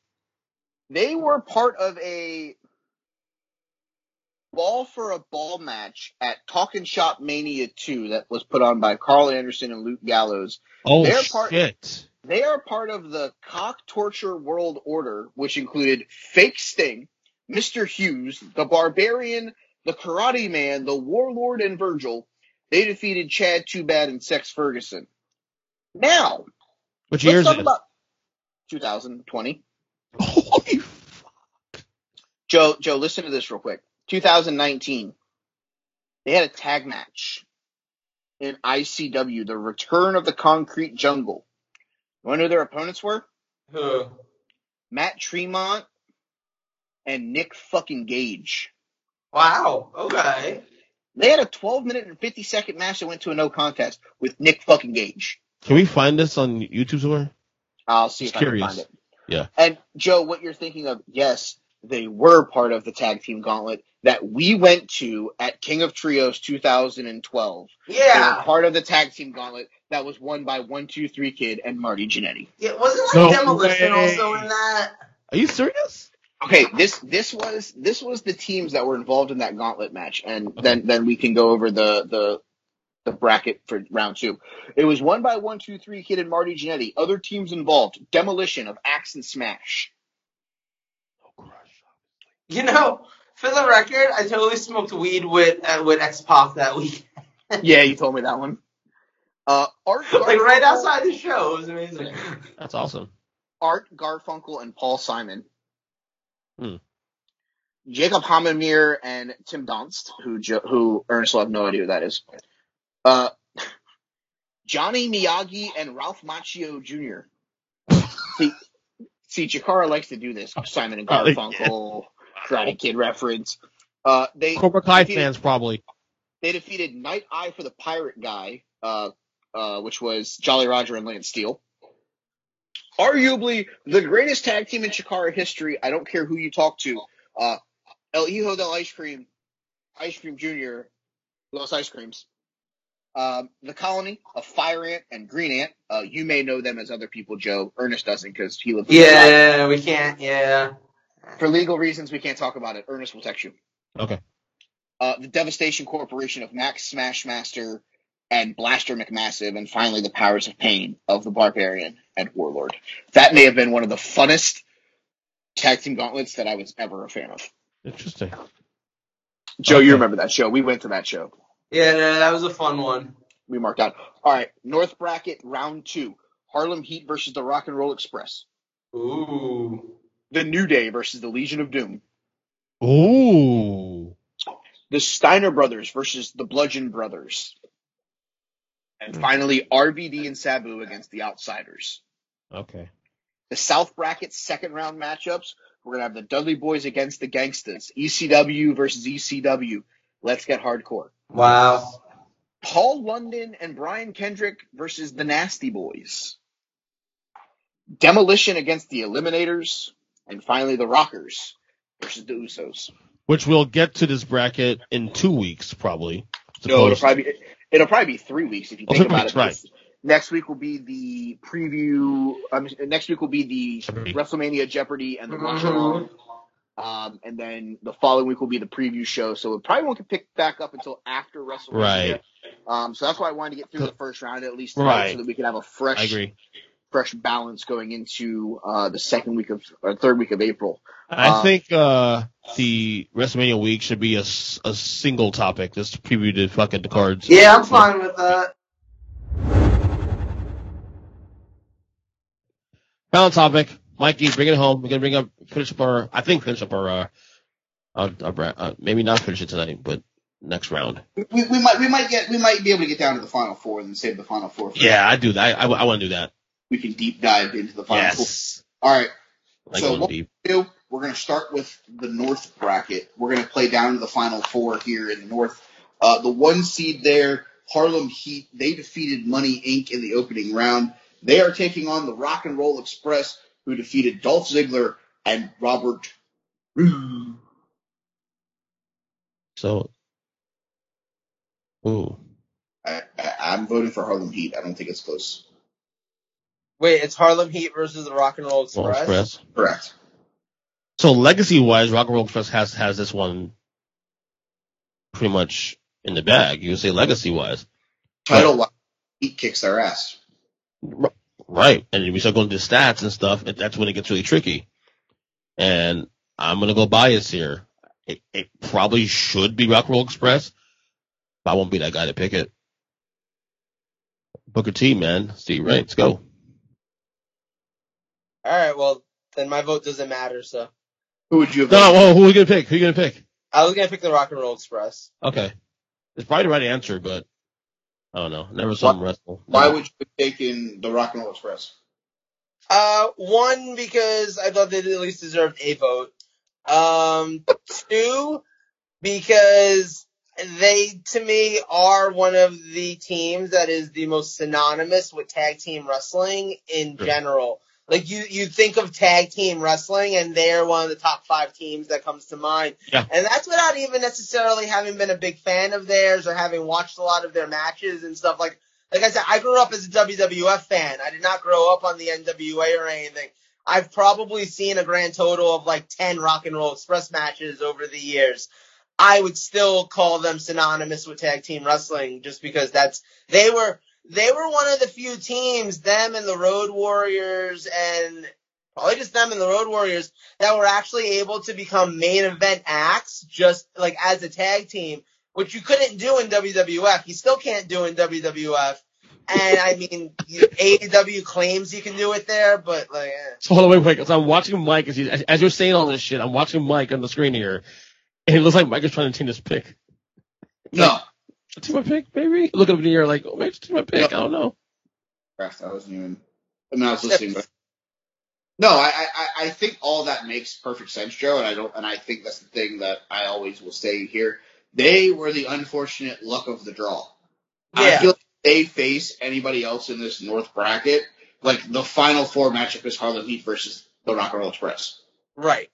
They were part of a ball for a ball match at Talking Shop Mania 2 that was put on by Karl Anderson and Luke Gallows. Oh They're part- shit! They are part of the Cock Torture World Order, which included Fake Sting, Mr. Hughes, the Barbarian, the Karate Man, the Warlord, and Virgil. They defeated Chad Too Bad and Sex Ferguson. Now, Which let's years is it? about 2020. Holy f- Joe, Joe, listen to this real quick. 2019. They had a tag match in ICW, the Return of the Concrete Jungle. You want to know who their opponents were? Who? Matt Tremont and Nick fucking Gage. Wow. Okay. They had a 12 minute and 50 second match that went to a no contest with Nick fucking Gage. Can we find this on YouTube somewhere? I'll see if Just I can find it. Yeah. And Joe, what you're thinking of, yes, they were part of the tag team gauntlet that we went to at King of Trios 2012. They were Yeah. part of the tag team gauntlet that was won by One Two Three Kid and Marty Jannetty. yeah. Wasn't like No Demolition way. also in that? Are you serious? Okay, this this was this was the teams that were involved in that gauntlet match, and then then we can go over the the the bracket for round two. It was one by one, two, three kid and Marty Jannetty. Other teams involved: Demolition of Ax and Smash. You know, for the record, I totally smoked weed with uh, with X Pac that week. yeah, you told me that one. Uh, Art like right outside the show. It was amazing. That's awesome. Art Garfunkel and Paul Simon. Hmm. Jakob Hammermeier and Tim Donst, who jo- who Ernest will have no idea who that is. Uh, Johnny Miyagi and Ralph Macchio Jr. see, see, Chikara likes to do this. Simon and Oh. Garfunkel, Karate Kid reference. Uh, they Cobra Kai defeated- fans probably. they defeated Night Eye for the Pirate Guy, uh, uh, which was Jolly Roger and Lance Steele. Arguably the greatest tag team in Chikara history. I don't care who you talk to. Uh, El Hijo del Ice Cream, Ice Cream Jr., Los Ice Creams. Um, the Colony of Fire Ant and Green Ant. Uh, you may know them as other people, Joe. Ernest doesn't because he lives. Yeah, we can't. Yeah. For legal reasons, we can't talk about it. Ernest will text you. Okay. uh, the Devastation Corporation of Max Smashmaster and Blaster McMassive, and finally the Powers of Pain of the Barbarian and Warlord. That may have been one of the funnest tag team gauntlets that I was ever a fan of. Interesting. Joe, Okay. you remember that show? We went to that show. Yeah, no, that was a fun one. We marked out. All right, North Bracket round two: Harlem Heat versus the Rock and Roll Express. Ooh. The New Day versus the Legion of Doom. Ooh. The Steiner Brothers versus the Bludgeon Brothers. And Hmm. finally, RVD and Sabu against the Outsiders. Okay. the South Bracket second round matchups. We're gonna have the Dudley Boys against the Gangstas, ECW versus ECW. Let's get hardcore. Wow. Paul London and Brian Kendrick versus the Nasty Boys. Demolition against the Eliminators, and finally the Rockers versus the Usos. which we'll get to this bracket in two weeks probably. No, it'll probably be, it'll probably be three weeks if you Oh, think about weeks, it. right. Next week will be the preview. Um, next week will be the Jeopardy. WrestleMania Jeopardy and the Mhm. watch along. Um, and then the following week will be the preview show. So it probably won't get picked back up until after WrestleMania. Right. Um, so that's why I wanted to get through the first round at least Right. so that we can have a fresh, I agree. Fresh balance going into uh, the second week of or third week of April. I Uh, think uh the WrestleMania week should be a single topic. Just preview the fucking the cards. Yeah, I'm fine with that. Final topic. Mikey, bring it home. We're gonna bring up finish up our. I think finish up our. uh, our, our uh maybe not finish it tonight, but next round. We, we might we might get we might be able to get down to the final four and then save the final four. For Yeah, I do that. I, I, want to do that. We can deep dive into the final four. Yes. All right, Like So what- deep. do, we're going to start with the North bracket. We're going to play down to the final four here in the North. Uh, the one seed there, Harlem Heat, they defeated Money Inc. in the opening round. They are taking on the Rock and Roll Express, who defeated Dolph Ziggler and Robert. So. Ooh. I, I, I'm voting for Harlem Heat. I don't think it's close. Wait, it's Harlem Heat versus the Rock and Roll Roll Express. Express. Correct. So legacy wise, Rock and Roll Express has has this one pretty much in the bag. You would say legacy wise, Title wise, Heat kicks their ass. right? And we start going to stats and stuff, and that's when it gets really tricky. And I'm gonna go bias here. It, it probably should be Rock and Roll Express, but I won't be that guy to pick it. Booker T, man, Stevie Ray? Let's go. All right, well then my vote doesn't matter. So Who would you have? No, voted? whoa, who are you gonna pick? Who are you gonna pick? I was gonna pick the Rock and Roll Express. Okay, it's probably the right answer, but I don't know. Never saw them wrestle. Why would you have taken the Rock and Roll Express? Uh, one because I thought they at least deserved a vote. Um, two because they to me are one of the teams that is the most synonymous with tag team wrestling in Sure. general. Like you, you think of tag team wrestling and they're one of the top five teams that comes to mind. Yeah. And that's without even necessarily having been a big fan of theirs or having watched a lot of their matches and stuff like like I said, I grew up as a WWF fan. I did not grow up on the NWA or anything. I've probably seen a grand total of like 10 Rock and Roll Express matches over the years. I would still call them synonymous with tag team wrestling just because that's, they were, they were one of the few teams, them and the Road Warriors and probably just them and the Road Warriors that were actually able to become main event acts just like as a tag team, which you couldn't do in WWF. You still can't do in WWF. And I mean, you- AEW claims you can do it there, but like, eh. So hold on, wait, wait. So I'm watching Mike as, he, as, as you're saying all this shit. I'm watching Mike on the screen here, and it looks like Mike is trying to change his pick. No. Take my pick, baby. Look up in the air like, oh, maybe take my pick. I don't know. Crap, I wasn't even. I mean, I was listening, but no, I, I, I think all that makes perfect sense, Joe, and I don't, and I think that's the thing that I always will say here. They were the unfortunate luck of the draw. I Yeah. feel like they face anybody else in this North bracket, like the final four matchup is Harlem Heat versus the Rock and Roll Express. Right.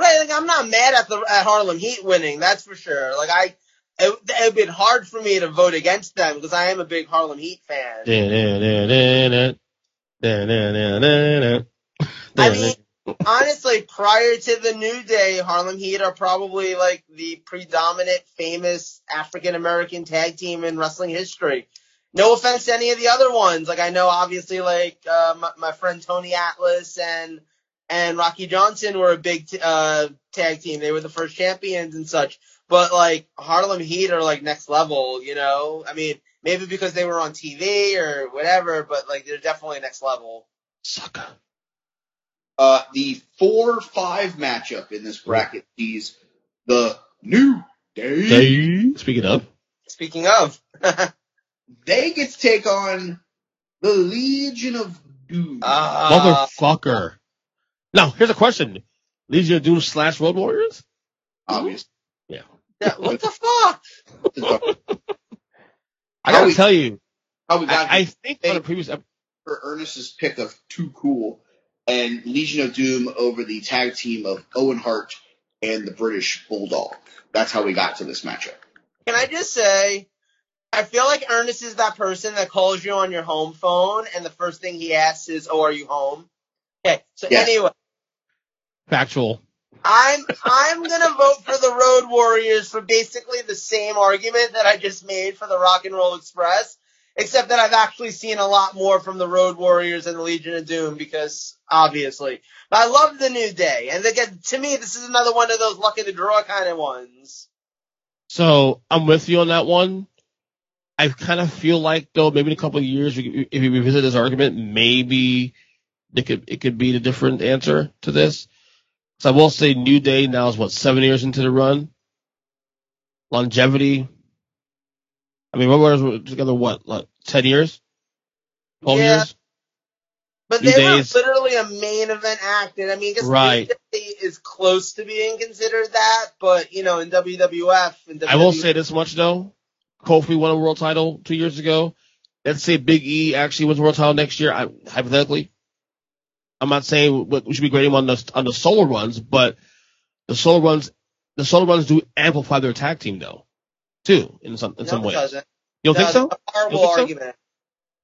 Right, like I'm not mad at the at Harlem Heat winning, that's for sure. Like I, it it'd been hard for me to vote against them because I am a big Harlem Heat fan. I mean, honestly, prior to the New Day, Harlem Heat are probably like the predominant famous African American tag team in wrestling history. No offense to any of the other ones. Like I know obviously like uh, my, my friend Tony Atlas and and Rocky Johnson were a big t- uh, tag team. They were the first champions and such. But like Harlem Heat are like next level, you know? I mean, maybe because they were on TV or whatever, but like they're definitely next level. sucker. Uh, the four-five matchup in this bracket sees the New Day. Day. Speaking of, Speaking of, They get to take on the Legion of Doom. uh, motherfucker. Now, here's a question: Legion of Doom slash Road Warriors? obviously. yeah, what the fuck? I gotta we- tell you, How we got I, I think on a previous episode. for Ernest's pick of Too Cool and Legion of Doom over the tag team of Owen Hart and the British Bulldog. That's how we got to this matchup. Can I just say, I feel like Ernest is that person that calls you on your home phone, and the first thing he asks is, "Oh, are you home?" Okay, so Yes. anyway, Factual. I'm I'm gonna vote for the Road Warriors for basically the same argument that I just made for the Rock and Roll Express, except that I've actually seen a lot more from the Road Warriors and the Legion of Doom because obviously. But I love the New Day, and again, to me, this is another one of those luck lucky to draw kind of ones. So I'm with you on that one. I kind of feel like though maybe in a couple of years, if we revisit this argument, maybe it could it could be the different answer to this. So I will say New Day now is what seven years into the run. Longevity. I mean, Road Warriors were together what, like ten years, twelve Yeah. years. But New they Days. were literally a main event act, and I mean, I guess Right. New Day is close to being considered that, but you know, in WWF and I will say this much though. Kofi won a world title two years ago. Let's say Big E actually wins a world title next year. I, hypothetically, I'm not saying we should be grading him on the on the solo runs, but the solo runs, the solo runs do amplify their tag team though, too in some in no, some doesn't. You don't think so? A horrible You don't so? argument.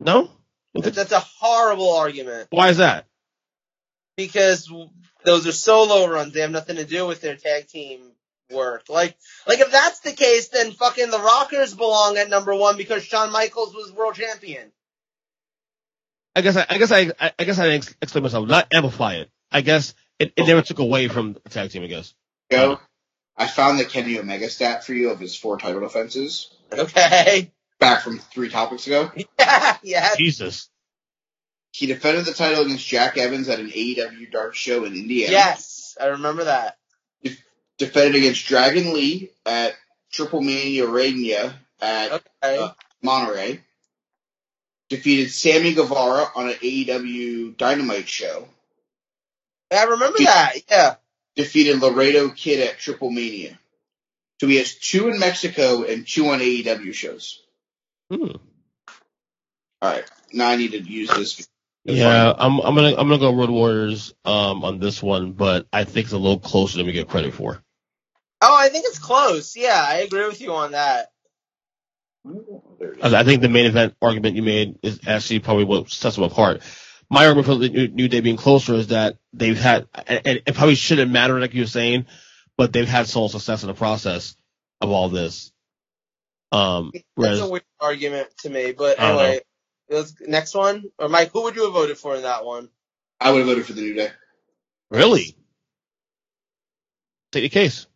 No. You That's a horrible argument Why is that? because those are solo runs. They have nothing to do with their tag team work. Like, like if that's the case, then fucking the Rockers belong at number one because Shawn Michaels was world champion. I guess I, I guess I I I guess I didn't ex- explain myself. Not amplify it. I guess it, it never took away from the tag team. I guess. Go. I found the Kenny Omega stat for you of his four title defenses Okay. back from three topics ago. Yeah. Yeah. Jesus. He defended the title against Jack Evans at an AEW Dark show in Indiana. Yes. I remember that. Defended against Dragon Lee at Triple Mania Regia at Okay. Uh, Monterrey. Defeated Sammy Guevara on an AEW Dynamite show. I remember Did- that. Yeah. Defeated Laredo Kid at Triple Mania. So he has two in Mexico and two on AEW shows. Hmm. All right, now I need to use this. Yeah, I'm I'm gonna I'm gonna go Road Warriors um on this one, but I think it's a little closer than we get credit for. Oh, I think it's close. Yeah, I agree with you on that. There it is. I I think the main event argument you made is actually probably what sets them apart. My argument for the New New Day being closer is that they've had, and and it probably shouldn't matter like you were saying, but they've had sole success in the process of all this. Um, That's whereas a weird argument to me, but anyway. Let's, next one, or Mike, who would you have voted for in that one? I would have voted for the New Day. really, take the case.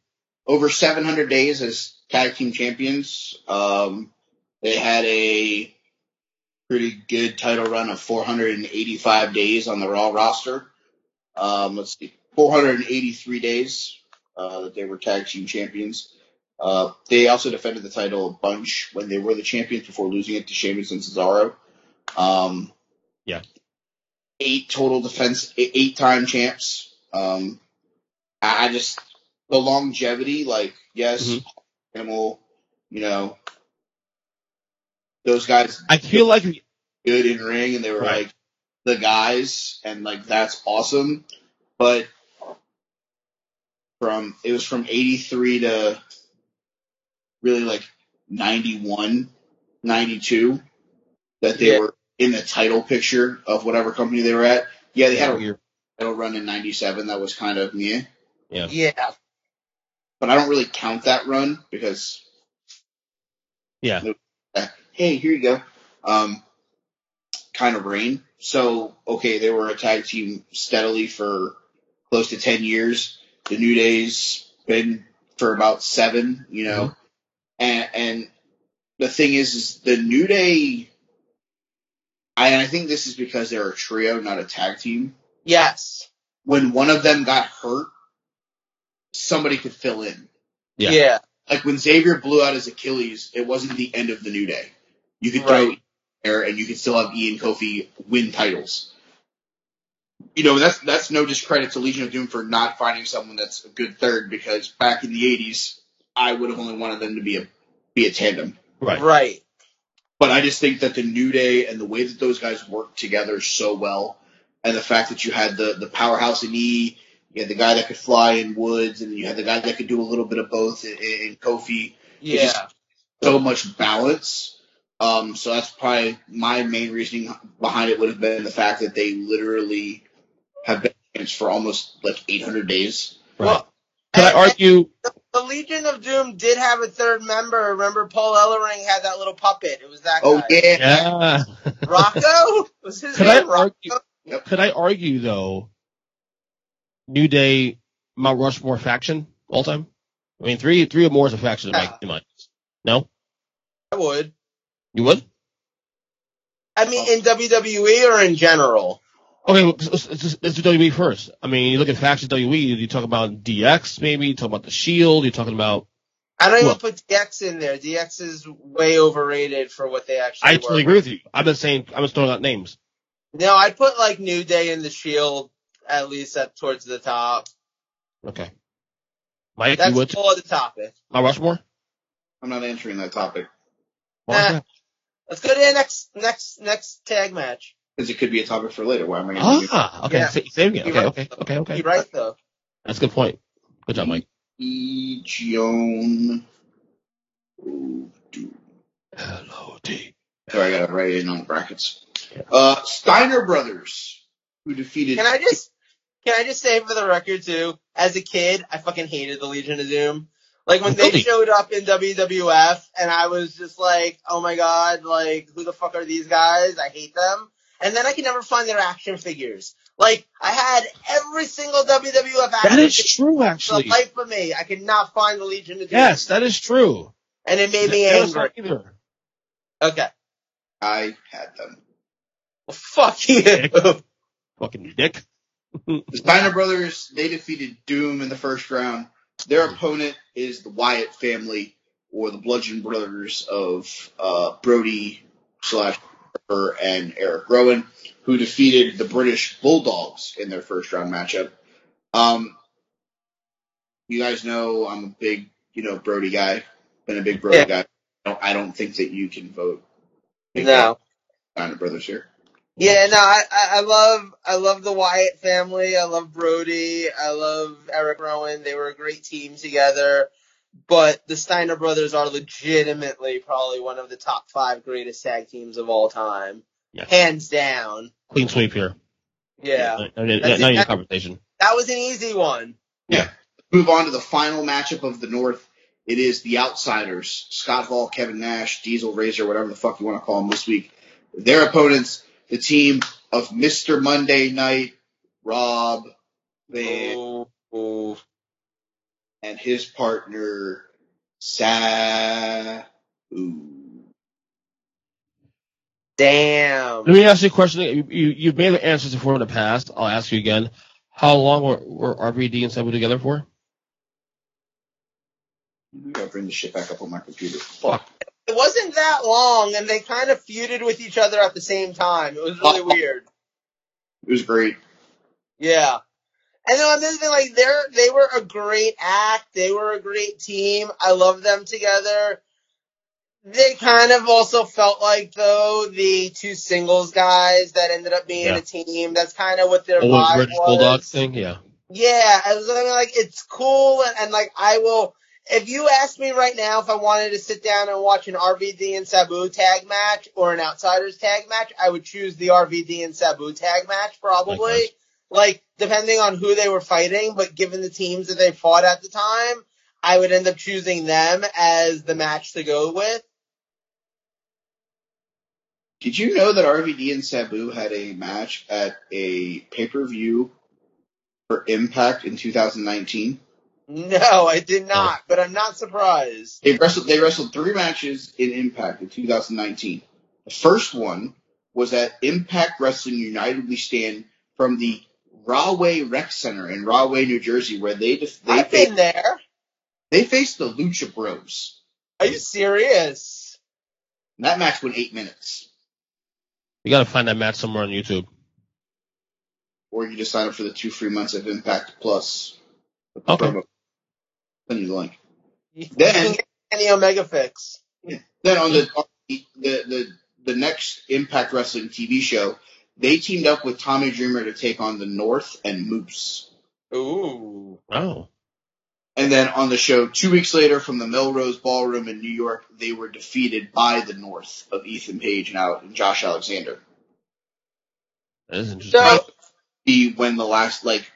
Over 700 days as tag team champions. Um, they had a pretty good title run of 485 days on the Raw roster. Um, let's see, 483 days uh, that they were tag team champions. Uh, they also defended the title a bunch when they were the champions before losing it to Sheamus and Cesaro. Um, Yeah. Eight total defense, eight, time champs. Um, I just the longevity, like yes, Mhm. Animal, you know, those guys I feel like good in ring, and they were Right. like the guys, and like that's awesome. But from it was from '83 to really like 91, 92 that they Yeah. were in the title picture of whatever company they were at. Yeah, they had a title run in '97 that was kind of meh, Yeah. Yeah. but I don't really count that run because Yeah. Hey, here you go. Um, kind of rain. So, okay, they were a tag team steadily for close to 10 years. The New Day's been for about seven, you know. And, and the thing is, is the New Day, I, and I think this is because they're a trio, not a tag team. Yes. When one of them got hurt, somebody could fill in. Yeah. Yeah. like when Xavier blew out his Achilles, it wasn't the end of the New Day. You could throw there and you could still have Ian Kofi win titles. You know, that's that's no discredit to Legion of Doom for not finding someone that's a good third because back in the eighties, I would have only wanted them to be a be a tandem. Right. Right. But I just think that the New Day and the way that those guys work together so well, and the fact that you had the the powerhouse in E, You had the guy that could fly in Woods, and you had the guy that could do a little bit of both in, in Kofi. Yeah. just- So much balance. Um, so that's probably my main reasoning behind it would have been the fact that they literally have been champs for almost like 800 days. Right. Well, Can I argue? The Legion of Doom did have a third member. Remember, Paul Ellering had that little puppet. It was that Oh guy. yeah, Yeah. Rocco was his Could I name. Rocco. Could I argue though? New Day, Mount Rushmore faction all time. I mean, three three or more is a faction in my, Yeah. in my No, I would. You would. I mean, in WWE or in general. Okay, let's, let's, let's do WWE first. I mean, you look at factions WWE. You talk about DX, maybe. You talk about the Shield. You're talking about. I don't even put DX in there. DX is way overrated for what they actually I were. totally agree with you. I've been saying I'm just throwing out names. No, I'd put like New Day and the Shield at least up towards the top. Okay, Mike, That's you would full of the topic. Mount Rushmore. I'm not answering that topic Why is Nah. That? Let's go to the next next next tag match. because it could be a topic for later. Why am I going to? Ah, okay, Yeah. sa- saving it. Okay, right. okay, okay, okay. You're right though. That's a good point. Good job, Mike. E. Joan. Oh, dude. Hello, D. Sorry, I got it right in on the brackets. Uh, Steiner Brothers, who defeated. Can I just can I just say for the record too? As a kid, I fucking hated the Legion of Doom. Like when they showed up in WWF, and I was just like, "Oh my god! Like who the fuck are these guys? I hate them." And then I could never find their action figures. Like I had every single WWF action That is figure true, actually. the life of me. I could not find the Legion of Doom. Yes, that is true. and it made me Never angry. saw Either. Okay, I had them. well, fuck you. Fucking dick. The Steiner Brothers, they defeated Doom in the first round. Their opponent is the Wyatt family, or the Bludgeon Brothers of uh, Brodie slash and Eric Rowan, who defeated the British Bulldogs in their first round matchup. Um, you guys know I'm a big, you know, Brodie guy. Been a big Brodie Yeah. guy. I don't, I don't think that you can vote. No. Steiner Brothers here. Yeah, no, I, I I love I love the Wyatt family. I love Brodie. I love Eric Rowan. They were a great team together. But the Steiner brothers are legitimately probably one of the top five greatest tag teams of all time, Yeah. hands down. Clean sweep here. Yeah, I mean, That's not even it. a conversation. that was an easy one. Yeah. Move on to the final matchup of the North. It is the Outsiders, Scott Hall, Kevin Nash, Diesel Razor, whatever the fuck you want to call them this week. Their opponents, the team of Mr. Monday Night, Rob Van, Ooh, ooh. and his partner, Sa. Ooh. Damn. Let me ask you a question. You, you, you've made the answers before in the past. I'll ask you again. How long were, were RVD and Sabu together for? I gotta bring the shit back up on my computer. Fuck. It wasn't that long, and they kind of feuded with each other at the same time. It was really weird. It was great. Yeah. And then another thing, like they're they were a great act. They were a great team. I love them together. They kind of also felt like though the two singles guys that ended up being Yeah. a team. That's kind of what their Old vibe British was. Bulldog thing? Yeah. Yeah, I was I mean, like it's cool and, and like I will. If you asked me right now if I wanted to sit down and watch an RVD and Sabu tag match or an Outsiders tag match, I would choose the RVD and Sabu tag match probably. Likewise. Like depending on who they were fighting, but given the teams that they fought at the time, I would end up choosing them as the match to go with. Did you know that RVD and Sabu had a match at a pay per view for Impact in 2019? No, I did oh. not, but I'm not surprised. They wrestled. They wrestled three matches in Impact in 2019. The first one was at Impact Wrestling United We Stand from the Rahway Rec Center in Rahway, New Jersey, where they def- they I've fa- been there. they faced the Lucha Bros. Are you serious? And that match went eight minutes. You gotta find that match somewhere on YouTube. Or you just sign up for the two free months of Impact Plus. Okay. promo. Send you the link. Then- any Omega fix. Then on the on the, the the the next Impact Wrestling TV show, they teamed up with Tommy Dreamer to take on the North and Moose. Ooh. Oh. And then on the show, two weeks later from the Melrose Ballroom in New York, they were defeated by the North of Ethan Page now and Josh Alexander. That is interesting. So, He when the last like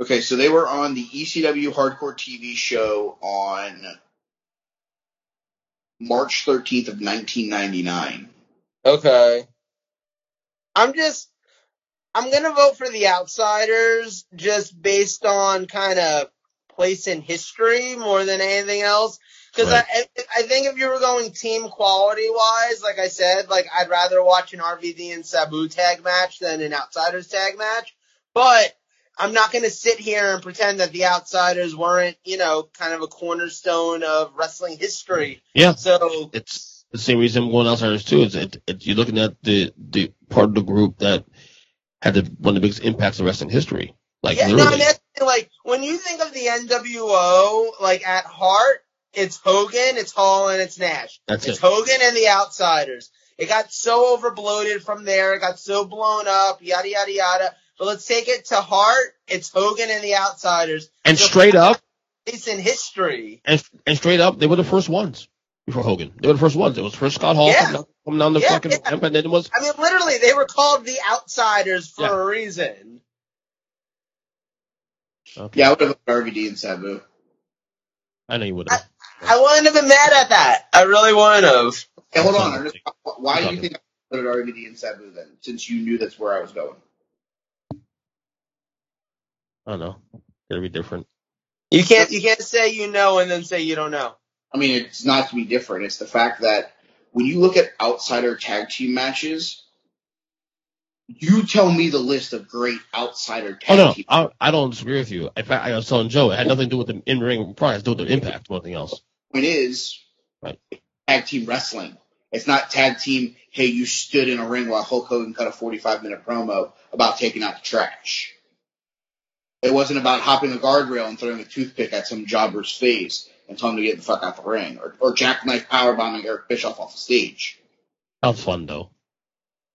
Okay, so they were on the ECW Hardcore TV show on March 13th of 1999. okay. I'm just, I'm gonna vote for the outsiders just based on kind of place in history more than anything else. Cause Right. I I think if you were going team quality wise, like I said, like I'd rather watch an RVD and Sabu tag match than an outsiders tag match. But I'm not going to sit here and pretend that the outsiders weren't, you know, kind of a cornerstone of wrestling history. Yeah. So It's the same reason I'm going outsiders too. Is it, it, you're looking at the the part of the group that had the, one of the biggest impacts in wrestling history. Like yeah, no, literally. I mean, like when you think of the NWO, like at heart, it's Hogan, it's Hall, and it's Nash. That's It's it. Hogan and the Outsiders. It got so over bloated from there. It got so blown up. Yada yada yada. But let's take it to heart. It's Hogan and the Outsiders. And So straight up, It's in history. and and straight up, they were the first ones before Hogan. They were the first ones. It was first Scott Hall Yeah. coming, down, coming down the Yeah, fucking yeah. ramp, and then it was I mean, literally, they were called the Outsiders for Yeah. a reason. okay. Yeah, I would have voted RVD and Sabu. I know you would have. I wouldn't have been mad at that. I really wouldn't have. Hey, hold on. Sorry. Just- Why do you think I voted RVD and Sabu then? Since you knew that's where I was going. I don't know. Gotta be different. You can't you can't say you know and then say you don't know. I mean, it's not to be different. It's the fact that when you look at outsider tag team matches, you tell me the list of great outsider Oh tag no, team. I, I don't disagree with you. In fact, I was telling Joe, it had nothing to do with the in ring prize, to do with the impact, more than anything else. Point is, Right. tag team wrestling. It's not tag team. Hey, you stood in a ring while Hulk Hogan cut a 45 minute promo about taking out the trash. It wasn't about hopping a guardrail and throwing a toothpick at some jobber's face and telling him to get the fuck out the ring, or, or jackknife powerbombing Eric Bischoff off the stage. How fun though.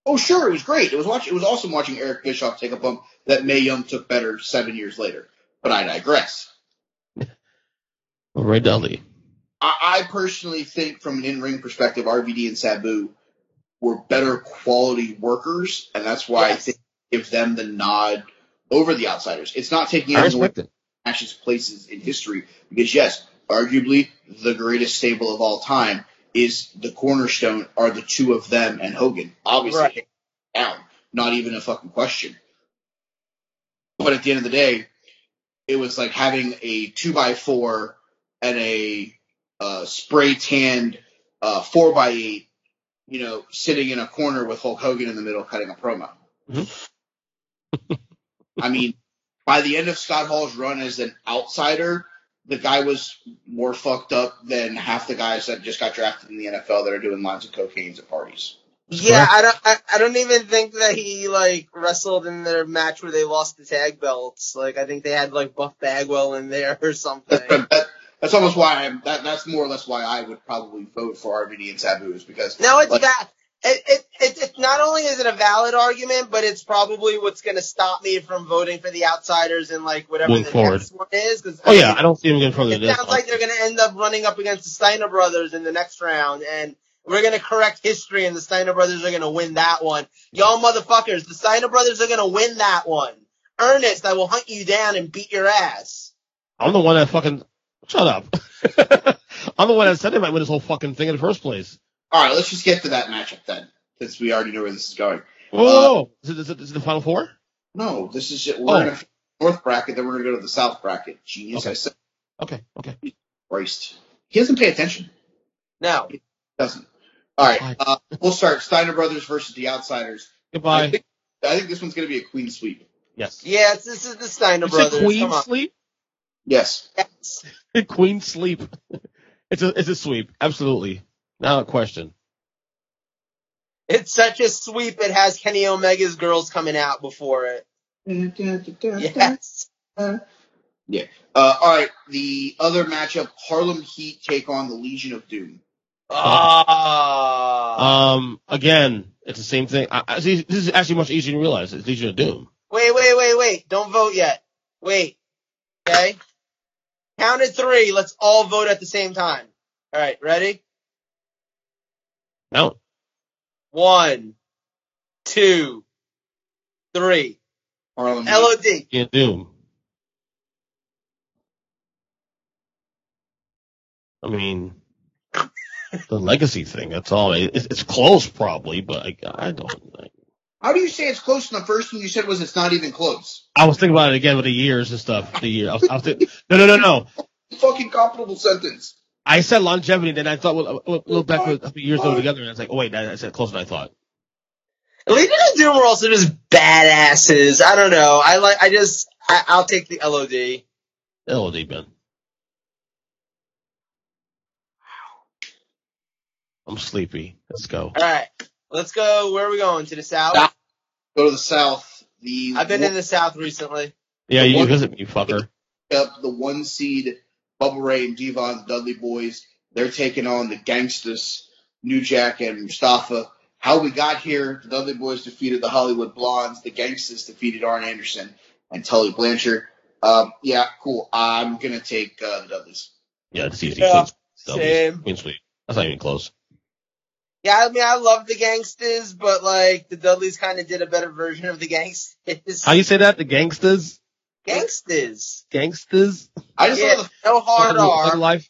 Oh, sure, it was great. It was watch. It was awesome watching Eric Bischoff take a bump that Mae Young took better seven years later. But I digress. Ray Dudley. I, I personally think, from an in-ring perspective, RVD and Sabu were better quality workers, and that's why I Yes. think give them the nod over the outsiders. It's not taking I any away respect it. from Nash's places in history because yes, arguably the greatest stable of all time is the cornerstone are the two of them and Hogan. Obviously, Right. down, not even a fucking question. But at the end of the day, it was like having a two by four and a uh, spray tanned uh, four by eight, you know, sitting in a corner with Hulk Hogan in the middle cutting a promo. Mhm. I mean, by the end of Scott Hall's run as an outsider, the guy was more fucked up than half the guys that just got drafted in the NFL that are doing lines of cocaine at parties. Yeah, I don't. I, I don't even think that he like wrestled in their match where they lost the tag belts. Like I think they had like Buff Bagwell in there or something. That's, that, that's almost why I'm. That, that's more or less why I would probably vote for RVD and Sabu is because now it's like, that. It, it, it, it, not only is it a valid argument, but it's probably what's going to stop me from voting for the outsiders and like whatever the forward. next one is. Cause, Oh yeah, I don't see him getting further it than this. sounds like they're going to end up running up against the Steiner brothers in the next round, and we're going to correct history, and the Steiner brothers are going to win that one. Y'all motherfuckers, the Steiner brothers are going to win that one. Ernest, I will hunt you down and beat your ass. I'm the one that fucking shut up. I'm the one that said they might win this whole fucking thing in the first place. All right, let's just get to that matchup then, since we already know where this is going. Whoa, whoa, whoa. Is, it, is, it, is it the final four? No, this is it. We're Oh. in a north bracket, then we're gonna go to the south bracket. Genius, Okay. I said. Okay, okay. Christ, he doesn't pay attention. No. he Doesn't. All right, uh, we'll start Steiner Brothers versus the Outsiders. I Goodbye. think, I think this one's gonna be a queen sweep. Yes. Yes, this is the Steiner You brothers. said Queen Come on. sleep? Yes. Yes. Queen sleep. It's a it's a sweep. Absolutely. Now a question. It's such a sweep. It has Kenny Omega's girls coming out before it. Yes. Uh, all right, the other matchup: Harlem Heat take on the Legion of Doom. Ah. Um again, it's the same thing. I, I, see, this is actually much easier to realize. It's Legion of Doom. Wait, wait, wait, wait. Don't vote yet. Wait. Okay. Count at three. Let's all vote at the same time. All right. Ready? No. One, two, three. Harlem LOD. Can't do. I mean, the legacy thing. That's all. It, it's close, probably, but I, I don't. I, How do you say it's close and the first one you said was it's not even close? I was thinking about it again with the years and stuff. The year. I was, I was thinking, no, no, no, no. Fucking comparable sentence. I said longevity, then I thought, well, we'll look back a couple years ago together, and I was like, oh wait, I said closer than I thought. Legion of Doom are also just badasses. I don't know. I like. I just. I, I'll take the LOD. LOD, Ben. Wow. I'm sleepy. Let's go. All right. Let's go. Where are we going? To the south. South. Go to the south. The I've been in the south recently. Yeah, you visit me, fucker. up the one seed Bubba Ray and D-Von the Dudley boys. They're taking on the Gangstas, New Jack and Mustafa. How we got here, the Dudley boys defeated the Hollywood Blondes. The Gangstas defeated Arn Anderson and Tully Blanchard. Um, yeah, cool. I'm gonna take uh, the Dudleys. Yeah, it's easy. Yeah, same. Clean sweep. That's not even close. Yeah, I mean, I love the gangsters, but like the Dudleys kind of did a better version of the gangsters. How you say that? The gangsters? Gangsters. Gangsters? I just Yeah, love no hard R. life?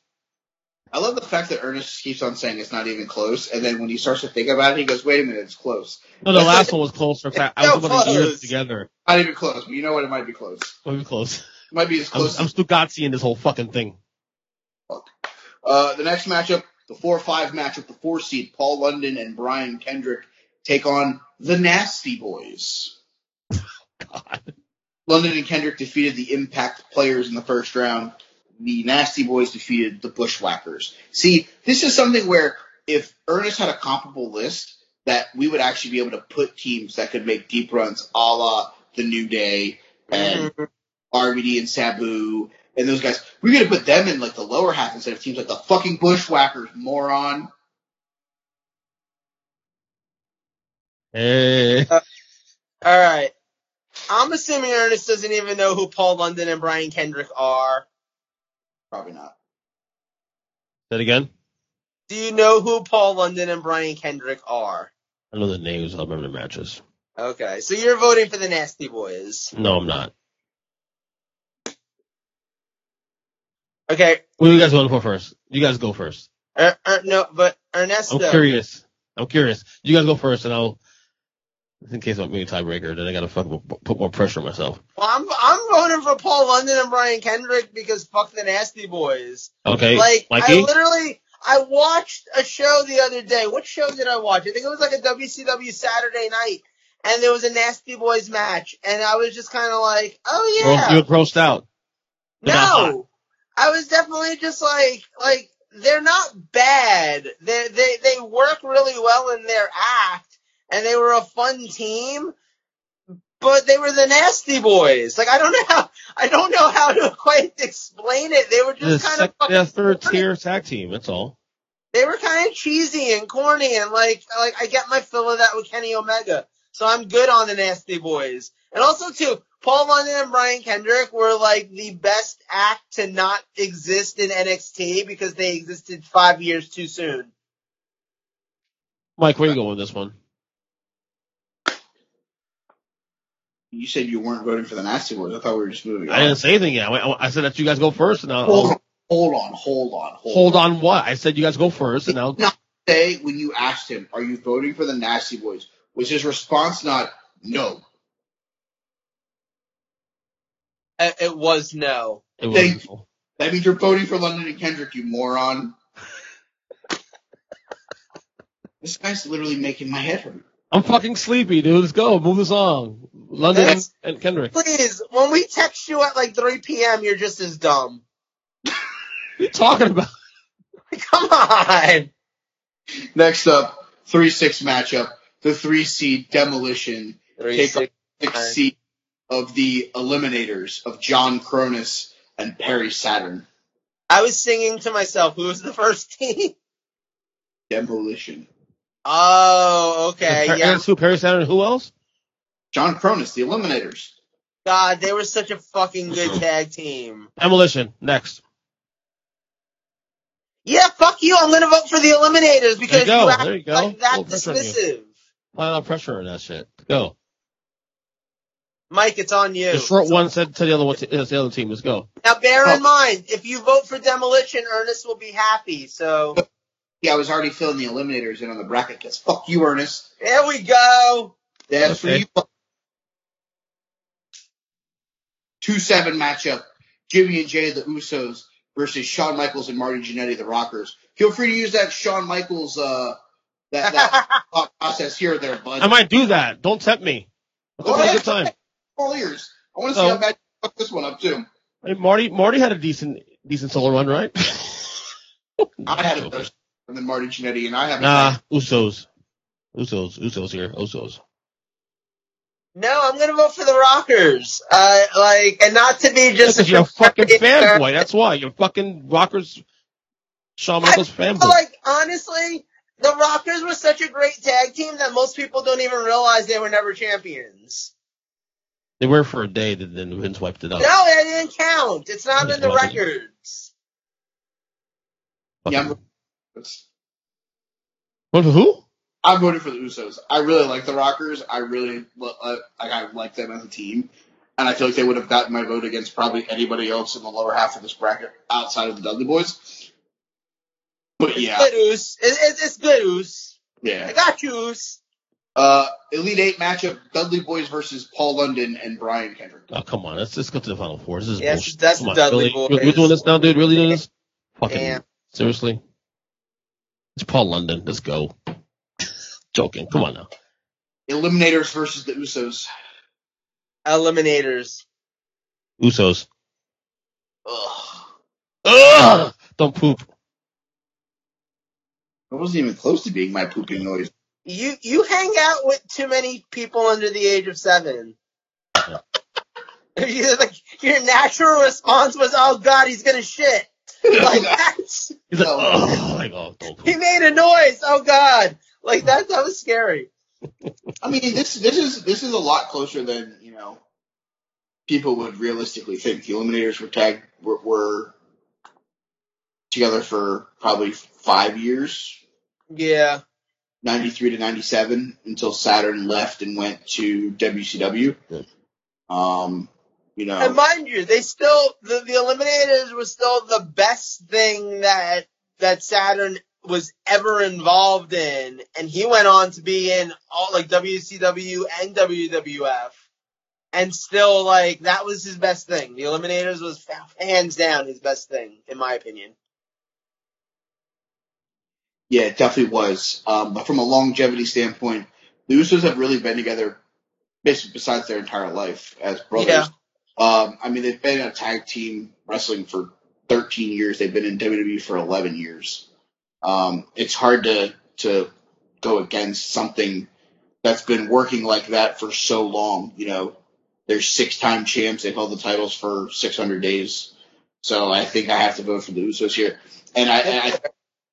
I love the fact that Ernest keeps on saying it's not even close, and then when he starts to think about it, he goes, "Wait a minute, it's close. No, the last one was closer. I was talking about the years together. Not even close, but you know what? It might be close. Maybe close. It might be as I'm, close. I'm Stugazzi in this whole fucking thing. Uh, the next matchup, the four-five matchup, the four seed Paul London and Brian Kendrick take on the Nasty Boys. God. London and Kendrick defeated the Impact players in the first round. The Nasty Boys defeated the Bushwhackers. See, this is something where if Ernest had a comparable list, that we would actually be able to put teams that could make deep runs, a la the New Day and mm-hmm. RVD and Sabu and those guys. We're gonna put them in like the lower half instead of teams like the fucking Bushwhackers, moron. Hey. Uh, all right. I'm assuming Ernest doesn't even know who Paul London and Brian Kendrick are. Probably not. That again? Do you know who Paul London and Brian Kendrick are? I know the names. I don't remember the matches. Okay, so you're voting for the Nasty Boys. No, I'm not. Okay, What do you guys want for first? You guys go first. er, er, no, but Ernesto. I'm curious. I'm curious. You guys go first, and I'll. In case I'm being a tiebreaker, then I gotta fucking put more pressure on myself. Well, I'm I'm voting for Paul London and Brian Kendrick because fuck the Nasty Boys. Okay, Like I literally I watched a show the other day. What show did I watch? I think it was like a WCW Saturday night, and there was a Nasty Boys match, and I was just kind of like, oh yeah, You were grossed out. They're no, I was definitely just like like they're not bad. They they they work really well in their act, and they were a fun team. But they were the nasty boys. Like I don't know how I don't know how to quite explain it. They were just kind sec- of fucking they're third corny. tier tag team. That's all. They were kind of cheesy and corny, and like like I get my fill of that with Kenny Omega. So I'm good on the Nasty Boys. And also too, Paul London and Brian Kendrick were like the best act to not exist in NXT because they existed five years too soon. Mike, where you going with this one? You said you weren't voting for the Nasty Boys. I thought we were just moving on. I didn't say anything yet. I, I- I said that you guys go first, and I'll, Hold on, hold on, hold on, hold, hold on. What I said, you guys go first, and I'll. No. Say when you asked him, "Are you voting for the Nasty Boys?" Was his response not no? It, it was no. It was Thank That means you're voting for London and Kendrick, you moron. this guy's literally making my head hurt. I'm fucking sleepy, dude. Let's go. Move the song. London That's- and Kendrick. Please, when we text you at like 3 p.m., you're just as dumb. are you talking about? Come on. Next up, three six matchup. The three seed demolition Three, Take six, six Nine. seed of the eliminators of John Kronus and Perry Saturn. I was singing to myself. Who was the first team? Demolition. Oh, okay. Per- Yeah. Ernst, who? Perry Saturn. Who else? John Kronus, the Eliminators. God, they were such a fucking good tag team. Demolition next. Yeah, fuck you. I'm gonna vote for the Eliminators because go. act There you go. like that Little pressure on you. dismissive. Apply a lot of pressure on that shit. Go. Mike, it's on you. The short one said to the other one, to the other team, let's go. Now, bear Oh. in mind, if you vote for Demolition, Ernest will be happy. So Yeah, I was already filling the Eliminators in on the bracket because fuck you, Ernest. there we go. That's Okay. for you. Two seven matchup. Jimmy and Jay, the Usos, versus Shawn Michaels and Marty Jannetty, the Rockers. Feel free to use that Shawn Michaels uh that, that thought process here or there, bud. I might do that. Don't tempt me. Let's Go a ahead. good time. All ears. I want to see So- how bad you fuck this one up too. Hey, Marty, Marty had a decent, decent solo run, right? I had a better and then Marty Jannetty, and I have Nah, Usos. Usos, Usos here, Usos. No, I'm gonna vote for the Rockers. Uh, like, and not to be just Because you're a fucking fanboy. That's why. You're fucking Rockers, Shawn Michaels fanboy. Like, honestly, the Rockers were such a great tag team that most people don't even realize they were never champions. They were for a day, then then Vince wiped it out. No, it didn't count. It's not Yeah, in the well, then- records. Yeah, I'm, What, who? I'm voting for the Usos. I really like the Rockers. I really uh, like I like them as a team, and I feel like they would have gotten my vote against probably anybody else in the lower half of this bracket outside of the Dudley Boys. But yeah, Good Oos. It, it, it's good Oos. I yeah. got you, Oos. Uh, Elite Eight matchup: Dudley Boys versus Paul London and Brian Kendrick. Oh, come on. Let's, let's go to the Final Four. This is Yes, bullshit. that's come the on, Dudley really? Boys. We're doing this now, dude? Really doing this? Fucking, Damn. seriously? It's Paul London. Let's go. Joking. Come on now. Eliminators versus the Usos. Eliminators. Usos. Ugh, Ugh! Don't poop. that wasn't even close to being my pooping noise. You you hang out with too many people under the age of seven. You're like, your natural response was, "Oh God, he's gonna shit." Like that's He's like, No. oh, like, oh, don't he made a noise. Oh God, like that that was scary. I mean, this this is this is a lot closer than you know people would realistically think. The Eliminators were tagged were, were together for probably five years, Yeah, ninety three to ninety seven, until Saturn left and went to WCW. Good. Um, you know, and mind you, they still the the Eliminators was still the best thing that that Saturn was ever involved in, and he went on to be in all like WCW and WWF. And still, like, that was his best thing. The Eliminators was hands down his best thing, in my opinion. Yeah, it definitely was. Um, but from a longevity standpoint, the Usos have really been together basically besides their entire life as brothers. Yeah. Um, I mean, they've been in a tag team wrestling for 13 years. They've been in WWE for 11 years. Um, it's hard to, to go against something that's been working like that for so long. You know, they're six time champs. They've held the titles for 600 days. So I think I have to vote for the Usos here. And I, I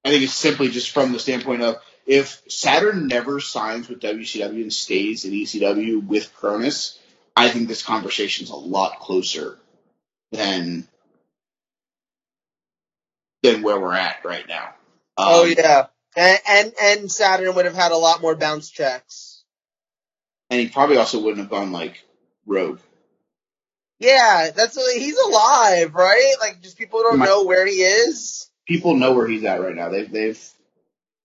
I think it's simply just from the standpoint of if Saturn never signs with WCW and stays in ECW with Kronus, I think this conversation's a lot closer than than where we're at right now. Um, oh yeah, and, and and Saturn would have had a lot more bounce checks. and he probably also wouldn't have gone like Rogue. Yeah, that's he's alive, right? Like, just people don't My- know where he is. People know where he's at right now. They've they've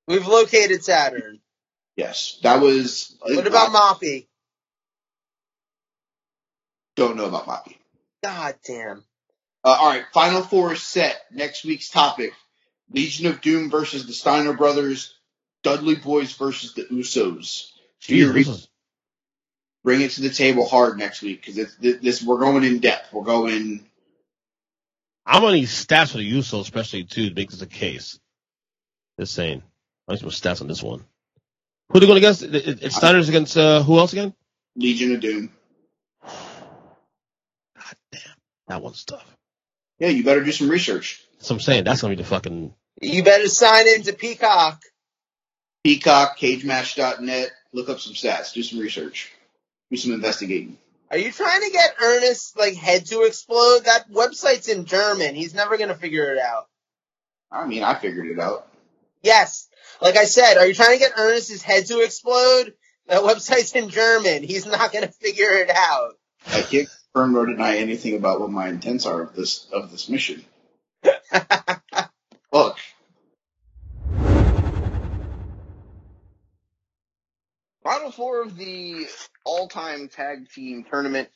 We've located Saturn. yes, that was. What about Moppy? Don't know about Moppy. God damn. Uh, all right, final four is set. Next week's topic: Legion of Doom versus the Steiner Brothers, Dudley Boys versus the Usos. Do you Jeez, re- this is- bring it to the table hard next week because this, this. We're going in depth. We're going. I'm gonna need stats for the Usos, especially too, to make this a case. Just saying. I need some stats on this one. Who are they going against? It- it- It's Steiner's against uh, who else again? Legion of Doom. God damn, that one's tough. Yeah, you better do some research. That's what I'm saying. That's gonna be the fucking. You better sign into Peacock. Peacock, CageMatch.net. Look up some stats. Do some research. do some investigating. Are you trying to get Ernest like head to explode? That website's in German. He's never gonna figure it out. I mean, I figured it out. Yes. Like I said, are you trying to get Ernest's head to explode? That website's in German. He's not gonna figure it out. I can't confirm or deny anything about what my intents are of this of this mission. Look, Final four of the all-time tag team tournament.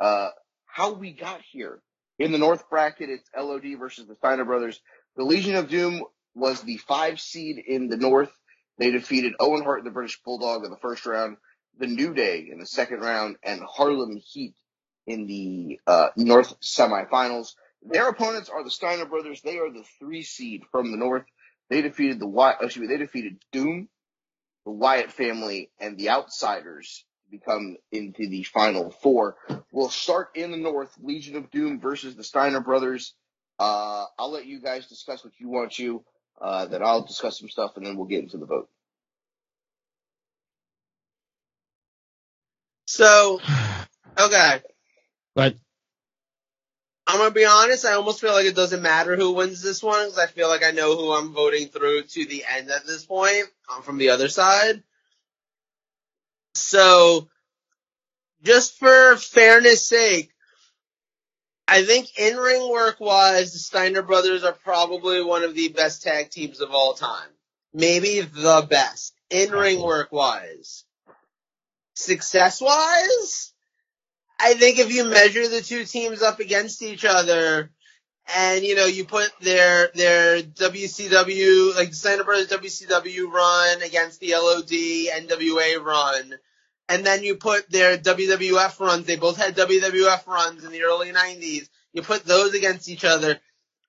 Uh, how we got here. In the North bracket, it's LOD versus the Steiner brothers. The Legion of Doom was the five seed in the North. They defeated Owen Hart, the British Bulldog, in the first round, the New Day in the second round, and Harlem Heat in the uh, North semifinals. Their opponents are the Steiner brothers. They are the three seed from the North. They defeated the excuse me, they defeated Doom, the Wyatt family, and the Outsiders become into the final four. We'll start in the North, Legion of Doom versus the Steiner brothers. Uh, I'll let you guys discuss what you want to. Uh, then I'll discuss some stuff, and then we'll get into the vote. So, okay. But I'm gonna be honest. I almost feel like it doesn't matter who wins this one because I feel like I know who I'm voting through to the end at this point. I'm from the other side. So, just for fairness sake, I think in ring work wise, the Steiner brothers are probably one of the best tag teams of all time. Maybe the best in ring work wise. Success wise, I think if you measure the two teams up against each other, and you know you put their their WCW like the Steiner Brothers WCW run against the LOD NWA run, and then you put their WWF runs. They both had WWF runs in the early '90s. You put those against each other.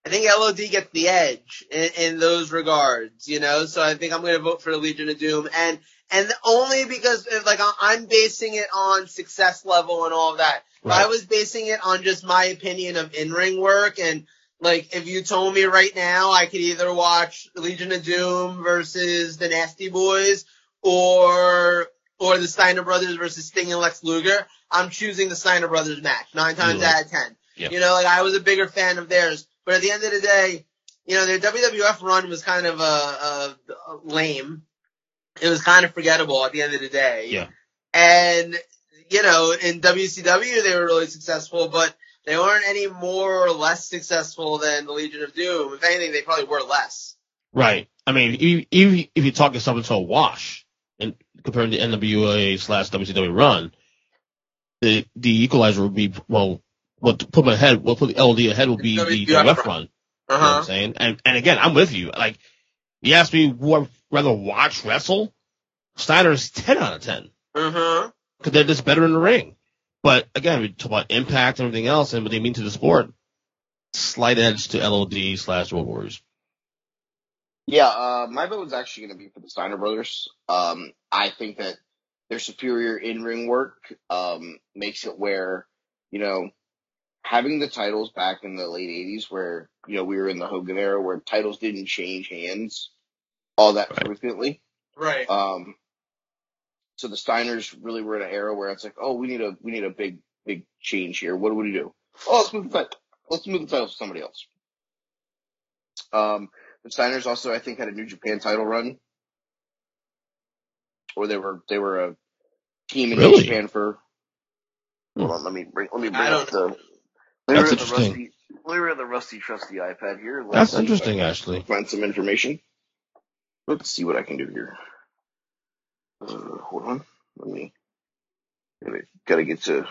I think LOD gets the edge in, in those regards, you know. So I think I'm going to vote for the Legion of Doom, and and only because like I'm basing it on success level and all of that. If I was basing it on just my opinion of in-ring work and like if you told me right now I could either watch Legion of Doom versus the Nasty Boys or or the Steiner Brothers versus Sting and Lex Luger, I'm choosing the Steiner Brothers match nine times out of ten. Yeah. You know, like I was a bigger fan of theirs, but at the end of the day, you know, their WWF run was kind of a, a, a lame. It was kind of forgettable at the end of the day. Yeah. And you know, in WCW they were really successful, but they weren't any more or less successful than the Legion of Doom. If anything, they probably were less. Right. I mean, even, even if you talk yourself into a wash and comparing the NWA slash WCW run, the the equalizer would be well, what put my head, what put the LD ahead would be the WWF WF run. Uh You know what I'm saying? And and again, I'm with you. Like, you ask me, would I rather watch wrestle? Steiner's ten out of ten Uh huh. because they're just better in the ring. But again, we talk about impact and everything else, and what they mean to the sport. Slight edge to LOD slash Road Warriors. Yeah, uh, my vote is actually going to be for the Steiner brothers. Um, I think that their superior in-ring work um, makes it where, you know, having the titles back in the late '80s, where you know we were in the Hogan era, where titles didn't change hands all that Right. frequently. Right. Um, so the Steiners really were in an era where it's like, oh, we need a we need a big big change here. What do we do? Oh, let's move the title. Let's move the titles to somebody else. Um, the Steiners also, I think, had a New Japan title run, or they were they were a team in New Really? Japan for. Hold on, let me bring let me bring up don't the. Let That's bring up the interesting. rusty. Let me the rusty trusty iPad here. Let's That's see if I interesting, can actually. Find some information. Let's see what I can do here. Uh, hold on. Let me. Gotta, gotta get to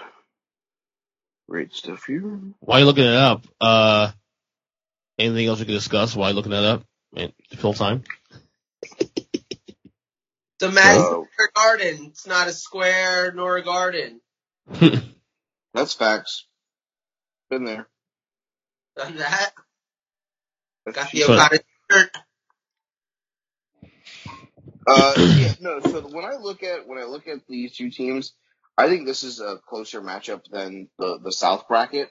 great stuff here. While you're looking it up, uh, anything else we can discuss while you're looking that up? Man, to fill time. So Madison Uh, Square Garden. It's not a square nor a garden. that's facts. Been there. Done that. That's Got the cheap. So- Okada shirt. Uh, yeah, no. So when I look at when I look at these two teams, I think this is a closer matchup than the the South bracket.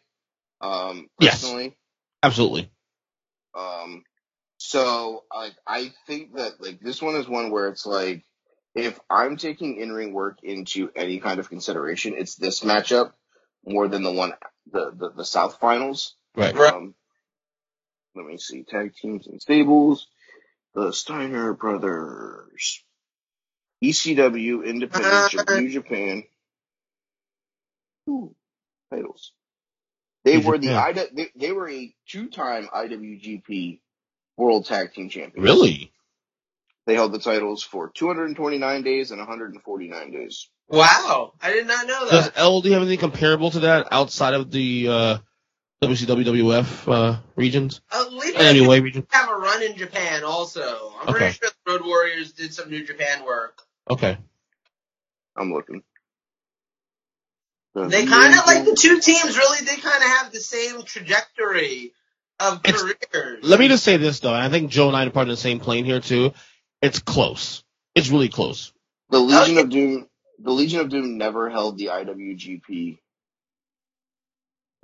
Um, Yes. personally, Absolutely. um, so like I think that like this one is one where it's like if I'm taking in ring work into any kind of consideration, it's this matchup more than the one the the, the South Finals. Right. Right. Um, let me see. Tag teams and stables. The Steiner brothers. ECW, Independence, New Japan. Ooh, titles. They New were the Japan. I, they, they were a two-time IWGP World Tag Team Champions. Really? They held the titles for 229 days and 149 days. Wow, I did not know that. Does. LD have anything comparable to that outside of the uh, WCW WF uh, regions? Uh, Leap Anyway, region. have a run in Japan also. I'm pretty sure the Road Warriors did some New Japan work. Okay. I'm looking. They kind of like the two teams really they kind of have the same trajectory of It's- careers. Let me just say this though, and I think Joe and I are part of the same plane here too. It's close. It's really close. The Legion of Doom. The Legion of Doom never held the IWGP.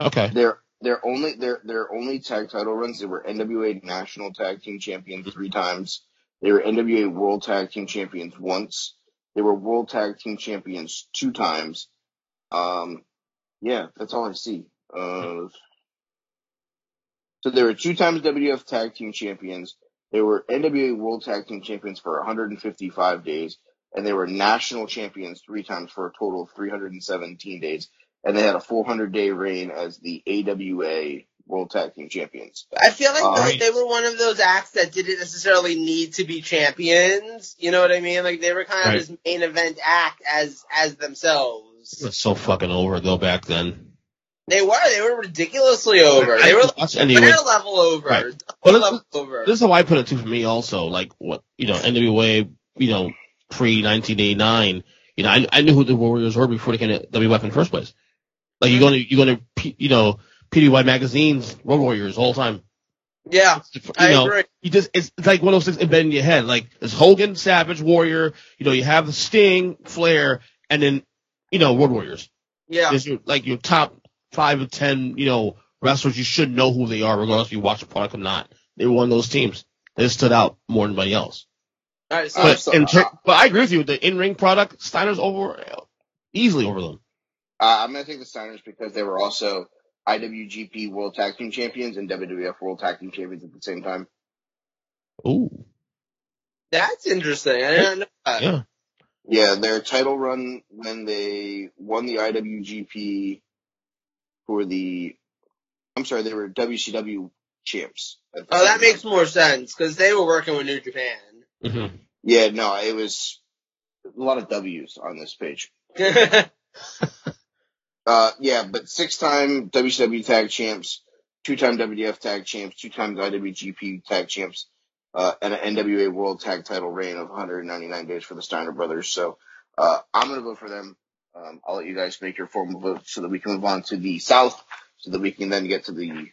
Okay. Their their only their their only tag title runs. They were NWA National Tag Team Champions three times. They were NWA World Tag Team Champions once. They were World Tag Team Champions two times. Um, yeah, that's all I see. Uh, so they were two times WF Tag Team Champions. They were NWA World Tag Team Champions for 155 days, and they were national champions three times for a total of 317 days. And they had a 400 day reign as the AWA World Tag Team Champions. I feel like Uh, they, they were one of those acts that didn't necessarily need to be champions. You know what I mean? Like they were kind of Right. this main event act as as themselves. It was so fucking over though back then. They were they were ridiculously over. They were watch anyway. level over. Right. Well, level over. This is how I put it too for me also. Like what you know, NWA, you know, pre nineteen eighty nine. You know, I I knew who the Warriors were before they came to WF in the first place. Like you're going to you're going to you know PWI magazines Road Warriors all the time. yeah, You I know, agree. you just it's, it's like one oh of those things embedded in your head. Like it's Hogan, Savage, Warrior. You know, you have the Sting, Flair, and then you know Road Warriors. Yeah. There's your like your top five or ten, you know, wrestlers. You should know who they are, regardless if you watch the product or not. They were one of those teams. They stood out more than anybody else. All right, so Uh, But so- in ter- but I agree with you. The in ring product, Steiner's over easily over them. Uh, I'm going to take the Steiners because they were also IWGP World Tag Team Champions and WWF World Tag Team Champions at the same time. Ooh, that's interesting. I didn't know that. yeah. Yeah, their title run when they won the IWGP for the, I'm sorry, they were WCW champs. Oh, same that time. makes more sense because they were working with New Japan. hmm Yeah, no, it was a lot of W's on this page. Uh, yeah, but six-time WCW tag champs, two-time WWF tag champs, two-time IWGP tag champs, uh, and an NWA World Tag Title reign of 199 days for the Steiner brothers. So, uh, I'm gonna vote for them. Um, I'll let you guys make your formal vote so that we can move on to the South, so that we can then get to the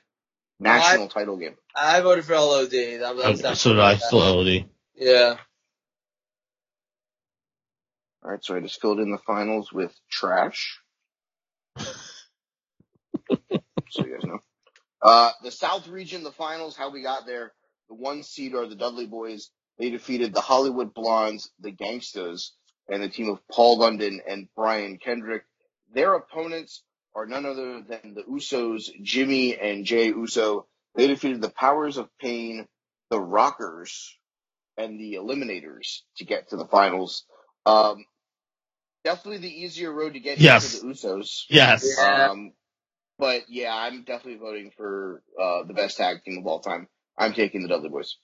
national title game. I voted for LOD. That was that was So did I. definitely- Still LOD. Yeah. All right, so I just filled in the finals with trash. so you guys know. Uh, the South region, the finals, how we got there. The one seed are the Dudley Boys. They defeated the Hollywood Blondes, the Gangstas, and the team of Paul London and Brian Kendrick. Their opponents are none other than the Usos, Jimmy and Jay Uso. They defeated the Powers of Pain, the Rockers, and the Eliminators to get to the finals. Um, definitely the easier road to get Yes. here for the Usos. Yes. Um, but yeah, I'm definitely voting for uh, the best tag team of all time. I'm taking the Dudley Boys.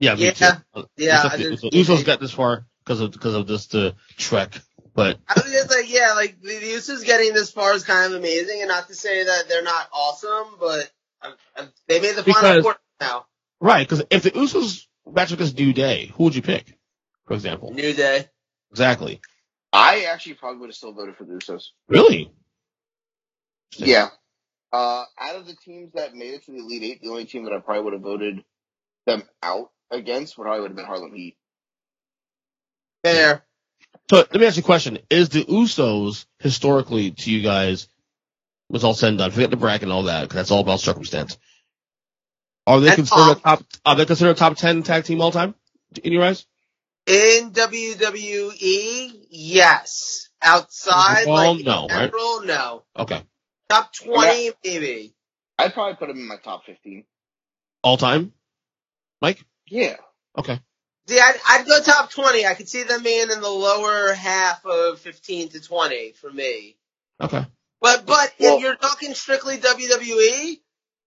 Yeah. Me Yeah. too. Yeah, Usos, I Usos, Usos got this far because of because of this the trek, but I was just like, yeah, like the Usos getting this far is kind of amazing, and not to say that they're not awesome, but uh, uh, they made the final four now. right because if the Usos match against New Day, who would you pick? For example. New Day. Exactly. I actually probably would have still voted for the Usos. Really? Yeah. Uh, out of the teams that made it to the Elite Eight, the only team that I probably would have voted them out against would probably would have been Harlem Heat. Fair. So let me ask you a question: Is the Usos historically to you guys, was all said and done, forget the bracket and all that, because that's all about circumstance. Are they And considered a top. top? Are they considered a top ten tag team all time in your eyes? In WWE, yes. Outside, Overall, like no, in right? no. Okay. Top 20, maybe. I'd probably put him in my top 15. All time? Mike? Yeah. Okay. See, I'd, I'd go top 20. I could see them being in the lower half of 15 to 20 for me. Okay. But, but Well- if you're talking strictly WWE,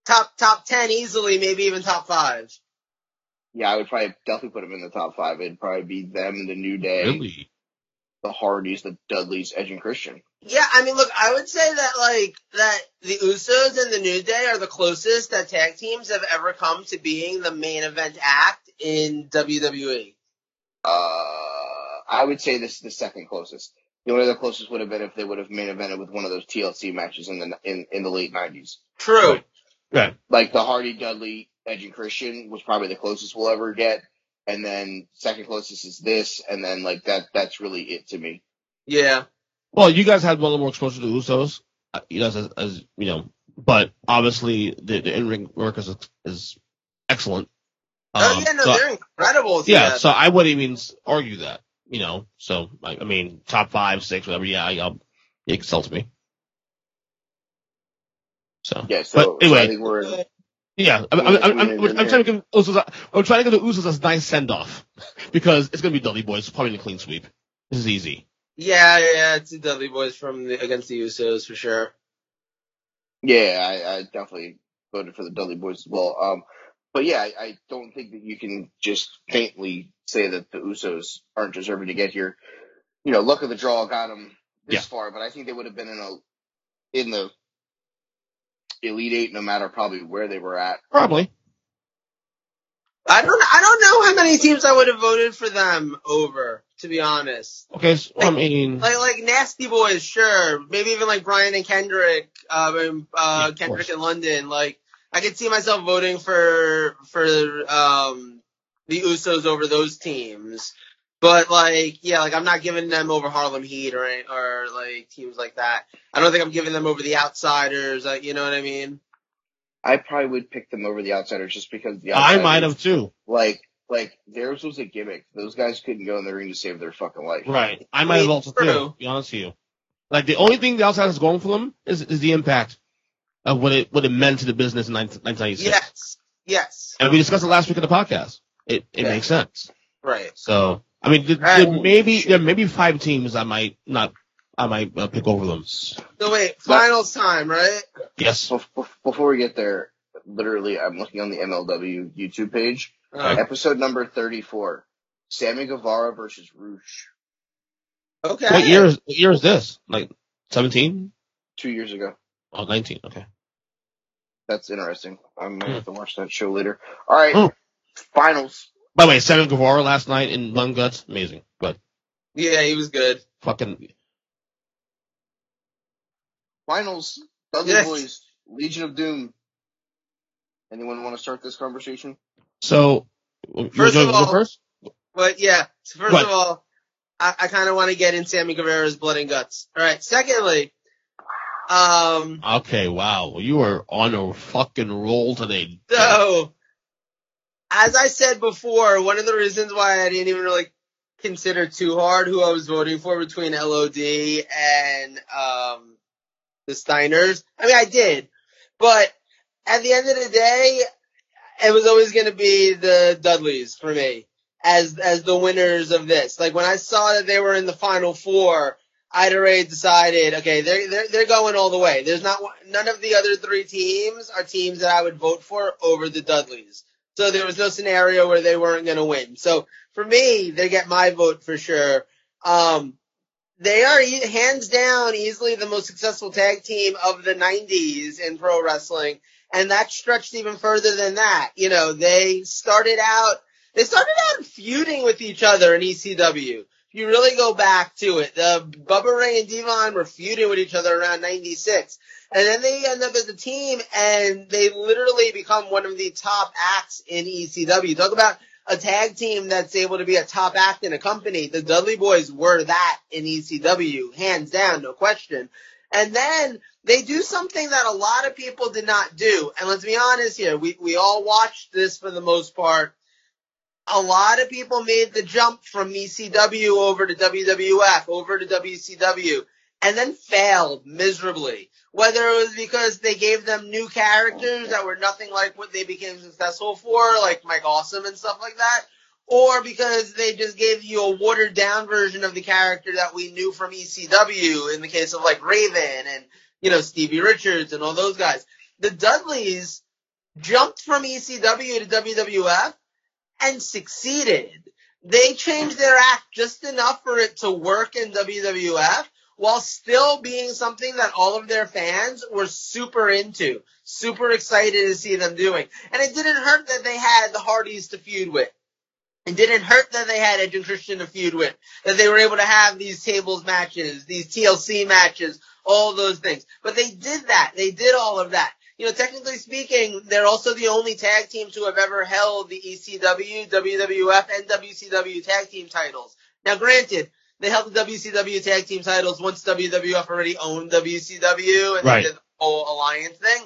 top, top 10 easily, maybe even top 5. Yeah, I would probably definitely put them in the top five. It'd probably be them, the New Day, Really? the Hardys, the Dudleys, Edge and Christian. Yeah, I mean, look, I would say that like that the Usos and the New Day are the closest that tag teams have ever come to being the main event act in WWE. Uh, I would say this is the second closest. The only other closest would have been if they would have main evented with one of those TLC matches in the in, in the late nineties. True. Right. Right. Like the Hardy, Dudley, Edge and Christian was probably the closest we'll ever get, and then second closest is this, and then like that. That's really it to me. Yeah. Well, you guys had a little more exposure to Usos, uh, you know, as, as you know, but obviously the, the in-ring work is, is excellent. Oh Um, yeah, no, so- they're incredible. yeah, together. so I wouldn't even argue that, you know. So I, I mean, top five, six, whatever. Yeah, I, I'll, you me. So, Yeah. So, but anyway, so I think we're yeah, I'm, I'm, I'm, I'm, I'm, I'm trying to give Usos. I'm trying to give the Usos a nice send off because it's gonna be Dudley Boys, probably a clean sweep. This is easy. yeah, yeah, yeah, it's the Dudley Boys from the, against the Usos for sure. Yeah, I, I definitely voted for the Dudley Boys as well. Um, but yeah, I, I don't think that you can just faintly say that the Usos aren't deserving to get here. You know, luck of the draw got them this Yeah. far, but I think they would have been in a in the Elite Eight, no matter probably where they were at. Probably. I don't, I don't know how many teams I would have voted for them over, to be honest. Okay, so, I mean, Like, like Nasty Boys, sure. Maybe even like Brian and Kendrick, um, and, uh, Yeah, Kendrick course. in London. Like, I could see myself voting for, for, um, the Usos over those teams. But like, yeah, like I'm not giving them over Harlem Heat or, any- or like teams like that. I don't think I'm giving them over the Outsiders, like, you know what I mean? I probably would pick them over the Outsiders just because the I might have too. like like theirs was a gimmick. Those guys couldn't go in the ring to save their fucking life. Right. I might have also True. too. To be honest with you. Like the only thing the outside is going for them is is the impact of what it what it meant to the business in 1996. Yes. Yes. And we discussed it last week in the podcast. It it Yeah. makes sense. Right. So I mean, there, there may be there may be five teams I might not I might uh, pick over them. So wait, finals time, right? Yes. Bef- bef- Before we get there, literally, I'm looking on the MLW YouTube page. Uh, Episode number 34. Sammy Guevara versus Roosh. okay. What year is what year is this? Like 17? Two years ago. Oh, 19. Okay. That's interesting. I might have to watch that show later. All right. Hmm. Finals. By the way, Sammy Guevara last night in Lung Guts, amazing. But Yeah, he was good. fucking Finals. Dudley Yes. Boys. Legion of Doom. Anyone want to start this conversation? so. First of all- first? But yeah, first What? of all, I, I kind of want to get in Sammy Guevara's blood and guts. All right. Secondly, um, Okay, wow. You are on a fucking roll today. so as I said before, one of the reasons why I didn't even really consider too hard who I was voting for between LOD and um the Steiners. I mean, I did, but at the end of the day, it was always going to be the Dudleys for me as as the winners of this. Like when I saw that they were in the final four, I'd decided, okay, they're they're they're going all the way. There's not one- none of the other three teams are teams that I would vote for over the Dudleys. So there was no scenario where they weren't going to win. So for me, they get my vote for sure. Um, they are e- hands down easily the most successful tag team of the 90s in pro wrestling. And that stretched even further than that. You know, they started out, they started out feuding with each other in ECW. You really go back to it, the Bubba Ray and D-Von were feuding with each other around 96. And then they end up as a team and they literally become one of the top acts in ECW. Talk about a tag team that's able to be a top act in a company. The Dudley Boys were that in ECW, hands down, no question. And then they do something that a lot of people did not do. And let's be honest here, we, we all watched this for the most part. A lot of people made the jump from ECW over to WWF, over to WCW, and then failed miserably. Whether it was because they gave them new characters that were nothing like what they became successful for, like Mike Awesome and stuff like that, or because they just gave you a watered down version of the character that we knew from ECW in the case of like Raven and, you know, Stevie Richards and all those guys. The Dudleys jumped from ECW to WWF and succeeded. They changed their act just enough for it to work in WWF while still being something that all of their fans were super into, super excited to see them doing. And it didn't hurt that they had the Hardys to feud with. It didn't hurt that they had Edge and Christian to feud with, that they were able to have these tables matches, these TLC matches, all those things. But they did that. They did all of that. You know, technically speaking, they're also the only tag team to have ever held the ECW, WWF, and WCW tag team titles. Now granted, they held the WCW tag team titles once WWF already owned WCW and Right. they did the whole alliance thing.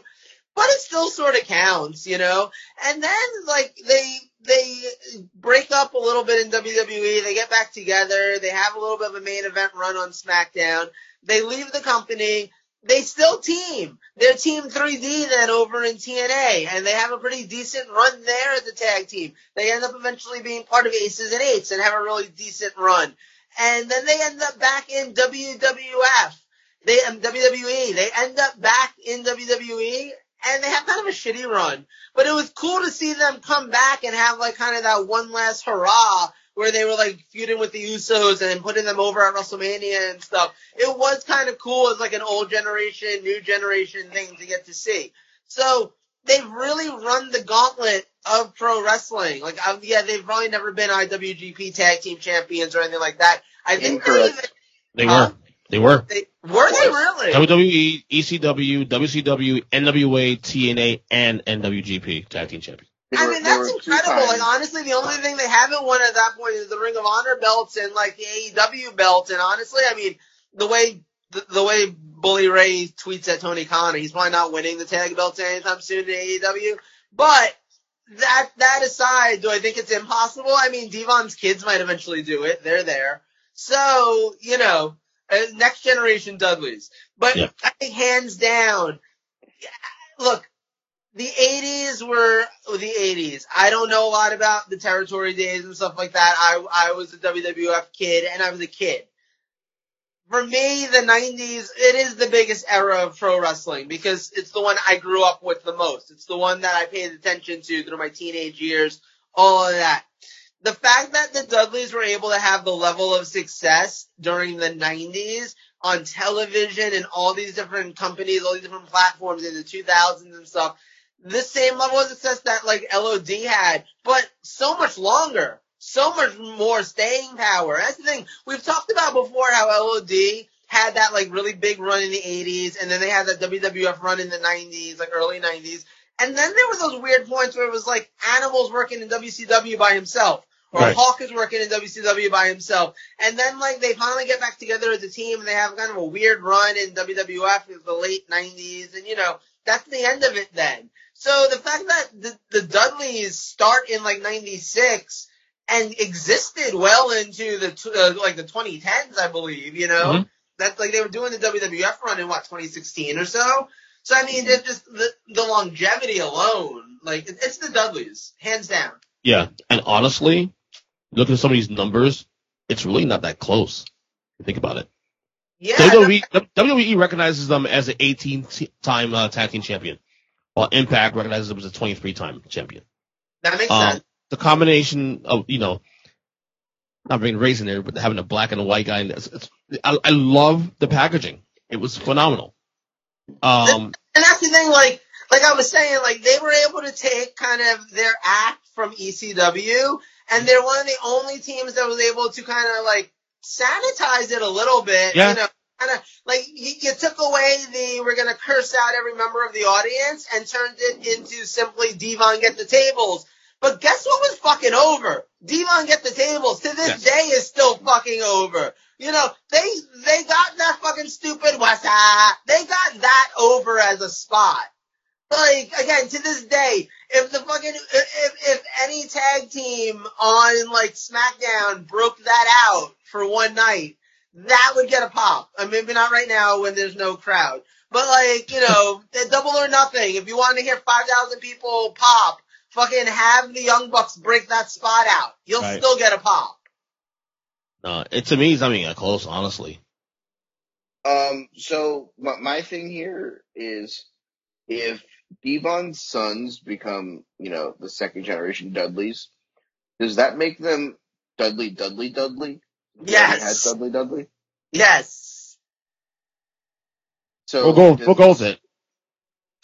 But it still sort of counts, you know? And then, like, they, they break up a little bit in WWE, they get back together, they have a little bit of a main event run on SmackDown, they leave the company, they still team. They're Team 3D then over in TNA, and they have a pretty decent run there as a tag team. They end up eventually being part of Aces and Eights and have a really decent run. And then they end up back in WWF. They um, WWE. They end up back in WWE, and they have kind of a shitty run. But it was cool to see them come back and have like kind of that one last hurrah where they were like feuding with the Usos and putting them over at WrestleMania and stuff. It was kind of cool as like an old generation, new generation thing to get to see. So they've really run the gauntlet of pro wrestling. Like, um, yeah, they've probably never been IWGP Tag Team Champions or anything like that. I think they even They Huh? were. They were. they were they really? WWE, ECW, WCW, NWA, TNA, and NWGP tag team champion. They I were- mean, that's incredible. Like, honestly, the only thing they haven't won at that point is the Ring of Honor belts and like the AEW belt. And honestly, I mean, the way the, the way Bully Ray tweets at Tony Khan, he's probably not winning the tag belts anytime soon in AEW. But that that aside, do I think it's impossible? I mean, D-Von's kids might eventually do it. They're there. So you know, uh, next generation Dudleys. But Yeah. I think hands down, look, the 80s were oh, the 80s. I don't know a lot about the territory days and stuff like that. I, I was a WWF kid and I was a kid. For me, the 90s, it is the biggest era of pro wrestling because it's the one I grew up with the most. It's the one that I paid attention to through my teenage years, all of that. The fact that the Dudleys were able to have the level of success during the 90s on television and all these different companies, all these different platforms in the 2000s and stuff, the same level of success that like LOD had, but so much longer, so much more staying power. That's the thing we've talked about before how LOD had that like really big run in the 80s and then they had that WWF run in the 90s, like early 90s. And then there were those weird points where it was like Animals working in WCW by himself. Or Right. Hawk is working in WCW by himself. And then like they finally get back together as a team and they have kind of a weird run in WWF in the late 90s and you know, that's the end of it then. So the fact that the, the Dudleys start in like 96 and existed well into the, uh, like the 2010s, I believe, you know? Mhm. That's like they were doing the WWF run in what, 2016 or so? So I mean, just the, the longevity alone, like it, it's the Dudleys, hands down. Yeah, and honestly, looking at some of these numbers, it's really not that close. Think about it. Yeah. WWE, WWE recognizes them as an 18-time uh, tag team champion, while Impact recognizes them as a 23-time champion. that makes Um, sense. the combination of you know, not being raised in there, but having a black and a white guy, it's, it's, I, I love the packaging. It was phenomenal. Um, And that's the thing, like, like I was saying, like they were able to take kind of their act from ECW, and they're one of the only teams that was able to kind of like sanitize it a little bit. Yeah. You know, of like you, you took away the we're gonna curse out every member of the audience and turned it into simply D-Von get the tables. But guess what was fucking over? D-Von get the tables to this Yes. day is still fucking over. You know, they they got that fucking stupid what's that? They got that over as a spot. like again to this day, if the fucking if if any tag team on like SmackDown broke that out for one night, that would get a pop. I mean, maybe not right now when there's no crowd, but like you know, double or nothing. If you want to hear five thousand people pop, fucking have the Young Bucks break that spot out. You'll Right. still get a pop. No, it to me, it's not even that close, honestly. Um, so my, my thing here is if D-Von's sons become, you know, the second generation Dudleys, does that make them Dudley, Dudley, Dudley? Yes. Has Dudley, Dudley? Yes. So We'll go, does- we'll go with it.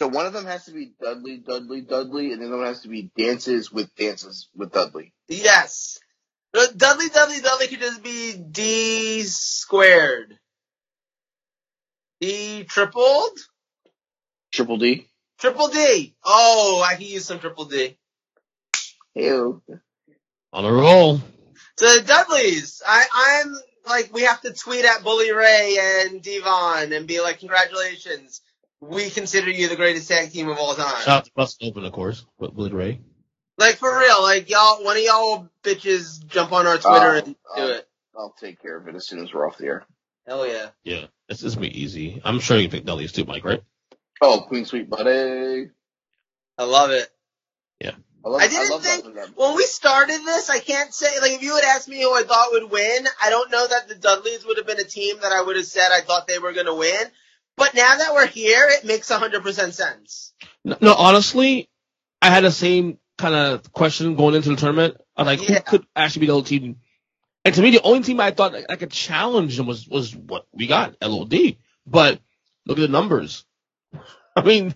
So one of them has to be Dudley, Dudley, Dudley, and the other one has to be dances with dances with Dudley. Yes. Dudley, Dudley, Dudley could just be D squared. D tripled? Triple D. Triple D. Oh, I can use some triple D. Ew. On a roll. So Dudleys, I, I'm like, we have to tweet at Bully Ray and D-Von and be like, congratulations. We consider you the greatest tag team of all time. Shout out to Busted Open, of course, with Bully Ray. Like for real, like y'all, one of y'all bitches jump on our Twitter Uh, and do uh, it. I'll take care of it as soon as we're off the air. Hell yeah. Yeah, it's, it's gonna be easy. I'm sure you can pick Dudley's too, Mike, right? Oh, Queen Sweet Buddy. I love it. I, love, I didn't love think- that. When we started this, I can't say, like, if you had asked me who I thought would win, I don't know that the Dudleys would have been a team that I would have said I thought they were going to win. But now that we're here, it makes 100% sense. No, no, honestly, I had the same kind of question going into the tournament. I was like, Yeah. who could actually be the old team? And to me, the only team I thought I could challenge them was was what we got, LOD. But look at the numbers. I mean,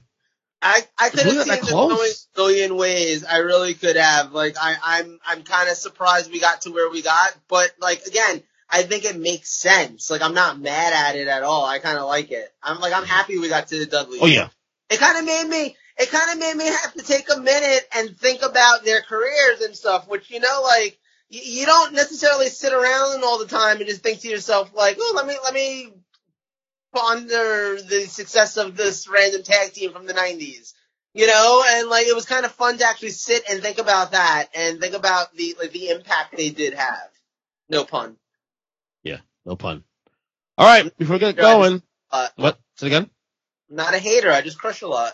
I, I could have seen this going a million ways. I really could have. Like, I, I'm, I'm kind of surprised we got to where we got. But, like, again, I think it makes sense. Like, I'm not mad at it at all. I kind of like it. I'm like, I'm happy we got to the Dudleys. oh yeah, it kind of made me it kind of made me have to take a minute and think about their careers and stuff which you know like you, you don't necessarily sit around all the time and just think to yourself like oh let me let me ponder the success of this random tag team from the 90s you know and like it was kind of fun to actually sit and think about that and think about the like the impact they did have no pun Yeah, no pun. All right, before we get going, uh, what? Say it again. not a hater i just crush a lot